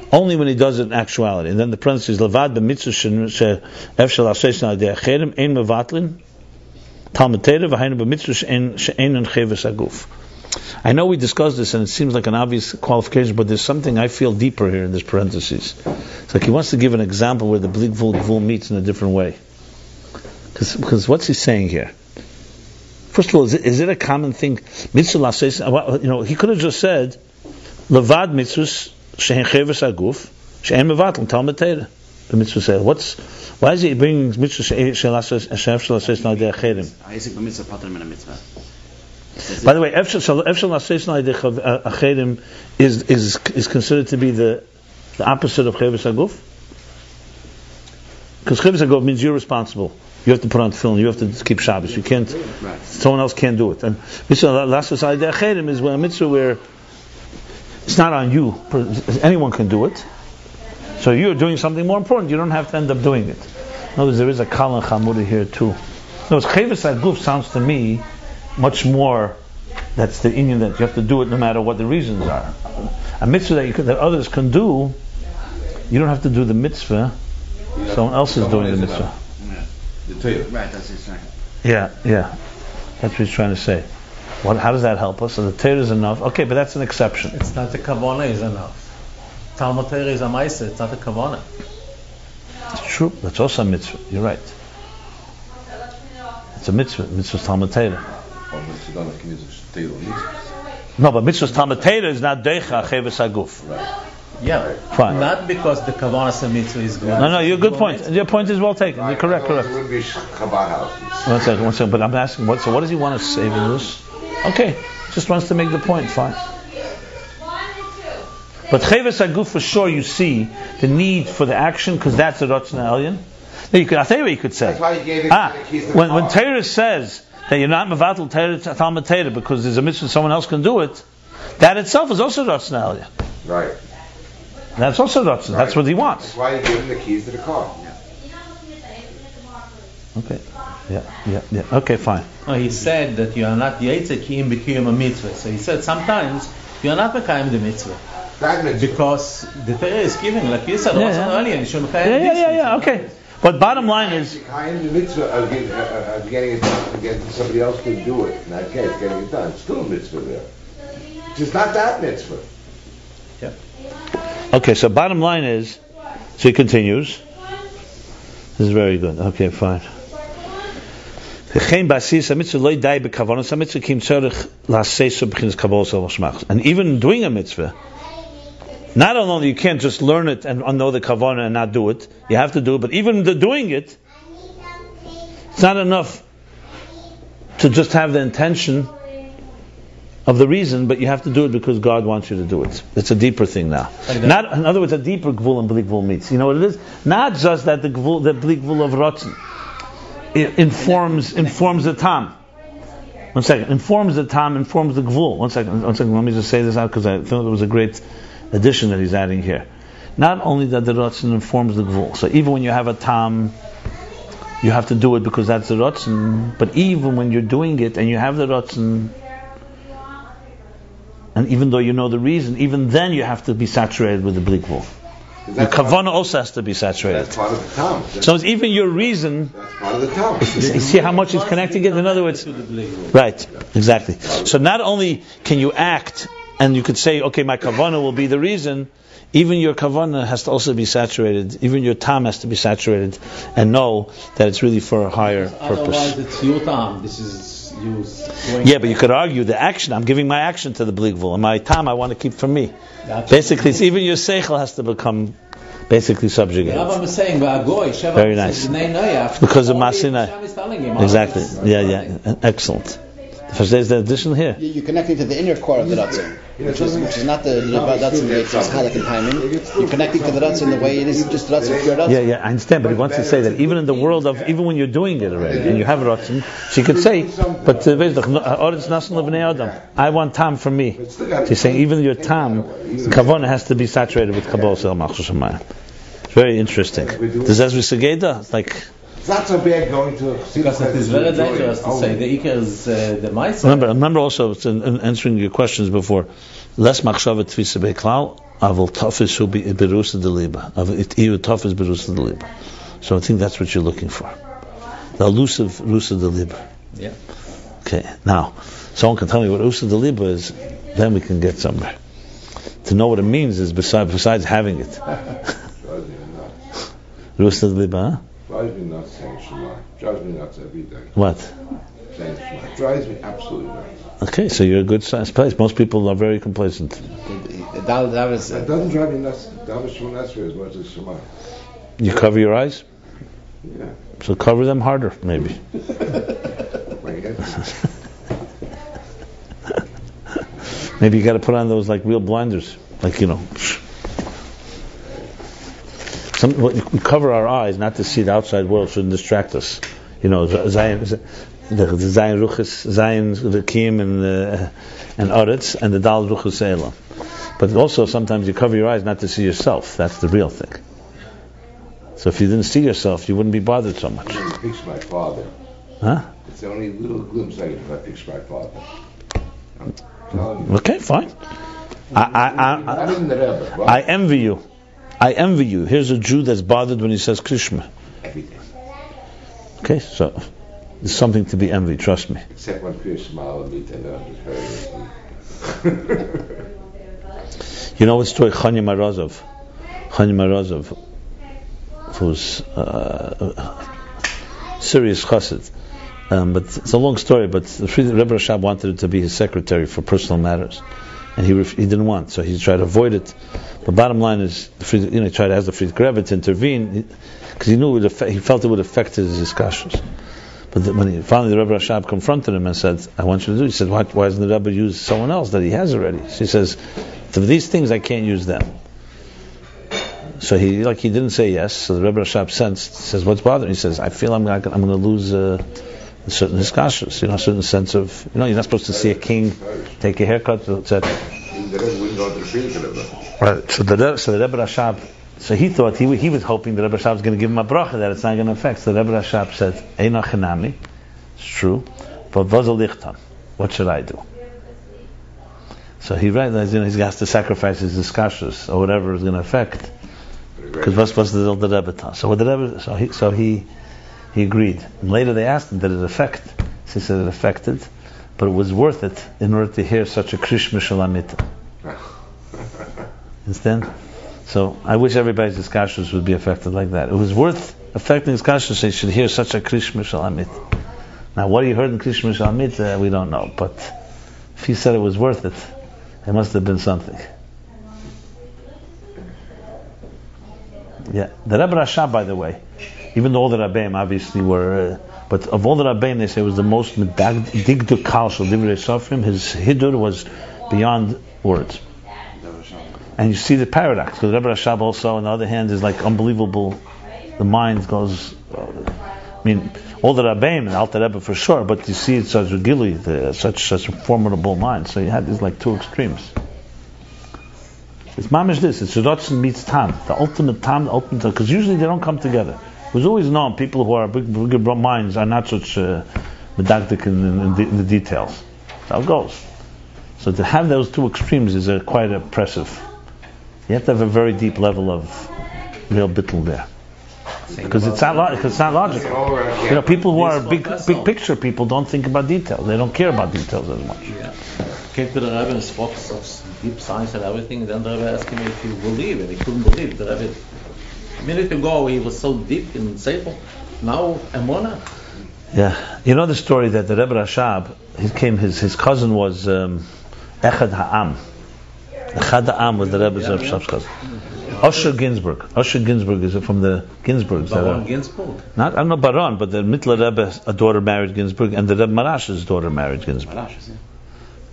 Only when he does it in actuality. And then the parenthesis, Levad talmud terev, v'hainu b'mitzvah she'en cheves aguf. I know we discussed this and it seems like an obvious qualification, but there's something I feel deeper here in this parenthesis. It's like he wants to give an example where the vul gvul meets in a different way. Because what's he saying here? First of all, is it, is it a common thing? Mitzvah says, uh, you know, he could have just said, Levad mitzvahs shehen aguf she'en mevatl talmud The mitzvah says, what's why is he bringing mitzvah she'en she'en she'en she'en she'en mitzvah? By the way, Efshel uh, Achedim is, is, is considered to be the, the opposite of Cheves Aguf. Because Cheves Aguf means you're responsible. You have to put on tefillin. You have to keep Shabbos. You can't. Right. Someone else can't do it. And mitzvah uh, lassos achedim is when a mitzvah where it's not on you. Anyone can do it. So you're doing something more important. You don't have to end up doing it. In other words, there is a kalan chamura here too. No, cheves aguf sounds to me much more. That's the Indian that you have to do it no matter what the reasons are. A mitzvah that, can, that others can do, you don't have to do the mitzvah. Yeah. Someone else is doing the mitzvah. Yeah. Right, that's his. Yeah, yeah. That's what he's trying to say. What, how does that help us? So the Torah is enough. Okay, but that's an exception. It's not the kavana is enough. Talmud Torah is a ma'aser. It's not the kavana. It's true. That's also a mitzvah. You're right. It's a mitzvah. Mitzvah Talmud Torah. No, but mitzvahs Talmud Torah is not deicha cheves aguf. Right. Yeah, Fine. not because the kavanas mitzvah is good. No, no, your good point. Your point is well taken. You're correct, correct. One second, one second. But I'm asking, what? So, what does he want to say in this? Okay, just wants to make the point. Fine. But cheves aguf for sure, you see the need for the action because that's the rotzna alien. You could, I'll tell you what you could say. That's why he gave it ah, when, when Torah says that you're not mevatel Torah Talmud Torah because there's a mitzvah someone else can do it, that itself is also Ratzon Right. That's also Ratzon. That's what he wants. That's why he gave him the keys to the car. Okay. Yeah, yeah, yeah. Okay, fine. No, he said that you are not Yaitze Kiyim B'Kiyim a mitzvah. So he said sometimes you are not Mekayim the mitzvah. That mitzvah. Because the Torah is given, like you said, Yeah, also yeah. earlier, you should Yeah, yeah, yeah, yeah. Okay. But bottom line is, I am the mitzvah of getting, of getting it done, getting somebody else to do it. Not getting it done. It's still a mitzvah there. It's not that mitzvah. Yeah. Okay, so bottom line is, so he continues. This is very good. Okay, fine. And even doing a mitzvah, not only you can't just learn it and know the kavanah and not do it, you have to do it, but even the doing it, it's not enough to just have the intention of the reason, but you have to do it because God wants you to do it. It's a deeper thing now. Not, in other words, a deeper gvul and blik gvul meets. You know what it is? Not just that the gvul, the blik gvul of rotzen informs informs the tam. One second. Informs the tam, informs the gvul. One second. One second. Let me just say this out because I thought it was a great addition that he's adding here. Not only that the rotzen informs the gvul. So even when you have a tam, you have to do it because that's the rotzen. But even when you're doing it and you have the rotzen, and even though you know the reason, even then you have to be saturated with the blik gvul. Your That's part, kavanah also has to be saturated. that's part of the tom. That's, So it's even your reason that's part of the tom. you see how much it's connecting it? In other words, right, exactly. So not only can you act and you could say, okay, my kavana will be the reason, even your kavana has to also be saturated, even your tam has to be saturated, and know that it's really for a higher purpose. it's your time. This is you. Yeah, but you could argue the action, I'm giving my action to the bligvul, and my tam I want to keep for me. Basically, it's even your seichel has to become basically subjugated. Rambam is saying, "Va'agoy, Very nice. Because of only Masinai. Hashem is telling him, Exactly. "Oh, Yeah, yeah. Excellent. There's the addition here. You- You're connecting to the inner core of the Ratzon, which is, which is not the Ratzon that is Halak and timing. You're connecting to the Ratzon the way it is just Ratzon, pure Ratzon. Yeah, yeah, I understand, but he wants to say that even in the world of, even when you're doing it already, and you have Ratzin, she could say, but uh, Oretz Nasan Levnei Adam, I want Tam for me. She's saying even your Tam, Kavona has to be saturated with Kabbalah Sel Machshus Shemayim. It's very interesting. Does Ezra Segeda, like, It's not so bad going to a Because it is very dangerous to say the Iker is uh, the Maisa. remember, remember also, in, in answering your questions before, less Machshava Tvisa Beklal, Avil Tafis who be Berusa Deliba. It Iu Tafis Berusa Deliba. So I think that's what you're looking for. The elusive Rusa Deliba. Yeah. Okay, now, someone can tell me what Usa Deliba is, then we can get somewhere. To know what it means is besides, besides having it. Drives me nuts. Rusa Deliba, huh? Drives me nuts saying Shema. Drives me nuts every day What? saying Shema. Drives me absolutely nuts. Okay, so you're a good sized place. Most people are very complacent. That, that was, It doesn't drive me nuts. David Shema Esrei as much as Shema. You cover your eyes, Yeah. so cover them harder, maybe. Maybe you got to put on those like real blinders, like you know. Some, we cover our eyes not to see the outside world, shouldn't distract us. You know, Zion, the Zion Ruchas, Zion Rekim and uh, and Oretz, and the Dal Ruchas Elam. But also sometimes you cover your eyes not to see yourself. That's the real thing. So if you didn't see yourself, you wouldn't be bothered so much, picture my father. huh? It's the only little glimpse I get if I picture my father. I'm telling you. Okay, fine. I, I, I, Not even the Rebbe. but I envy you. I envy you. Here's a Jew that's bothered when he says everything. Okay, so it's something to be envied. Trust me. Except when Chris smiled at me, then I'm just very You know what story Chanya Marazov? Chanya Marazov, who's uh, a serious chassid. Um, but it's a long story. But the Rebbe Rashab wanted to be his secretary for personal matters, and he ref- he didn't want, so he tried to avoid it. The bottom line is, Fried- you know, he tried to ask the Frierdiker Rebbe to intervene because he knew affect, he felt it would affect his discussions. But the, when he, finally the Rebbe Rashab confronted him and said, "I want you to do," he said, "Why, why doesn't the Rebbe use someone else that he has already?" She says, "For these things, I can't use them." So he like he didn't say yes. So the Rebbe Rashab sensed says, "What's bothering?" He says, "I feel I'm I'm going to lose uh, certain discussions, you know, a certain sense of, you know, you're not supposed to see a king take a haircut, etc. The the. Right. So the so the Rebbe Rashab, so he thought he he was hoping the Rebbe Rashab was going to give him a bracha that it's not going to affect. So the Rebbe Rashab said, "Eina chenami." It's true, but was a lichtan. What should I do? So he realized, you know, he's got to sacrifice his discussions or whatever is going to affect. Because what's to do the Rebbe taught. So what the Rebbe, so he, so he, he agreed. And later they asked him, did it affect? So he said it affected, but it was worth it in order to hear such a krishma shalamita. Understand? So I wish everybody's discussions would be affected like that. It was worth affecting discussions so you should hear such a krishma shalamit. Now what he heard in krishma shalamit, uh, we don't know. But if he said it was worth it, it must have been something. Yeah, the Rebbe Rashab, by the way, even though all the Rabbeim obviously were, uh, but of all the Rabbeim, they say was the most digdu kal shel divrei sofrim. His hidur was beyond words. And you see the paradox because Rebbe Rashab also, on the other hand, is like unbelievable. The mind goes. I mean, all the Rabbeim and Alter Rebbe for sure, but you see it's such a the- such such a formidable mind. So you had these like two extremes. It's mamish this. It's Rotzen meets Tam. The ultimate Tam, the ultimate because usually they don't come together. Was always known people who are big, bigger minds are not such uh, in, in, in, the, in the details. That's how it goes. So to have those two extremes is uh, quite oppressive. You have to have a very deep level of real bittul there. Because it's not, lo- it's not logical. You know, people who are big, big picture people don't think about details. They don't care about details as much. Came to the Rebbe and spoke of deep science and everything. Then the Rebbe asked him if he believed, and he couldn't believe. The Rebbe, minute ago, he was so deep in Sefer. Now, Emona. Yeah, you know the story that the Rebbe Rashab, he came, his, his cousin was um, Echad Ha'am. Echad Ha'am was the Rebbe's Reb Shab's cousin. Osher Ginsburg. Osher Ginsburg is from the Ginsburgs. Baron Ginsburg. Not, I don't know Baron, but the Mittler Rebbe, a daughter married Ginsburg, and the Rebbe Maharash's daughter married Ginsburg. Yeah.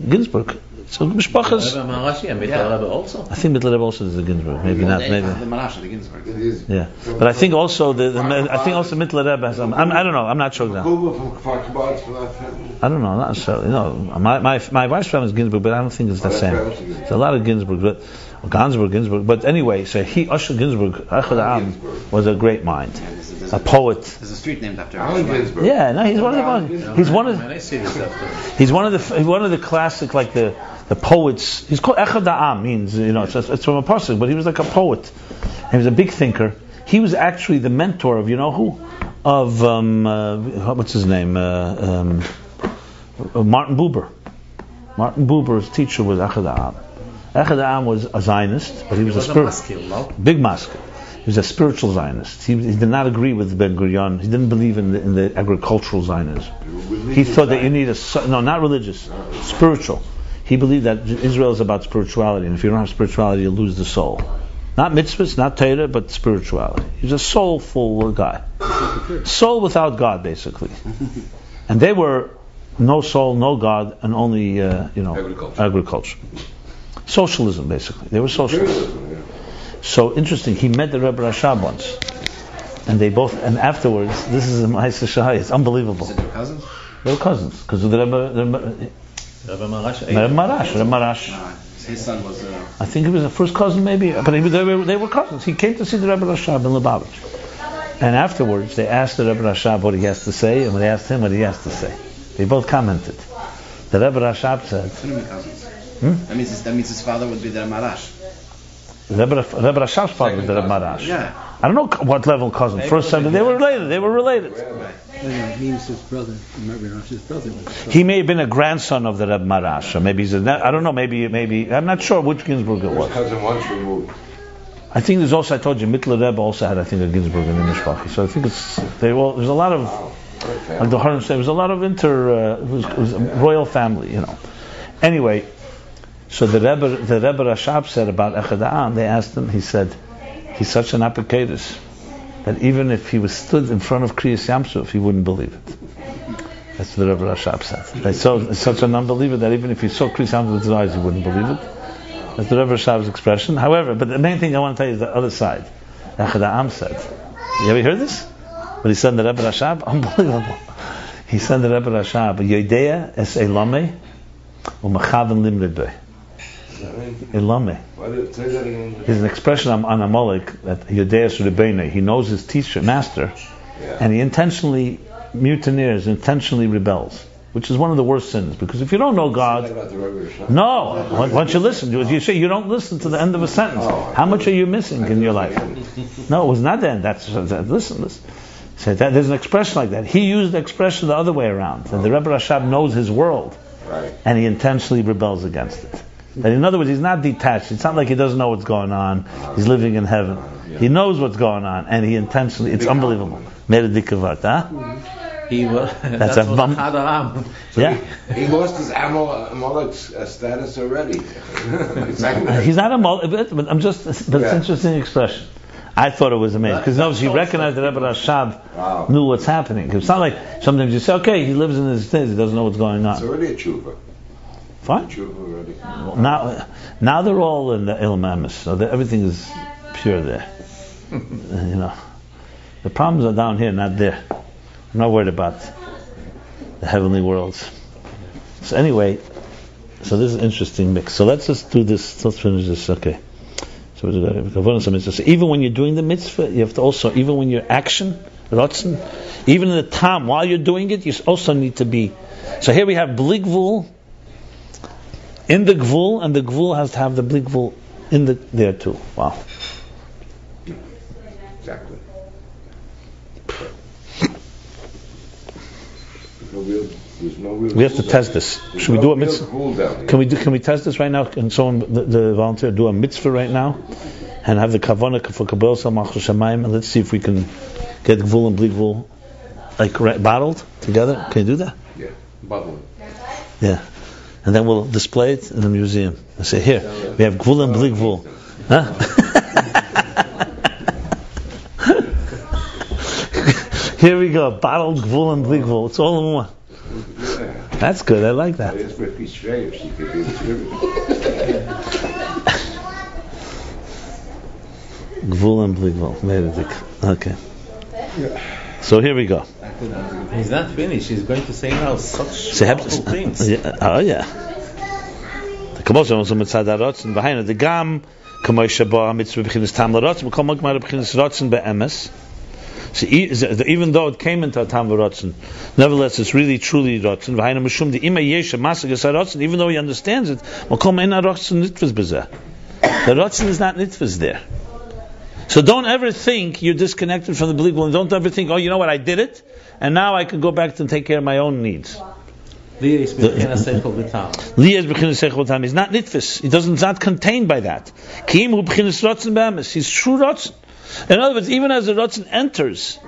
Ginsburg. So Mishpachas. Rebbe Maharashi and Yeah. Rebbe also. I think Mittler Rebbe also is the Ginsburg. Maybe not. The Maybe. Malash of the Ginsburg. It is. Yeah, but I think also the, the I think also Mittler Rebbe has. Some, I'm, I don't know. I'm not sure now. Kuba from Kfar Kibbutz from that. I don't know, not necessarily. No, my my my wife's family is Ginsburg, but I don't think it's the same. right, that's There's a lot of Ginsburg, but or Gansburg, Ginsburg. But anyway, so he Usher Ginsburg, Echad Am, Ginsburg. was a great mind, Yeah, there's, a- a a, poet. there's a street named after Allen him. Ginsberg. Yeah, no, he's one of the one. He's one of When I see this after. he's one of the one of the classic like the the poets. He's called Echad Am means you know it's, it's from a pasuk, but he was like a poet. He was a big thinker. He was actually the mentor of you know who of um, uh, what's his name uh, um, uh, Martin Buber. Martin Buber's teacher was Echad Am. Echad Am was a Zionist, but he was, He was a a spirit, masculine, no? big masker. He was a spiritual Zionist. He, he did not agree with Ben Gurion. He didn't believe in the, in the agricultural Zionism. He thought that you need a no, not religious, spiritual. He believed that Israel is about spirituality, and if you don't have spirituality, you lose the soul. Not mitzvahs, not Torah, but spirituality. He's a soulful guy, soul without God, basically. And they were no soul, no God, and only uh, you know Agriculture. agriculture. Socialism, basically. They were socialists. Imperialism, yeah. So interesting. He met the Rebbe Rashab once, and they both. And afterwards, this is a Ma'aser Shahai. It's unbelievable. Is it your cousins? They were cousins because the Rebbe, the Rebbe, Rebbe Maharashi. Rebbe Maharash, Rebbe Maharash. His son was. Uh, I think he was the first cousin, maybe, but he, they, were, they were cousins. He came to see the Rebbe Rashab in Lubavitch, and afterwards they asked the Rebbe Rashab what he has to say, and when they asked him what he has to say, they both commented. The Rebbe Rashab said, what do cousins? Hmm? That means his, that means his father would be the Malash. Rebbe, Rebbe Rashab's father was the Rebbe Maharash. Yeah. I don't know what level cousin. First time they were related. They were related. Anyway, he was his brother. His brother was his brother. He may have been a grandson of the Rebbe Maharash, or maybe he's a, I don't know. Maybe maybe I'm not sure which Ginsburg it was. cousin once removed. I think there's also I told you Mittler Rebbe also had I think a Ginsburg in the Mishpacha. So I think it's they all there's a lot of Great like the Harim said, there was a lot of inter uh, it was, it was a royal family, you know. Anyway, so the Rebbe the Rebbe Rashab said about Echad they asked him, he said, he's such an apikatus that even if he was stood in front of Kriyas Yam Suf, he wouldn't believe it. That's what the Rebbe Rashab said. They saw such an non-believer that even if he saw Kriyas Yam Suf with his eyes, he wouldn't believe it. That's the Rebbe Rashab's expression. However, but the main thing I want to tell you is the other side. Echad said. You ever heard this? What he said the Rebbe Rashab? Unbelievable. he said the Rebbe Rashab, Yodea es elame, u'machaven limrid beh. Elame. Why did it say that again? There's an expression on, on Amalek that Yodea es Rebbeinu. He knows his teacher, master, Yeah. and he intentionally mutineers, intentionally rebels, which is one of the worst sins. Because if you don't know God, about the regular shot? no, once you listen, you say you don't listen to the end of a sentence. Oh, How much are you missing in your life? No, it was not the end. That's that, listen, listen. So that, there's an expression like that. He used the expression the other way around. And the Rebbe Rashab knows his world, Right. and he intentionally rebels against it. And in other words, he's not detached. It's not like he doesn't know what's going on. He's living in heaven. He knows what's going on, and he intentionally. It's unbelievable. Meredikavat, huh? He was. That's That's, a what bum- Chad Yeah. He lost his Amal- Amalek's uh, status already. Exactly. He's not a mul- but but I'm just. But it's Yeah. an interesting expression. I thought it was amazing because no, she recognized that Rebbe Rashab Wow. knew what's happening. It's not like sometimes you say, okay, he lives in his things, he doesn't know what's going on. It's already a tshuva. Fine. Now, now they're all in the ilmamis, so everything is pure there. You know, the problems are down here, not there. I'm not worried about the heavenly worlds. So anyway, so this is an interesting mix. So let's just do this. Let's finish this. Okay. So we do that. So even when you're doing the mitzvah, you have to also, even when you're action, rotzen, even in the time while you're doing it, you also need to be. So here we have bligvul in the gvul, and the gvul has to have the bligvul in the there too. Wow. Exactly. No real, no real We have to test this. There's Should we do a mitzvah? rule down there. Can we do, can we test this right now? Can someone, the, the volunteer, do a mitzvah right now, and have the kavana for kabel samach shamayim, and let's see if we can get gvul and bligvul like right, bottled together. Can you do that? Yeah, bottle. Yeah. And then we'll display it in the museum. I say, here, we have gvul and bligvul. Huh? Here we go, bottled gvul and bligvul. It's all in one. That's good. I like that. asked for a piece of if she could do distribute. Gvul and bligvul. Meredik. Okay. So here we go. He's not finished. He's going to say now such powerful things. Oh ja. Da kommt so so mit Sadarots und behind the gam kommen shaba mit zu beginnen tam rots, wir kommen mal beginnen rotzen bei MS. So even though it came into tam rotzen, nevertheless it's really truly rotzen. Behind mishum the ima yesha even though he understands it, wir kommen in rotzen nitvis beza. The rotzen is not nitvis there. So don't ever think you're disconnected from the belief. and Don't ever think, oh, you know what, I did it, and now I can go back and take care of my own needs. Leah is b'china seichel b'tam. Liyas b'chinas seichel. He's not nitfis. He doesn't. Not contained by that. Kim hu b'chinas rotzen b'emes. He's true rotzen. In other words, even as the rotzen enters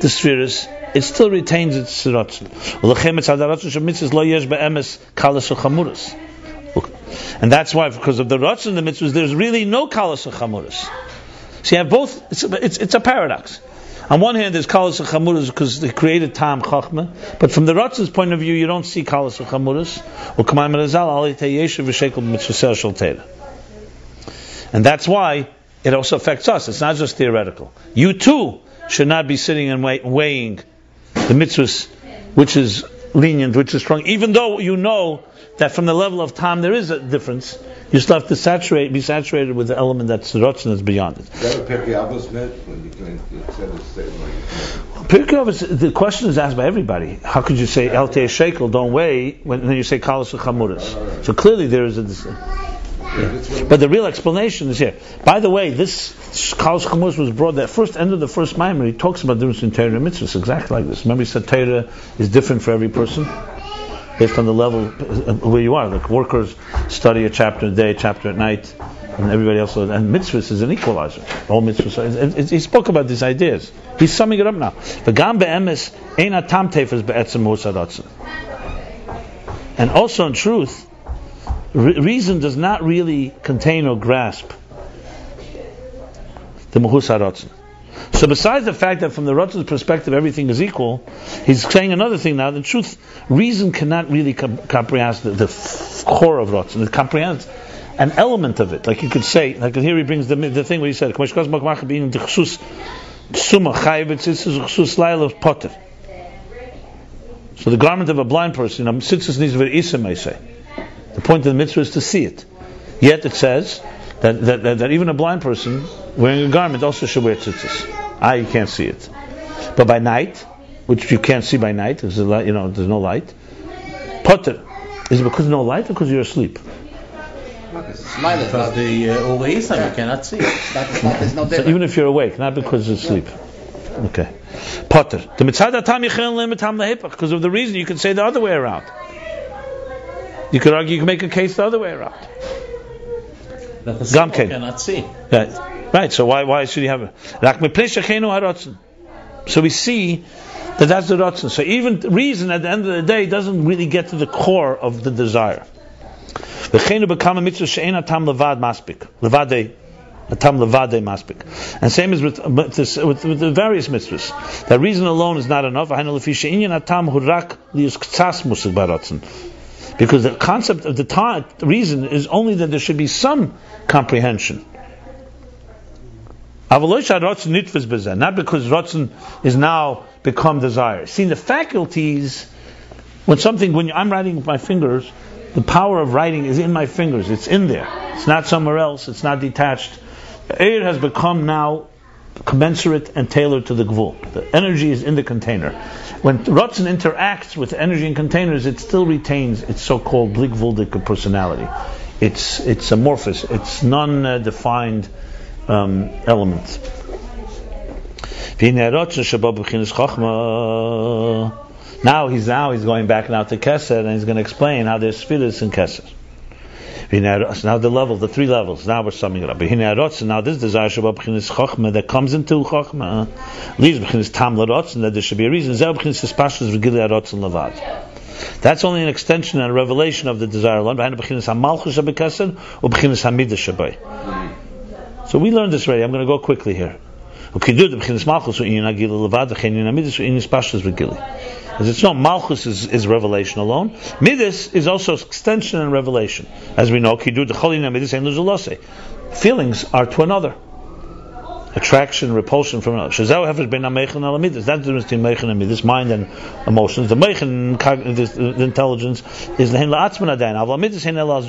the spheres, it still retains its rotzen. Ulachem etzad rotzen shemitzvahs lo yesh b'emes kalas u'chamuras. And that's why, because of the rotzen, the mitzvahs, there's really no kalas u'chamuras. So you have both. It's, it's, it's a paradox. On one hand, there's kalas chamuras because they created tam chachma, but from the Ratz's point of view, you don't see kalas chamuras. And that's why it also affects us. It's not just theoretical. You too should not be sitting and weigh- weighing the mitzvahs, which is lenient, which is strong, even though you know that from the level of time there is a difference. You still have to saturate, be saturated with the element that's Ratzin that's beyond it. Is that what Pirkei Avos meant when you when you said it statement? Pirkei Avos, the question is asked by everybody. How could you say El Shekel, don't weigh, when then you say Kalas Chamuras? So clearly there is a. But the real explanation is here. By the way, this Kalas Chamuras was brought, that first end of the first Maimer, he talks about the difference in Torah and mitzvahs, exactly like this. Remember he said Torah is different for every person? Based on the level uh, where you are. Like workers study a chapter a day, chapter at night, and everybody else. And mitzvahs is an equalizer. All mitzvahs. are- He spoke about these ideas. He's summing it up now. And also, in truth, re- reason does not really contain or grasp the muhusaratzen. So besides the fact that from the Ratz's perspective everything is equal, he's saying another thing now. The truth, reason cannot really com- comprehend the, the core of Ratzin. It comprehends an element of it. Like you could say, like here he brings the, the thing where he said, "K'may shkos makmach bein d'chsus suma chayiv etzis d'chsus. So the garment of a blind person, um. The point of the mitzvah is to see it. Yet it says that, that, that, that even a blind person wearing a garment also should wear tzitzis. I can't see it. But by night, which you can't see by night, because you know there's no light. Potter, is it because no light or because you're asleep? Because the uh, all the Islam you cannot see. There's no So even if you're awake, not because you're asleep. Okay. Potter. The mitzvah tam yichel lim tam lehepach. Because of the reason you can say the other way around. You could argue, you can make a case the other way around. That the Gam simple cannot see. Right. Right. So why why should he have it? Rak mipnei shechenu haratzon. So we see that that's the ratzon. So even reason at the end of the day doesn't really get to the core of the desire. V'chenu bekama mitzvah she'en atam levad maspik. Levade. Atam levade maspik. And same as with, with, with, with the various mitzvahs. That reason alone is not enough. V'hainu lefi she'inyan atam hurak lius ktsas musik baratzon. Because the concept of the ta- reason is only that there should be some comprehension. Not because rotzen is now become desire. See, the faculties, when something, when I'm writing with my fingers, the power of writing is in my fingers. It's in there. It's not somewhere else. It's not detached. Air has become now commensurate and tailored to the gvul. The energy is in the container. When rotzen interacts with energy in containers, it still retains its so-called bligvuldik personality. It's it's amorphous. It's non-defined um, element. Now he's now he's going back now to Kesed and he's going to explain how there's spheres in Kesed. Now the level, the three levels. Now we're summing it up. Now this desire chokhmah that comes into chokhmah leaves b'chinas tam l'rotzen that there should be a reason. That's only an extension and a revelation of the desire alone. So we learned this already. I'm going to go quickly here. Ukidud b'chinas malchus u'inyan agila levad v'chen yin hamidus u'inyan hispashtus v'gilei. As it's known, Malchus is, is revelation alone. Midas is also extension and revelation. As we know, Midas and. Feelings are to another. Attraction, repulsion from another. Shazau Hefesh Ben Amechan Al Midas. That's the difference between Mechan and Midas, mind and emotions. The Mechan, cog- the, intelligence, is the Hen La'atzman Adain. Avla Midas Hen El.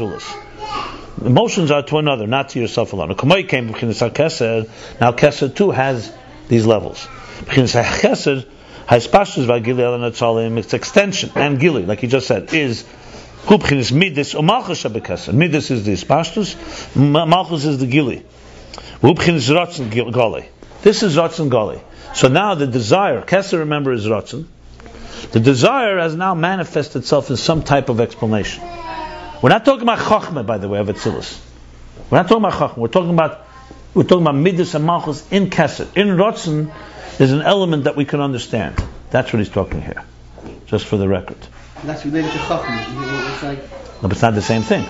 Emotions are to another, not to yourself alone. Kamoi came. Now Kesed too has these levels. Kesed Haispashtus v'agili el its extension and gili, like he just said, is hubchinis midis or malchus shabekasser. Midis is the hispashtus, malchus is the gili. Hubchinis rotzen goli. This is rotzen goli. So now the desire, kesser remember is rotzen. The desire has now manifested itself in some type of explanation. We're not talking about chokhmah, by the way, of Atzilus. We're not talking about chokhmah. We're talking about we're talking about midis and malchus in kesser. In rotzen, there's an element that we can understand. That's what he's talking here, just for the record. That's related to Chachma. It's like No, but it's not the same thing.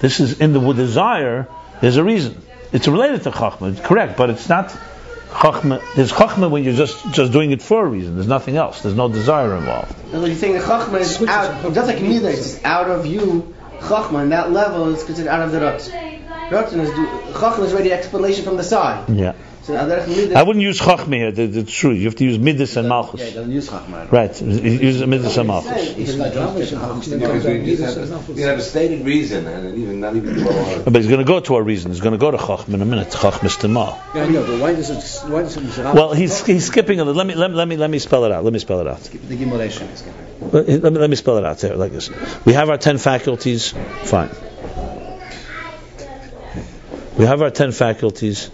This is in the desire. There's a reason. It's related to chachma. Correct, but it's not chachma. There's chachma when you're just just doing it for a reason. There's nothing else. There's no desire involved. that's what you're saying. The Chachma is out, just like Midas is out of you. Chachma, and that level is considered out of the Rutz. Rutz is do, Chachma is already explanation from the side. Yeah. So uh, I wouldn't use chachma here. that- That's true. You have to use midas and Yeah, malchus. he doesn't use Chachma. Right. Use midas and malchus. Because we just have, we have a stated reason, and even not even. But he's going to go to a reason. He's going to go to chachma in a minute. Chachma stima. Yeah, I know, but why does it? Why does it? Well, he's he's skipping a little. Let me let, me- let me let me spell it out. Let me spell it out. The Gimulation is good. Let let me, let me spell it out there like this. We have our ten faculties. Fine. We have our ten faculties,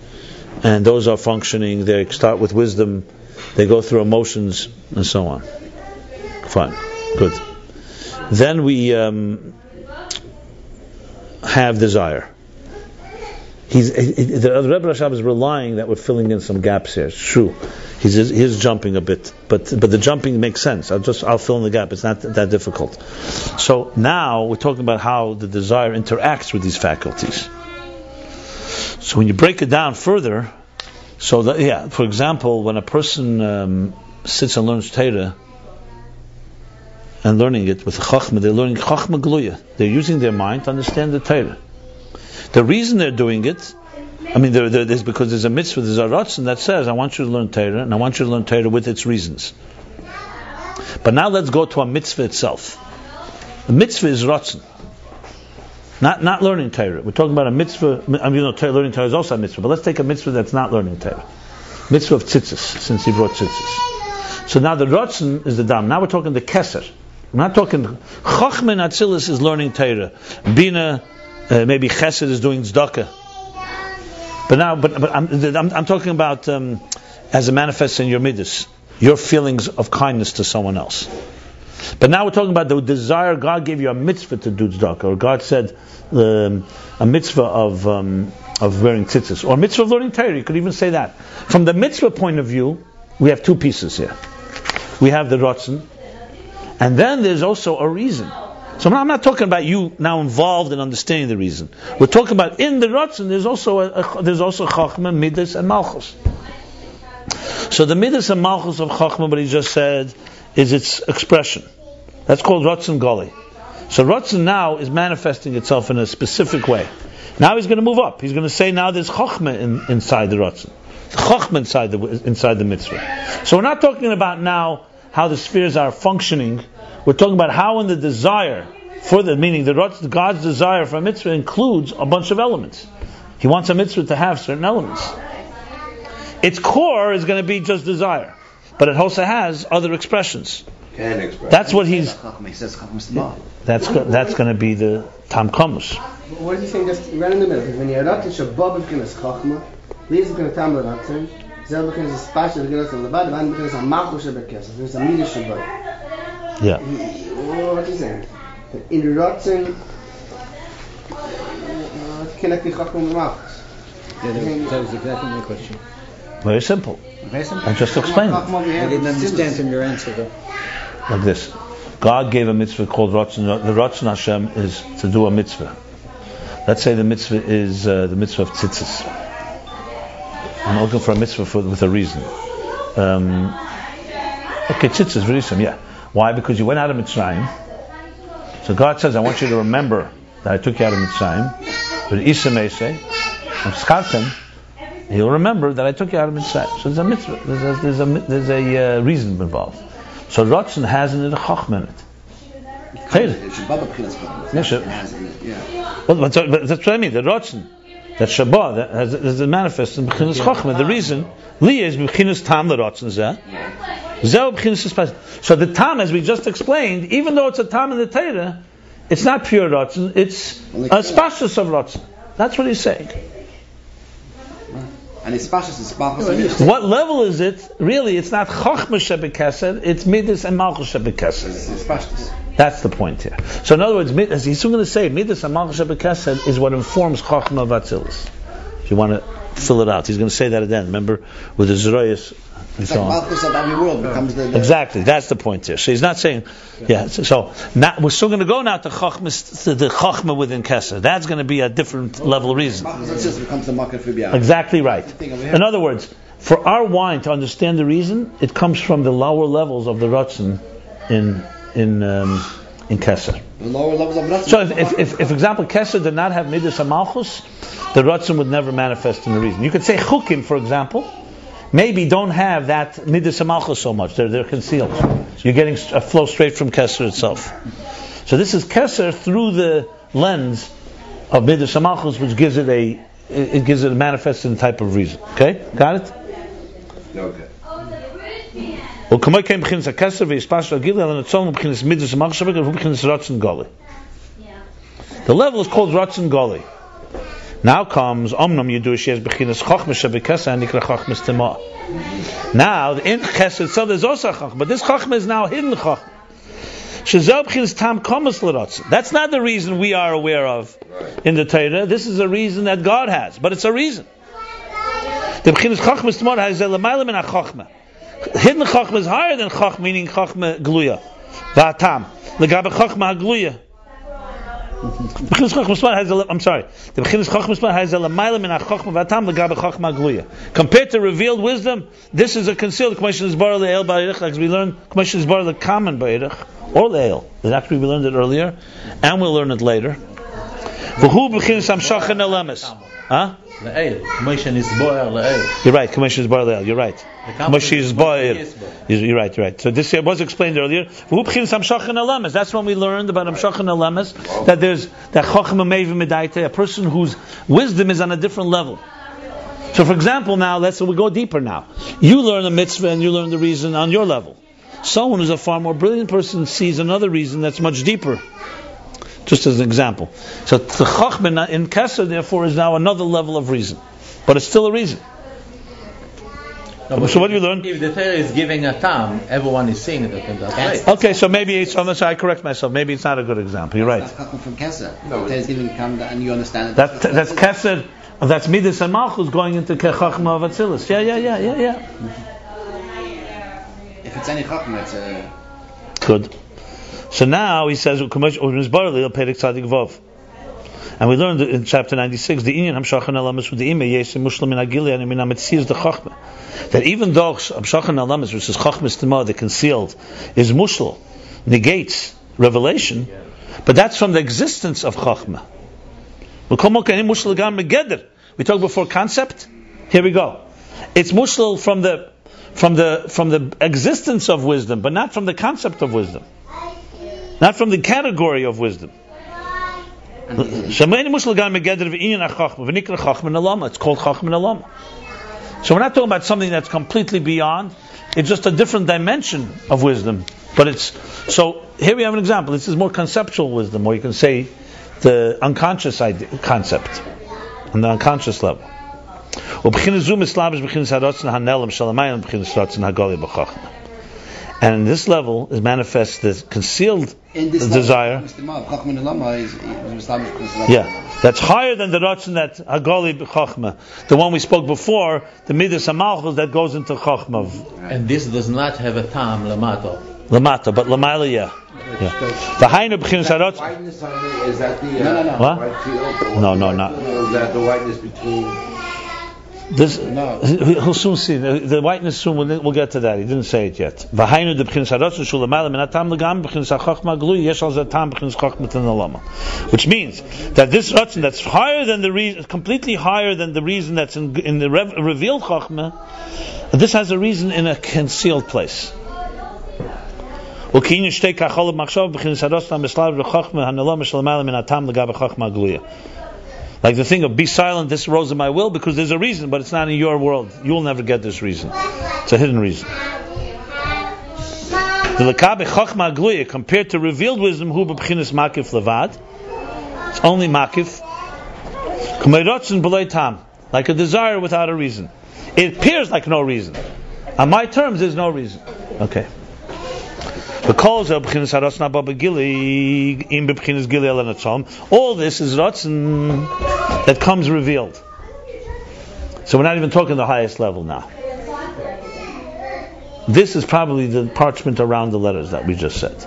and those are functioning. They start with wisdom. They go through emotions and so on. Fine. Good. Then we um, have desire. He's, he, he- the Rebbe Rashab is relying that we're filling in some gaps here. It's true. He's, he's jumping a bit, but but the jumping makes sense. I'll just I'll fill in the gap. It's not that difficult. So now we're talking about how the desire interacts with these faculties. So when you break it down further, so that yeah, for example, when a person um, sits and learns Torah and learning it with Chachma, they're learning Chachma Gluya. They're using their mind to understand the Torah. The reason they're doing it, I mean, there, there, there's because there's a mitzvah, there's a ratzon that says, I want you to learn Torah, and I want you to learn Torah with its reasons. But now let's go to a mitzvah itself. A mitzvah is rotzen. Not, not learning Torah. We're talking about a mitzvah. I mean, you know, learning Torah is also a mitzvah, but let's take a mitzvah that's not learning Torah. Mitzvah of tzitzis, since he brought tzitzis. So now the rotzen is the dam. Now we're talking the keser. We're not talking chachma and atzilus is learning Torah. Bina, uh, maybe chesed is doing tzedakah. But now, but, but I'm, I'm, I'm talking about um, as it manifests in your midas, your feelings of kindness to someone else. But now we're talking about the desire God gave you a mitzvah to do tzedakah, or God said um, a mitzvah of um, of wearing tzitzis, or mitzvah of learning Torah. You could even say that. From the mitzvah point of view, we have two pieces here. We have the rotzen, and then there's also a reason. So I'm not talking about you now involved in understanding the reason. We're talking about in the rotzen. There's also a, a, there's also chachma, midas, and malchus. So the midas and malchus of chachma, but he just said, is its expression. That's called rotzen goli. So rotzen now is manifesting itself in a specific way. Now he's going to move up. He's going to say now there's chachma in, inside the rotzen, chachma inside the inside the mitzvah. So we're not talking about now how the spheres are functioning. We're talking about how in the desire for the meaning the rotzen, God's desire for a mitzvah includes a bunch of elements. He wants a mitzvah to have certain elements. Its core is going to be just desire, but it also has other expressions. Express. That's what he's. Chachma, he says chachma stama. That's go- that's going to be the tam kamus. What is he saying? Just right in the middle. Because when you're not in Shabbat, beginnes chachma, lies beginnes tam leratzen, zel beginnes spashel beginnes levad, van beginnes a malchus shebekes. There's a midah Shabbat. Yeah. What is he saying? In ratzen, uh, connecting chachma with malchus. Yeah, that was, that was exactly my question. Very simple. Very simple. I just explained it. Chachma we I didn't understand from your answer though. like this. God gave a mitzvah called Ratzon. The Ratzon Hashem is to do a mitzvah. Let's say the mitzvah is uh, the mitzvah of tzitzis. I'm looking for a mitzvah for, with a reason. Um, okay, tzitzis, reason, yeah. Why? Because you went out of Mitzrayim. So God says, I want you to remember that I took you out of Mitzrayim. But Isa may say, I'm skartem. He'll remember that I took you out of Mitzrayim. So there's a mitzvah. There's a, there's a, there's a uh, reason involved. So Ratzon has in it a chachma in it. Chayr. Shabbat beginnes chachma. Yeah, sure. It has in it, Yeah. Well, but, but that's what I mean. The Ratzon, that Shabbat, that has, is a manifest in Bechinas Chachma. The reason, Li is Bechinas Tam the Ratzon Zeh. Zeh Bechinas Espas. So the Tam, as we just explained, even though it's a Tam in the Torah, it's not pure Ratzon, it's a spashus of Ratzon. That's what he's saying. And it's spashas, it's malchus. What level is it? Really, it's not Chachma Shebekesed, it's Midas and Malchus Shebekesed. It's it's spashas. That's the point here. So in other words, as he's soon going to say, Midas and Malchus Shebekesed is what informs Chachma Vatzilis. If you want to fill it out, he's going to say that again. Remember, with the Zeroyas and It's so like on. malchus of every world becomes the. the Exactly, that's the point here. So he's not saying, yeah. So, so now, we're still going to go now to Chachma, to the Chachma within Kesed. That's going to be a different level reason. Malchus of just becomes the market for biyah. Exactly right. thing over here. In other words, for our wine to understand the reason, it comes from the lower levels of the Ratzin in in um, in Kesser. The lower levels of Ratzon. So if, if, if, if for example, Kesser did not have Midas and Malchus, the Ratzin would never manifest in the reason. You could say Chukim, for example, maybe don't have that midas amalchus so much. They're, they're concealed. You're getting a flow straight from Kesser itself. So this is Kesser through the lens of midas Amalchus, which gives it a it gives it a manifesting type of reason. Okay? Got it? Okay. The level is called Ratzon Goli. Now comes Omnam Yudu she has Bechinas Chochma Shabikasa and Nikra Chochma Stima. Now in Chesed itself there's also a Chochma, but this Chochma is now hidden Chochma. Shezel Bechinas Tam Komas L'Ratzon. That's not the reason we are aware of in the Torah. This is a reason that God has, but it's a reason. The Bechinas Chochma Stima has a Lamaila Min HaChochma. Hidden Chochma is higher than Chochma, meaning Chochma Gluya. Va'atam. Legabe Chochma HaGluya. Bechinas Chochma Span has a, I'm sorry. The Bechinas Chochma Span has a lamaila min ha-chochma v'atam legabe Chochma Gluya. Compared to revealed wisdom, this is a concealed commission is bar le'el ba'erich, as we learned commission is bar the common ba'erich, or le'el. That actually we learned it earlier, and we'll learn it later. V'hu b'chinas hamshachin elemes. Huh? Le'el. Commission is boer le'el. You're right. Commission is boer le'el. You're right. Moshe is boer. You're right. You're right. So this was explained earlier. V'hu b'chinas hamshachin elemes. That's when we learned about hamshachin elemes that there's that chacham meivim medayte, a person whose wisdom is on a different level. So, for example, now let's we go deeper. Now, you learn the mitzvah and you learn the reason on your level. Someone who's a far more brilliant person sees another reason that's much deeper. Just as an example. So the chachma in Kesser, therefore, is now another level of reason, but it's still a reason. So what do you learn? If the Torah is giving a tam, everyone is seeing it in that way. Okay, so maybe it's unless I correct myself. Maybe it's not a good example. You're right. That's chacham from Kesser. No, There's even come and you understand it. That that's Kesser. That's Midas and Malchus going into Kechachma of Atzilus. Yeah, yeah, yeah, yeah, yeah. If it's any chacham, it's a. Good. So now he says, and we learned in chapter 96, the Inyan Hamshachan Alamas with the Ime, Yesim Muslim in Agili, and in Amitziz the Chachma. That even though Hamshachan Alamas, which is Chachmas Tema, the concealed, is Mushal, negates revelation, but that's from the existence of Chachma. We talked before concept. Here we go. It's mushal from the from the from the existence of wisdom, but not from the concept of wisdom, not from the category of wisdom. It's called chachma alama. So we're not talking about something that's completely beyond. It's just a different dimension of wisdom. But it's so here we have an example. This is more conceptual wisdom, or you can say the unconscious idea, concept on the unconscious level. Mav, chacham and lama is is established because of- Yeah, that's higher than the ratzon that Hagali b'chachma, the one we spoke before, the midas hamalchus that goes into chachma And this does not have a tam lamato. lamata, but lamayla, yeah. yeah. The hainu b'chinas haratzon. Whiteness on the, is that the, uh, No, no, no. What? white No, no, not- Is that the whiteness between, This, No. he'll soon see. The the whiteness soon. We'll, we'll get to that. He didn't say it yet. V'hainu de b'chinas haratzon shul lamayla min hatam legam glui yesh al zatam b'chinas chachma tanalama. Which means that this ratzon that's higher than the reason, completely higher than the reason that's in, in the rev, revealed chachma, this has a reason in a concealed place. Like the thing of be silent, this rose in my will, because there's a reason, but it's not in your world. You'll never get this reason. It's a hidden reason. The lekabe chachma gluya compared to revealed wisdom, hu b'bchinas makif levad. It's only makif. K'meirotzen b'lei tam, like a desire without a reason. It appears like no reason. On my terms, there's no reason. Okay. All this is rotzen that comes revealed. So we're not even talking the highest level now. This is probably the parchment around the letters that we just said.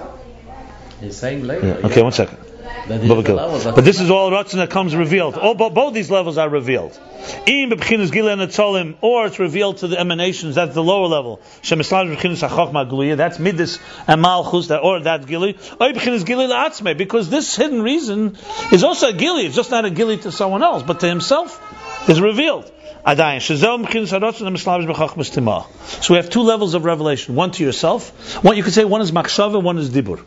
He's saying later. Yeah. Okay, one second. That is the Gil. But this is all rotzen that comes revealed. Oh, bo- both these levels are revealed. Im b'bchinas gilei netzolim, or it's revealed to the emanations. That's the lower level. Shemislav b'chinas hachachma gluya. That's midas and malchus. That or that gilei. Oy b'chinas gilei la'atzme. Because this hidden reason is also a gili. It's just not a gili to someone else, but to himself is revealed. Adayin shezel b'chinas harotzen and mislav b'chachmas timah. So we have two levels of revelation. One to yourself. One you could say one is machshava, one is dibur.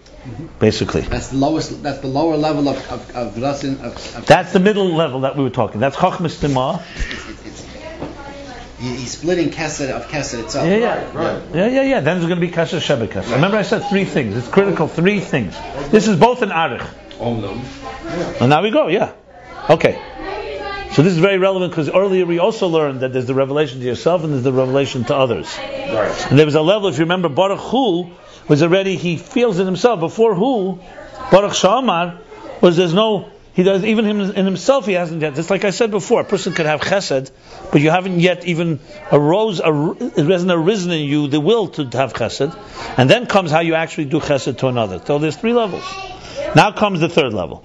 Basically. That's the lowest. That's the lower level of of of rasin, of, of That's the middle level that we were talking. That's Chachmas Timah. it's, it's, he- he's splitting kesed of kesed itself. Yeah, yeah. Yeah, yeah, yeah. Then there's going to be Kasher Shebekas. Remember I said three things. It's critical, three things. This is both an Arich. And now we go, yeah. Okay. So this is very relevant because earlier we also learned that there's the revelation to yourself and there's the revelation to others. Right. And there was a level, if you remember, Baruch Hu was already, he feels it himself. Before Hu, Baruch Shamar was there's no, he does, even him, in himself he hasn't yet. Just like I said before, a person could have chesed, but you haven't yet even arose, ar- it hasn't arisen in you the will to have chesed. And then comes how you actually do chesed to another. So there's three levels. Now comes the third level.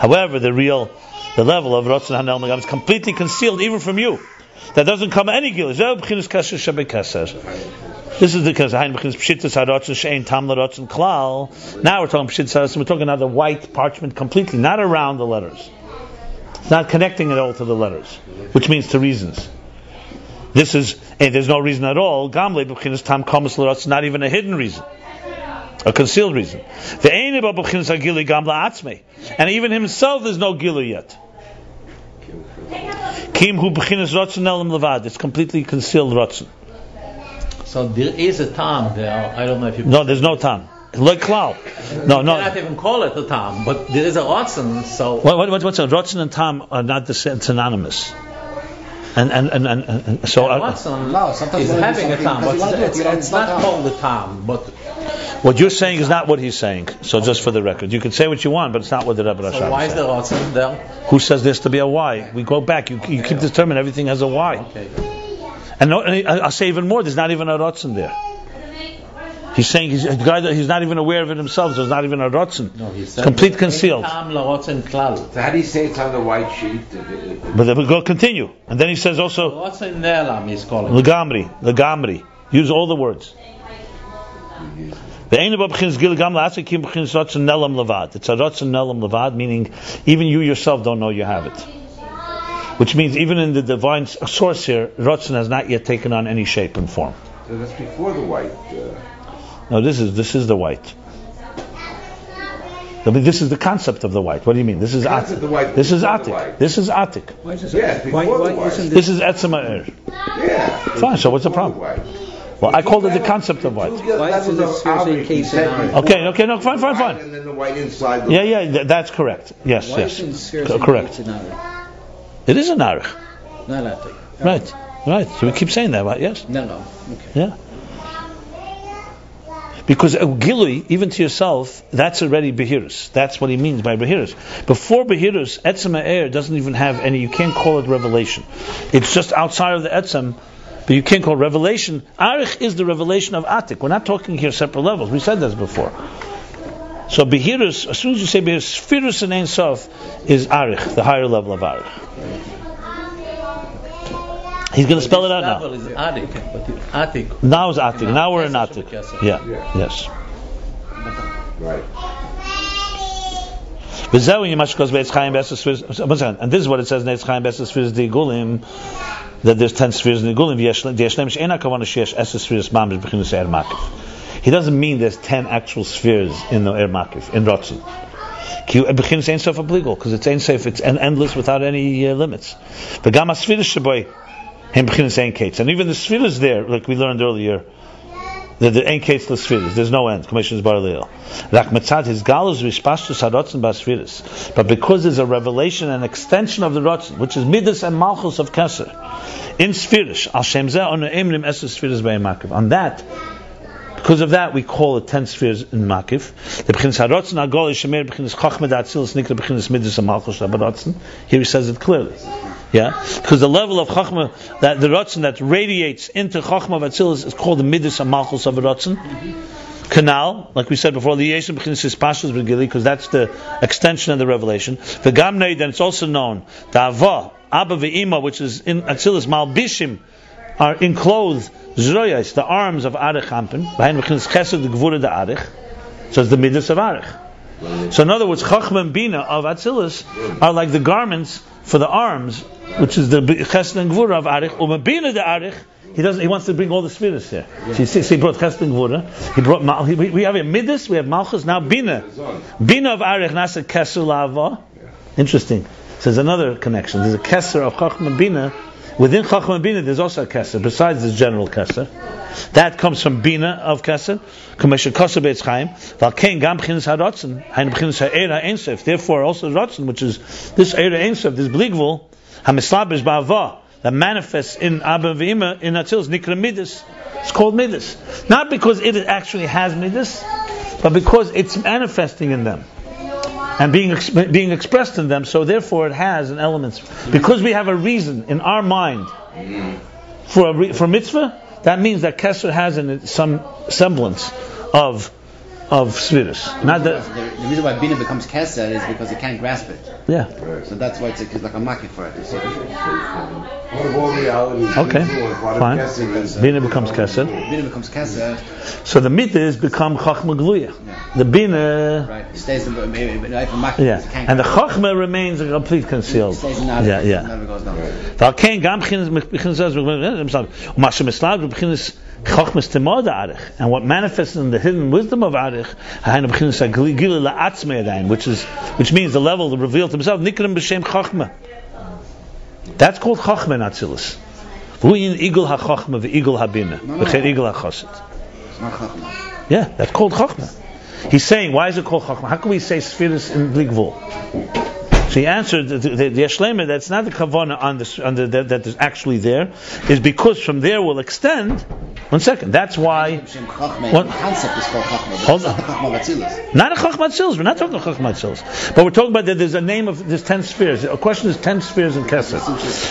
However, the real, the level of Ratzon Hanel Magam is completely concealed even from you. That doesn't come any gil. This is because Hein becomes pshittas harotzen shein tam larotzen klal. Now we're talking pshittas harotzen. We're talking about the white parchment completely, not around the letters. Not connecting it all to the letters, which means to reasons. This is, and there's no reason at all. Gamle b'chinas tam komas larotzen, not even a hidden reason. A concealed reason. The about b'chinas agili gamla atzme. And even himself, there's no gilu yet. Kim hu b'chinas rotzen elam levad. It's completely concealed rotzen. So there is a time there. I don't know if you. No, there's no time. Like cloud. No, You no. cannot even call it a tam, but there is a rotzen. So What, what, what, what's a Rotzen and Tam are not the same, synonymous. And and and, and, and so uh, rotzen No, sometimes is you wanna having a something tam, because but you want to do it, it's, don't- it's it's not not tam. called a tam. But what you're saying is not what he's saying. So just for the record, you can say what you want, but it's not what the Rebbe so why is is the saying. there? Who says this to be a why? We go back. You, you keep determining everything has a Y. Okay. And, no, and I- I'll say even more. There's not even a Rotzen there. He's saying he's a guy that he's not even aware of it himself. So it's not even a Rotzen. No, he said Complete "Ein concealed. Tam la rotzen klal. So how do you say it's on the white sheet? But then we go continue, and then he says also Rotzen nelam he's calling. it. Legamri, legamri. Use all the words. The ain't about b'chinas gil gam kim b'chinas rotzen nelam levad. It's a rotzen nelam levad, meaning even you yourself don't know you have it. Which means even in the divine s- source here, rotzen has not yet taken on any shape and form. So that's before the white. Uh, No, this is this is the white. I mean, this is the concept of the white. What do you mean? This is Concept atik. white This is before atik. This is atik. Why is this? Yeah, why, why white. isn't This this? is etzema er. yeah. Fine. So what's the problem? Well, I called it the concept of white. Why isn't this here saying case? Okay, okay, no, fine, fine, fine. And then the white inside. Yeah, yeah, that's correct. Yes, yes. isn't sphere Co- saying correct. It is an arich. Not that Right, right. So we keep saying that, right? Yes. No, no. Okay. Yeah. Because a gilui, even to yourself, that's already behirus. That's what he means by behirus. Before behirus, etzem air doesn't even have any. You can't call it revelation. It's just outside of the etzem, but you can't call revelation. Arich is the revelation of atik. We're not talking here separate levels. We said this before. So behirus, as soon as you say behirus, spherus and ein sof is arich, the higher level of arich. He's going to spell it out now. Is atik, but the atik. Now is Atik. Now we're in Yes, Atik. yes, Yeah. Yeah. Yes. Right. V'zeu in Yemash Kos Be'etz Chaim Spheres- And this is what it says in Eitz Chaim Be'es Spheres Di Gulim, that there's ten spheres in the Gulim. V'yesh V'yesh Kavanah She'esh Es Spheres Mamish B'chinus Er Makif. He doesn't mean there's ten actual spheres in the Er Makif, in Rotzen. Ki B'chinus Ein Sof Obligol, because it's Ein Sof, it's endless without any uh, limits. V'gam HaSpheres Sheboi, Hem B'chinus Ein Kates. And even the spheres there, like we learned earlier, the, the ain't case spheres. There's no end. Commissions bar leil. Rak mitzad his galus rispashtus harotzen basfiris. But because there's a revelation and extension of the rotzen, which is midas and malchus of keser, in sphirish al shem on emrim es spheres by makiv. On that, because of that, we call it ten spheres in makiv. The b'chinas harotzen agol is shemer b'chinas chachma datzilis nikra b'chinas midas and malchus. Here he says it clearly. Yeah, because the level of chachma that the rotzen that radiates into chachma of Atzilus is called the midas and malchus of a rotzen. Canal, like we said before, the yeshim b'chinas is pashas b'gili, because that's the extension of the revelation. The gamnei, then it's also known the ava, abba ve'ima, which is in Atzilus malbishim, are enclosed zroyas, the arms of arich anpin. Behind b'chinas chesed the gvura the arich. So it's the midas of arich. So in other words, chachma and bina of Atzilus are like the garments for the arms, which is the chesed and gvura of arich. Umabina the arich. He doesn't. He wants to bring all the spheres here. So he, he brought chesed and gvura. He brought. Mal, he, we have a midas. We have malchus. Now bina. Bina of arich nasa keser lava. Interesting. So there's another connection. There's a keser of chachma bina. Within chachma bina, there's also a keser besides the general keser. That comes from bina of keser. Kamesha koser beitz chaim. Valkein gam b'chinas harotzen. Hain b'chinas ha'era einsef. Therefore, also rotzen, which is this era einsef, this bligvul, hamislabish ba'ava, that manifests in Abba V'ima, in Atzilus, Nikra Midas. It's called Midas. Not because it actually has Midas, but because it's manifesting in them. And being ex- being expressed in them, so therefore it has an element. Because we have a reason in our mind for re- for mitzvah, that means that Kesser has in it some semblance of of Svirus. Not the, the, reason why Bina becomes Keser is because it can't grasp it. Yeah. So that's why it's, it's like a maki for it. Okay. Fine. Bina becomes Keser. Bina becomes Keser. So the mitzvah is become Chachma Gluya. Yeah. The Bina. Right. It stays in, maybe, but yeah. And the Chachma remains complete concealed. yeah, yeah. Never goes down. Right. And what manifests in the hidden wisdom of Arich, which is which means the level revealed to himself, B'Shem That's called Chochma in Yeah, that's called Chochma. He's saying, why is it called Chochma? How can we say Spheres in Bligvul? So he answered, the, the, the Yeshlema, that's not the Kavana on the, on the, that, that is actually there, is because from there will extend, one second, that's why, Shem chachma. What? Concept is called chachma. Hold not on. the chachma not a Chachmat Sils, we're not talking Chachmat Sils, but we're talking about that there's a name of, there's 10 spheres. A question is 10 spheres in Kesser.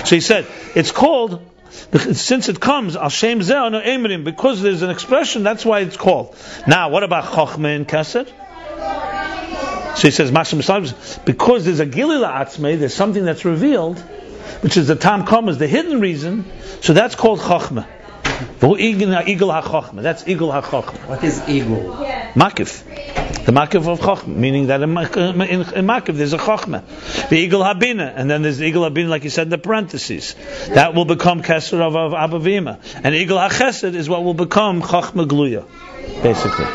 So he said, it's called, since it comes, Al Shem Zeh no Emrim, because there's an expression, that's why it's called. Now, what about Chachma in Kesser? So he says, because there's a Gilila Atzmei, there's something that's revealed, which is the Tam Komas, the hidden reason, so that's called Chachma. That's Igul HaChachma. What is igul? Makif. The Makif of Chachma, meaning that in, Mak- in, in Makif there's a Chachma. The Igul Habina, and then there's the Igul Habina, like you said in the parentheses. That will become Kesser of, of Abba Vima. And Igul HaChesed is what will become Chachma Gluya, basically.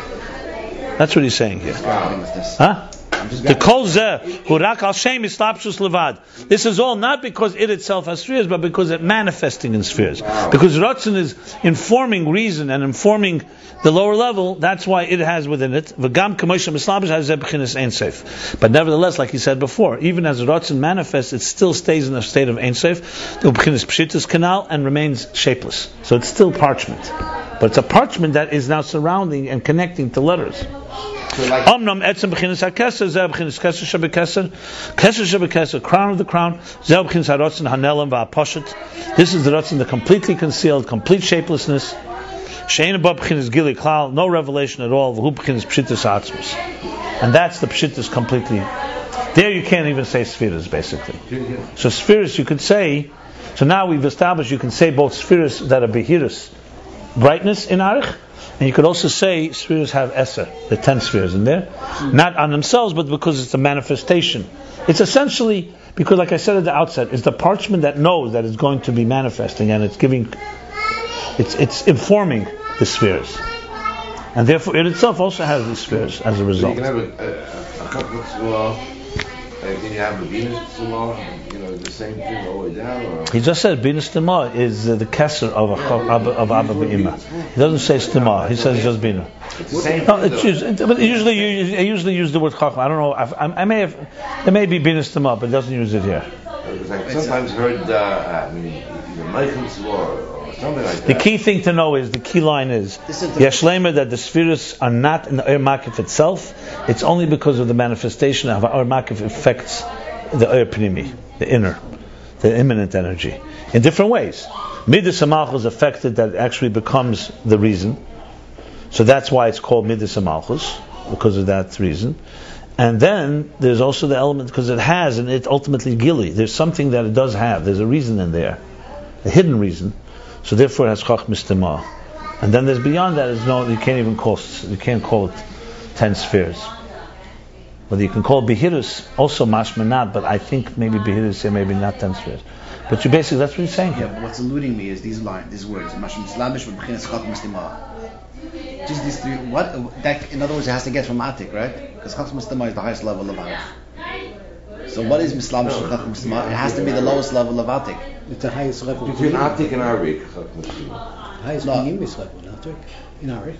That's what he's saying here. Grabbing with this. Huh? The grabbing. kol zeh hu rak al shem islapshus levad. This is all not because it itself has spheres, but because it manifesting in spheres. Because Ratzin is informing reason and informing the lower level. That's why it has within it. V'gam kamosha mislabish has zeh b'chinas ein seif. But nevertheless, like he said before, even as Ratzin manifests, it still stays in a state of ein seif, the b'chinas pshitas canal, and remains shapeless. So it's still parchment. But it's a parchment that is now surrounding and connecting to letters. Omnam etzem b'chinas hakeser, zeh b'chinas keser shebekeser, keser shebekeser, crown of the crown, zeh b'chinas harotzen hanelam v'aposhet. This is the rotzen, the completely concealed, complete shapelessness. Shein above b'chinas gili klal, no revelation at all. V'hu b'chinas pshitas atzmus. And that's the pshitas completely. There you can't even say spheres, basically. So spheres you could say, so now we've established you can say both spheres that are behirus, brightness in arich, and you could also say spheres have Eser, the ten spheres in there, hmm. not on themselves, but because it's a manifestation. It's essentially because, like I said at the outset, it's the parchment that knows that it's going to be manifesting, and it's giving, it's it's informing the spheres, and therefore it itself also has these spheres as a So you result. can have a, a, a couple of small, and can you have a Venus small, you know, the same thing all the way down, or? He just said Bina Stima is uh, the kesser of a, of, of Abba Be'ima. He doesn't say Stima. He says just Bina. It's the same No, it's though. used, but usually you I usually use the word chachma. I don't know. I've, I, I may have. There may be Bina Stima, but it doesn't use it here. Because I sometimes heard, uh, I mean, either Michael's law or something like The key thing to know is the key line is This Yashlema that the spheres are not in the Ur Makif itself. It's only because of the manifestation of Ur Makif affects the Ur Pnimi, the inner, the immanent energy, in different ways. Midas affected that actually becomes the reason. So that's why it's called Midas because of that reason. And then there's also the element because it has and it ultimately gili. There's something that it does have. There's a reason in there, a hidden reason. So therefore, it has chach mistima. And then there's beyond that is no. You can't even call you can't call it ten spheres. Whether you can call it behirus also mashma not, but I think maybe behirus here maybe not ten spheres. But you basically that's what he's saying yeah, here. but what's eluding me is these lines, these words. Mashim Islamish v'b'chinas chachma. Just these three. What? That, in other words, it has to get from Atik, right? Because chachma stima is the highest level of Atik. So what is Islamish chachma stima? It has to be the lowest level of Atik. It's the highest level. Between of Atik and Arik, highest No. Pneumis level, not it? In Arich.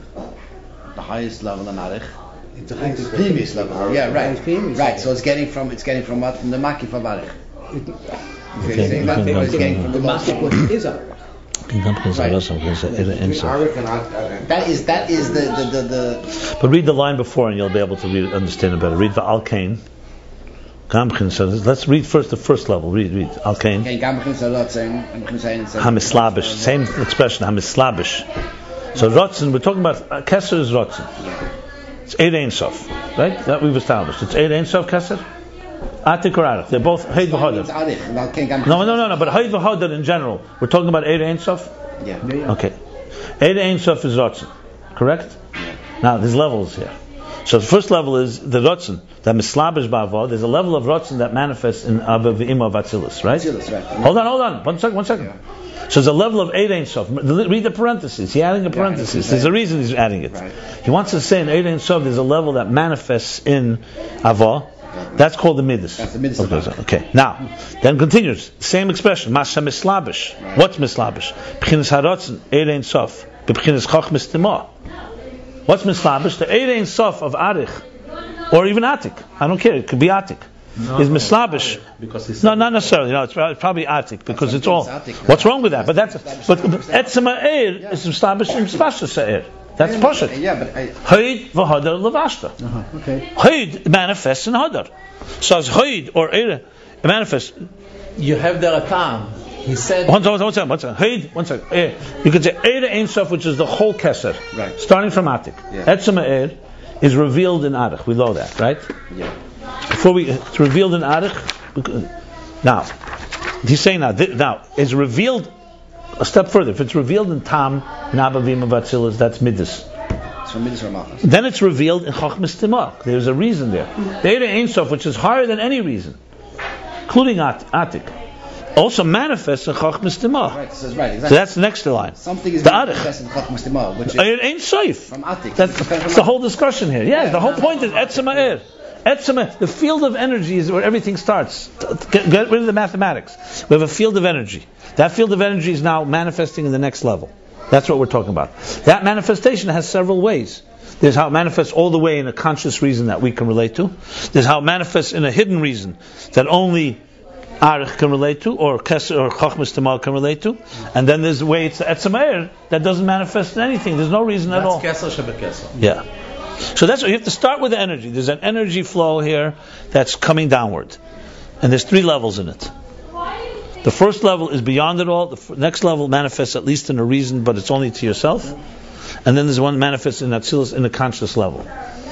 The highest level in Arich. It's the highest Previous level. Yeah, right. Right. So it's getting from it's getting from what from the Makif of Arich. Okay, you okay, it's getting from The the lowest master level. what is Arich. between Arik and Atik. That is that is the the the, the But read the line before and you'll be able to read, understand it better. Read the Alkane. Gamchin says, let's read first the first level. Read, read. Alkane. okay, gam b'chinas harotzen, and b'chinas hayin, it says- Hamislabish. Same expression, Hamislabish. So Rotzen, we're talking about, uh, Kesser is Rotzen. It's eight Ein Sof, right? That we've established. It's eight Ein Sof Keser. Atik or Arich. They're both Heid It's v'Hodar. Arich. Now, can't get- No, no, no, no. But Heid v'Hodar in general. We're talking about eight Ein Sof. Yeah. Okay. Eight Ein Sof is Ratzin, correct? Yeah. Now there's levels here. So the first level is the Ratzin that mislabish ba'avah. There's a level of Ratzin that manifests in Abba v'Ima v'Atzilus, right? Atzilus, right. Hold on, hold on. One second, one second. So there's a level of eight Ein Sof. Read the parentheses. He's adding a parenthesis. There's a reason he's adding it. Right. He wants to say in eight Ein Sof there's a level that manifests in Avah. That's called the Midas. That's the Midas Okay, okay. Now, then continues. Same expression. Masha mislabish. What's mislabish? B'chinas haratzin. Eight Ein Sof. B'chinas chachmis timah. What's mislabish? The eight Ein Sof of Arich. Or even Atik. I don't care. It could be Atik. Is mislabish. Because No, not necessarily. No, it's probably- probably Atik because it's all. It's What's wrong with that? But that's but etzema eir is mislabish in spashas eir. That's poshut. Yeah, but I, Hoid v'hodar levashta. Okay. Hoid manifests in hodar. So as hoid or eir manifests. you have the a time. He said One second, one second, one second. Hoid, one second. Eir. You could say eir ein sof, which is the whole keser, Right. starting from Atik. Yeah. Etzema eir is revealed in Arich. We know that, right? yeah. Before we it's revealed in Arich. Now, he's saying now, thi- now it's revealed a step further. If it's revealed in Tam, in Abavim of Atzilas, that's Midas. It's from Midas Ramachas. Then it's revealed in Chochmas Timah. There's a reason there. The Eira Ein Sof, which is higher than any reason, including At- Atik, also manifests in Chochmas Timah. Right, so right, So that's the next line. Something is The Arich. in Chachmas Timah, which is Ein Sof. from Atik. That's, that's the whole discussion here. Yeah, the whole point is Etzema Er. Etzema, the field of energy is where everything starts. Get, get rid of the mathematics. We have a field of energy. That field of energy is now manifesting in the next level. That's what we're talking about. That manifestation has several ways. There's how it manifests all the way in a conscious reason that we can relate to. There's how it manifests in a hidden reason that only Arich can relate to, or Keser or Chachmas Tamal can relate to. And then there's the way it's Etzema Er that doesn't manifest in anything. There's no reason at all. that's Kesser Shebekesser. Yeah. So that's what you have to start with the energy. There's an energy flow here that's coming downward. And there's three levels in it. The first level is beyond it all. The f- next level manifests at least in a reason, but it's only to yourself. And then there's one manifests in Atzilus in the conscious level.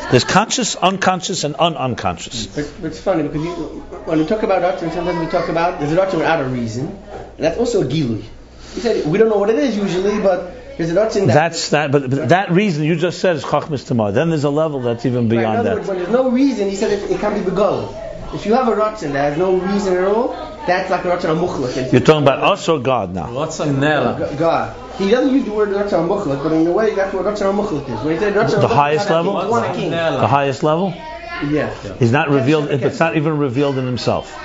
There's conscious, unconscious, and un-unconscious. But, but it's funny because you, when we talk about doctrine, sometimes we talk about there's a doctrine without a reason, and that's also a gilui. We don't know what it is usually, but there's a doctrine that. That's that, but but that reason you just said is Chachmas Tamar. Then there's a level that's even beyond Right, in beyond other words, that. when there's no reason, he said it, it can be begun. If you have a doctrine that has no reason at all, that's like a doctrine of mukhlik. You're talking about us or God now? What's a Nela? God. He doesn't use the word doctrine of mukhlik, but in a way, that's what doctrine of mukhlik is. When he said doctrine The highest level? want a king. The highest level? Yeah. He's not revealed. It's not even revealed in himself.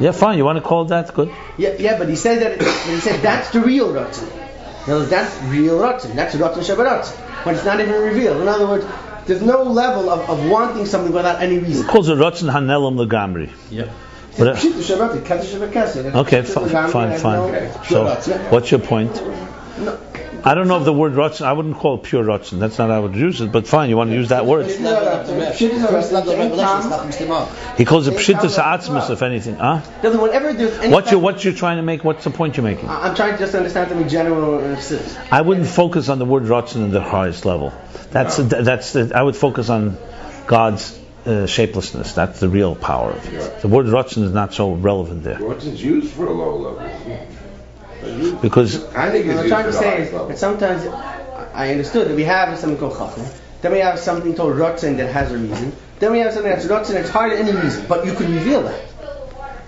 Yeah, fine. You want to call that? Good. Yeah, yeah, but he said that. But he said that's the real Ratzon. In other words, that's real Ratzon. That's Ratzon Shabbat But it's not even revealed. In other words, there's no level of, of wanting something without any reason. calls it Ratzon Hanelam Legamri. Yeah. But, uh, uh, Pshit Shabbat, Keter Shabbat Keser. Okay, fi- fine, fine. So, what's your point? I don't know if the word Ratzon, I wouldn't call it pure Ratzon. That's not how I would use it, but fine, you want to use that word. First level of revelation is Chachmas Timah. He calls it Pshittas Ha'atzmus, if anything. Huh? Whenever there's any What you type- what you're trying to make? What's the point you're making? I- I'm trying to just understand them in general. I wouldn't focus on the word Ratzon in the highest level. That's that's the, I would focus on God's uh, shapelessness. That's the real power of it. The word Ratzon is not so relevant there What's it used for a low level? Because I think what I'm trying to say is that sometimes I understood that we have something called Chacham. Then we have something called Ratzon that has a reason. Then we have something that's Ratzon that's hard any reason, but you can reveal that.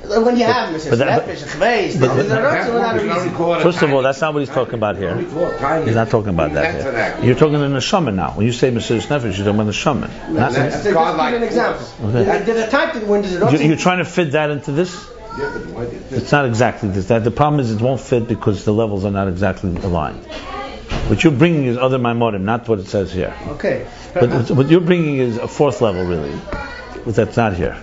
When you have Mr. but that- Nefesh, Chveis, but there's a that- Ratzon without a reason. First of all, that's not what he's talking about here. He's not talking about that here. You're talking in the shaman now. When you say Mesiris Nefesh, you're talking about the shaman. Not- That's- that's- Just an example. Okay. There's- There's a type that when there's a. You're trying to fit that into this? Yeah, but why did this? It's not exactly this. That the problem is it won't fit because the levels are not exactly aligned. What you're bringing is other Maimorim, not what it says here. Okay. But what- what you're bringing is a fourth level, really, but that's not here.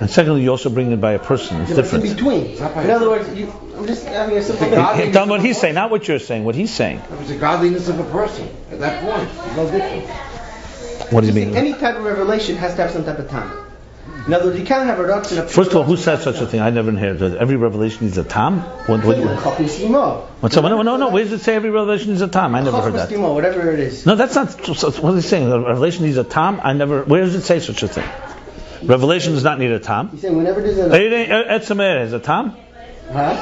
And secondly, you also bring it by a person. It's Yeah, but it's in different. between. In other words, you, I'm just having a simple. Hey, Tell him what he's saying, not what you're saying. What he's saying. It was the godliness of a person at that point. There's no difference. What do you mean? Any type of revelation has to have some type of time. In other words, you can't have a Ratzon. a First of all, who said such a thing? I never heard that. Every revelation is a tam. What? what, what what's? No, no, no. Where does it say every revelation is a tam? I never heard that. Whatever it is. No, that's not. What is he saying? A revelation is a tam. I never. Where does it say such a thing? Revelation does not need a tam. He's saying whenever there's a. Etzem Eir is a tam. Huh?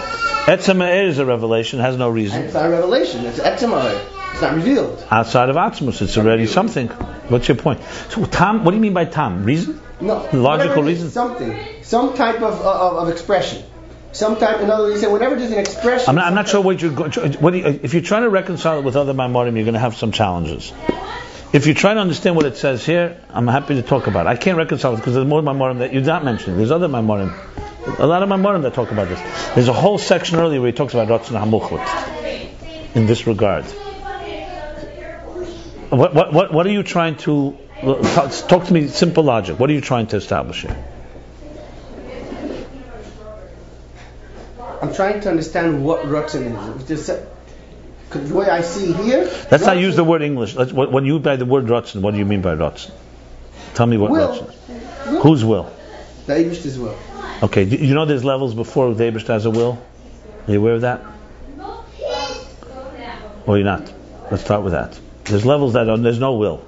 Etzemeir is a revelation. Has no And reason. it's not a revelation. It's Etzemah. It's not revealed. Outside of Atzmus, it's already something. What's your point? So tam. What do you mean by tam? Reason? No. Logical reason? Something. Some type of, uh, of, of expression. Some type, in other words, he said whenever there's an expression. I'm not, I'm not sure what you're. go- What you, if you're trying to reconcile it with other Maimorim, you're going to have some challenges. If you're trying to understand what it says here, I'm happy to talk about it. I can't reconcile it because there's more Maimorim that you're not mentioning. There's other Maimorim. A lot of Maimorim that talk about this. There's a whole section earlier where he talks about Ratzon HaMuchot in this regard. What, what, what, what are you trying to. Talk, talk to me simple logic. What are you trying to establish here? I'm trying to understand what Ratzon is. Just, Because the way I see here. Let's not use the word English. Let's, what, when you by the word Ratzon, what do you mean by Ratzon? Tell me what Will. Ratzon. Whose will? The Eibush as well. Okay, do you know there's levels before the Abish has a will? Are you aware of that? Or you're not? Let's start with that. There's levels that are, there's no will.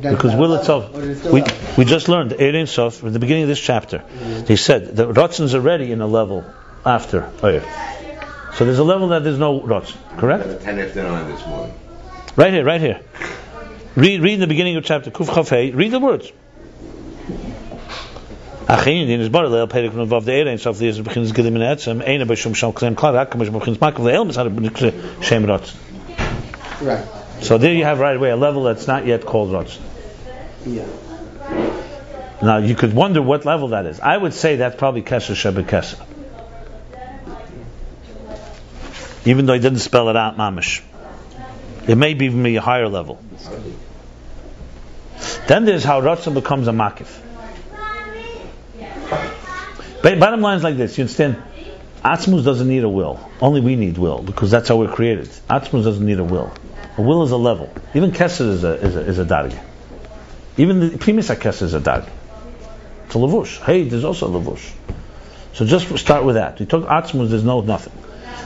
Then Because will itself, or is it still we, we just learned, Erein Sof, at the beginning of this chapter, they said the Ratzon's already in a level after Oyer. So there's a level that there's no Ratzon, correct? At 10 after 9 this morning. Right here, right here. Read, read in the beginning of chapter Kuf Chaf Hey, read the words. Achin in his leil perik no vav deir ein sof the begins gedim in etzem eine bei shum sham klem klar ak kemesh begins mak leil mis hat shem rot. Right. So there you have right away a level that's not yet called rot. Yeah. Now you could wonder what level that is. I would say that's probably shebe kesher. Even though he didn't spell it out mamish. It may be even be a higher level. Then there's how Ratzon becomes a makif. But bottom line is like this: you understand? Atzmus doesn't need a will. Only we need will because that's how we're created. Atzmus doesn't need a will. A will is a level. Even Kesser is a is a, is a. Even the primus Kesser is a darg. It's a lavush. Hey, there's also a lavush. So just start with that. We talk Atzmus. There's no nothing.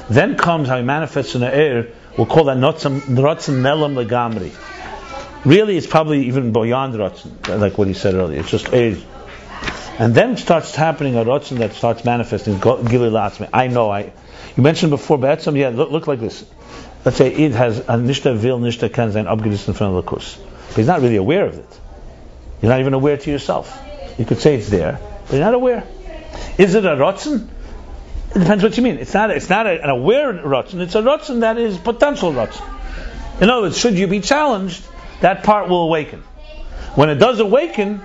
Then comes how he manifests in the air. We'll call that Notzim Melam Legamri. Really, it's probably even beyond Rotzim, like what he said earlier. It's just air. And then starts happening a rotzen that starts manifesting latzmi. I know. I you mentioned before, some yeah, look, look like this. Let's say it has a nishta vil nishta sein abgedis in front of the kus, but he's not really aware of it. You're not even aware to yourself. You could say it's there, but you're not aware. Is it a rotzen? It depends what you mean. It's not. It's not a, an aware rotzen. It's a rotzen that is potential rotzen. In other words, should you be challenged, that part will awaken. When it does awaken,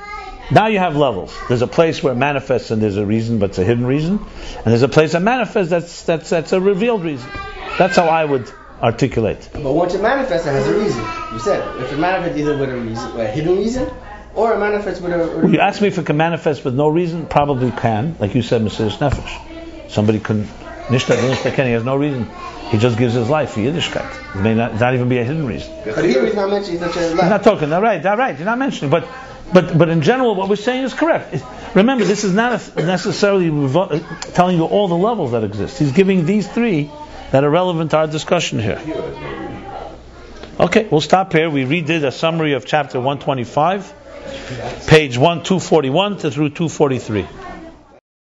now you have levels. There's a place where it manifests and there's a reason, but it's a hidden reason. And there's a place that manifests that's that's that's a revealed reason. That's how I would articulate. But once it manifests, it has a reason. You said if it manifests either with a reason, with a hidden reason, or it manifests with a. With You ask me if it can manifest with no reason, probably can. Like you said, Mesiris Nefesh. Somebody can nishta. He has no reason. He just gives his life for Yiddishkeit. It may not, not even be a hidden reason. but here he's not mentioning such a He's not talking. All right, all right. You're not mentioning, but but but in general, what we're saying is correct. It- remember, this is not a, necessarily revo- uh, telling you all the levels that exist. He's giving these three that are relevant to our discussion here. Okay, we'll stop here. We redid a summary of chapter 125, page 1 241 to through 243.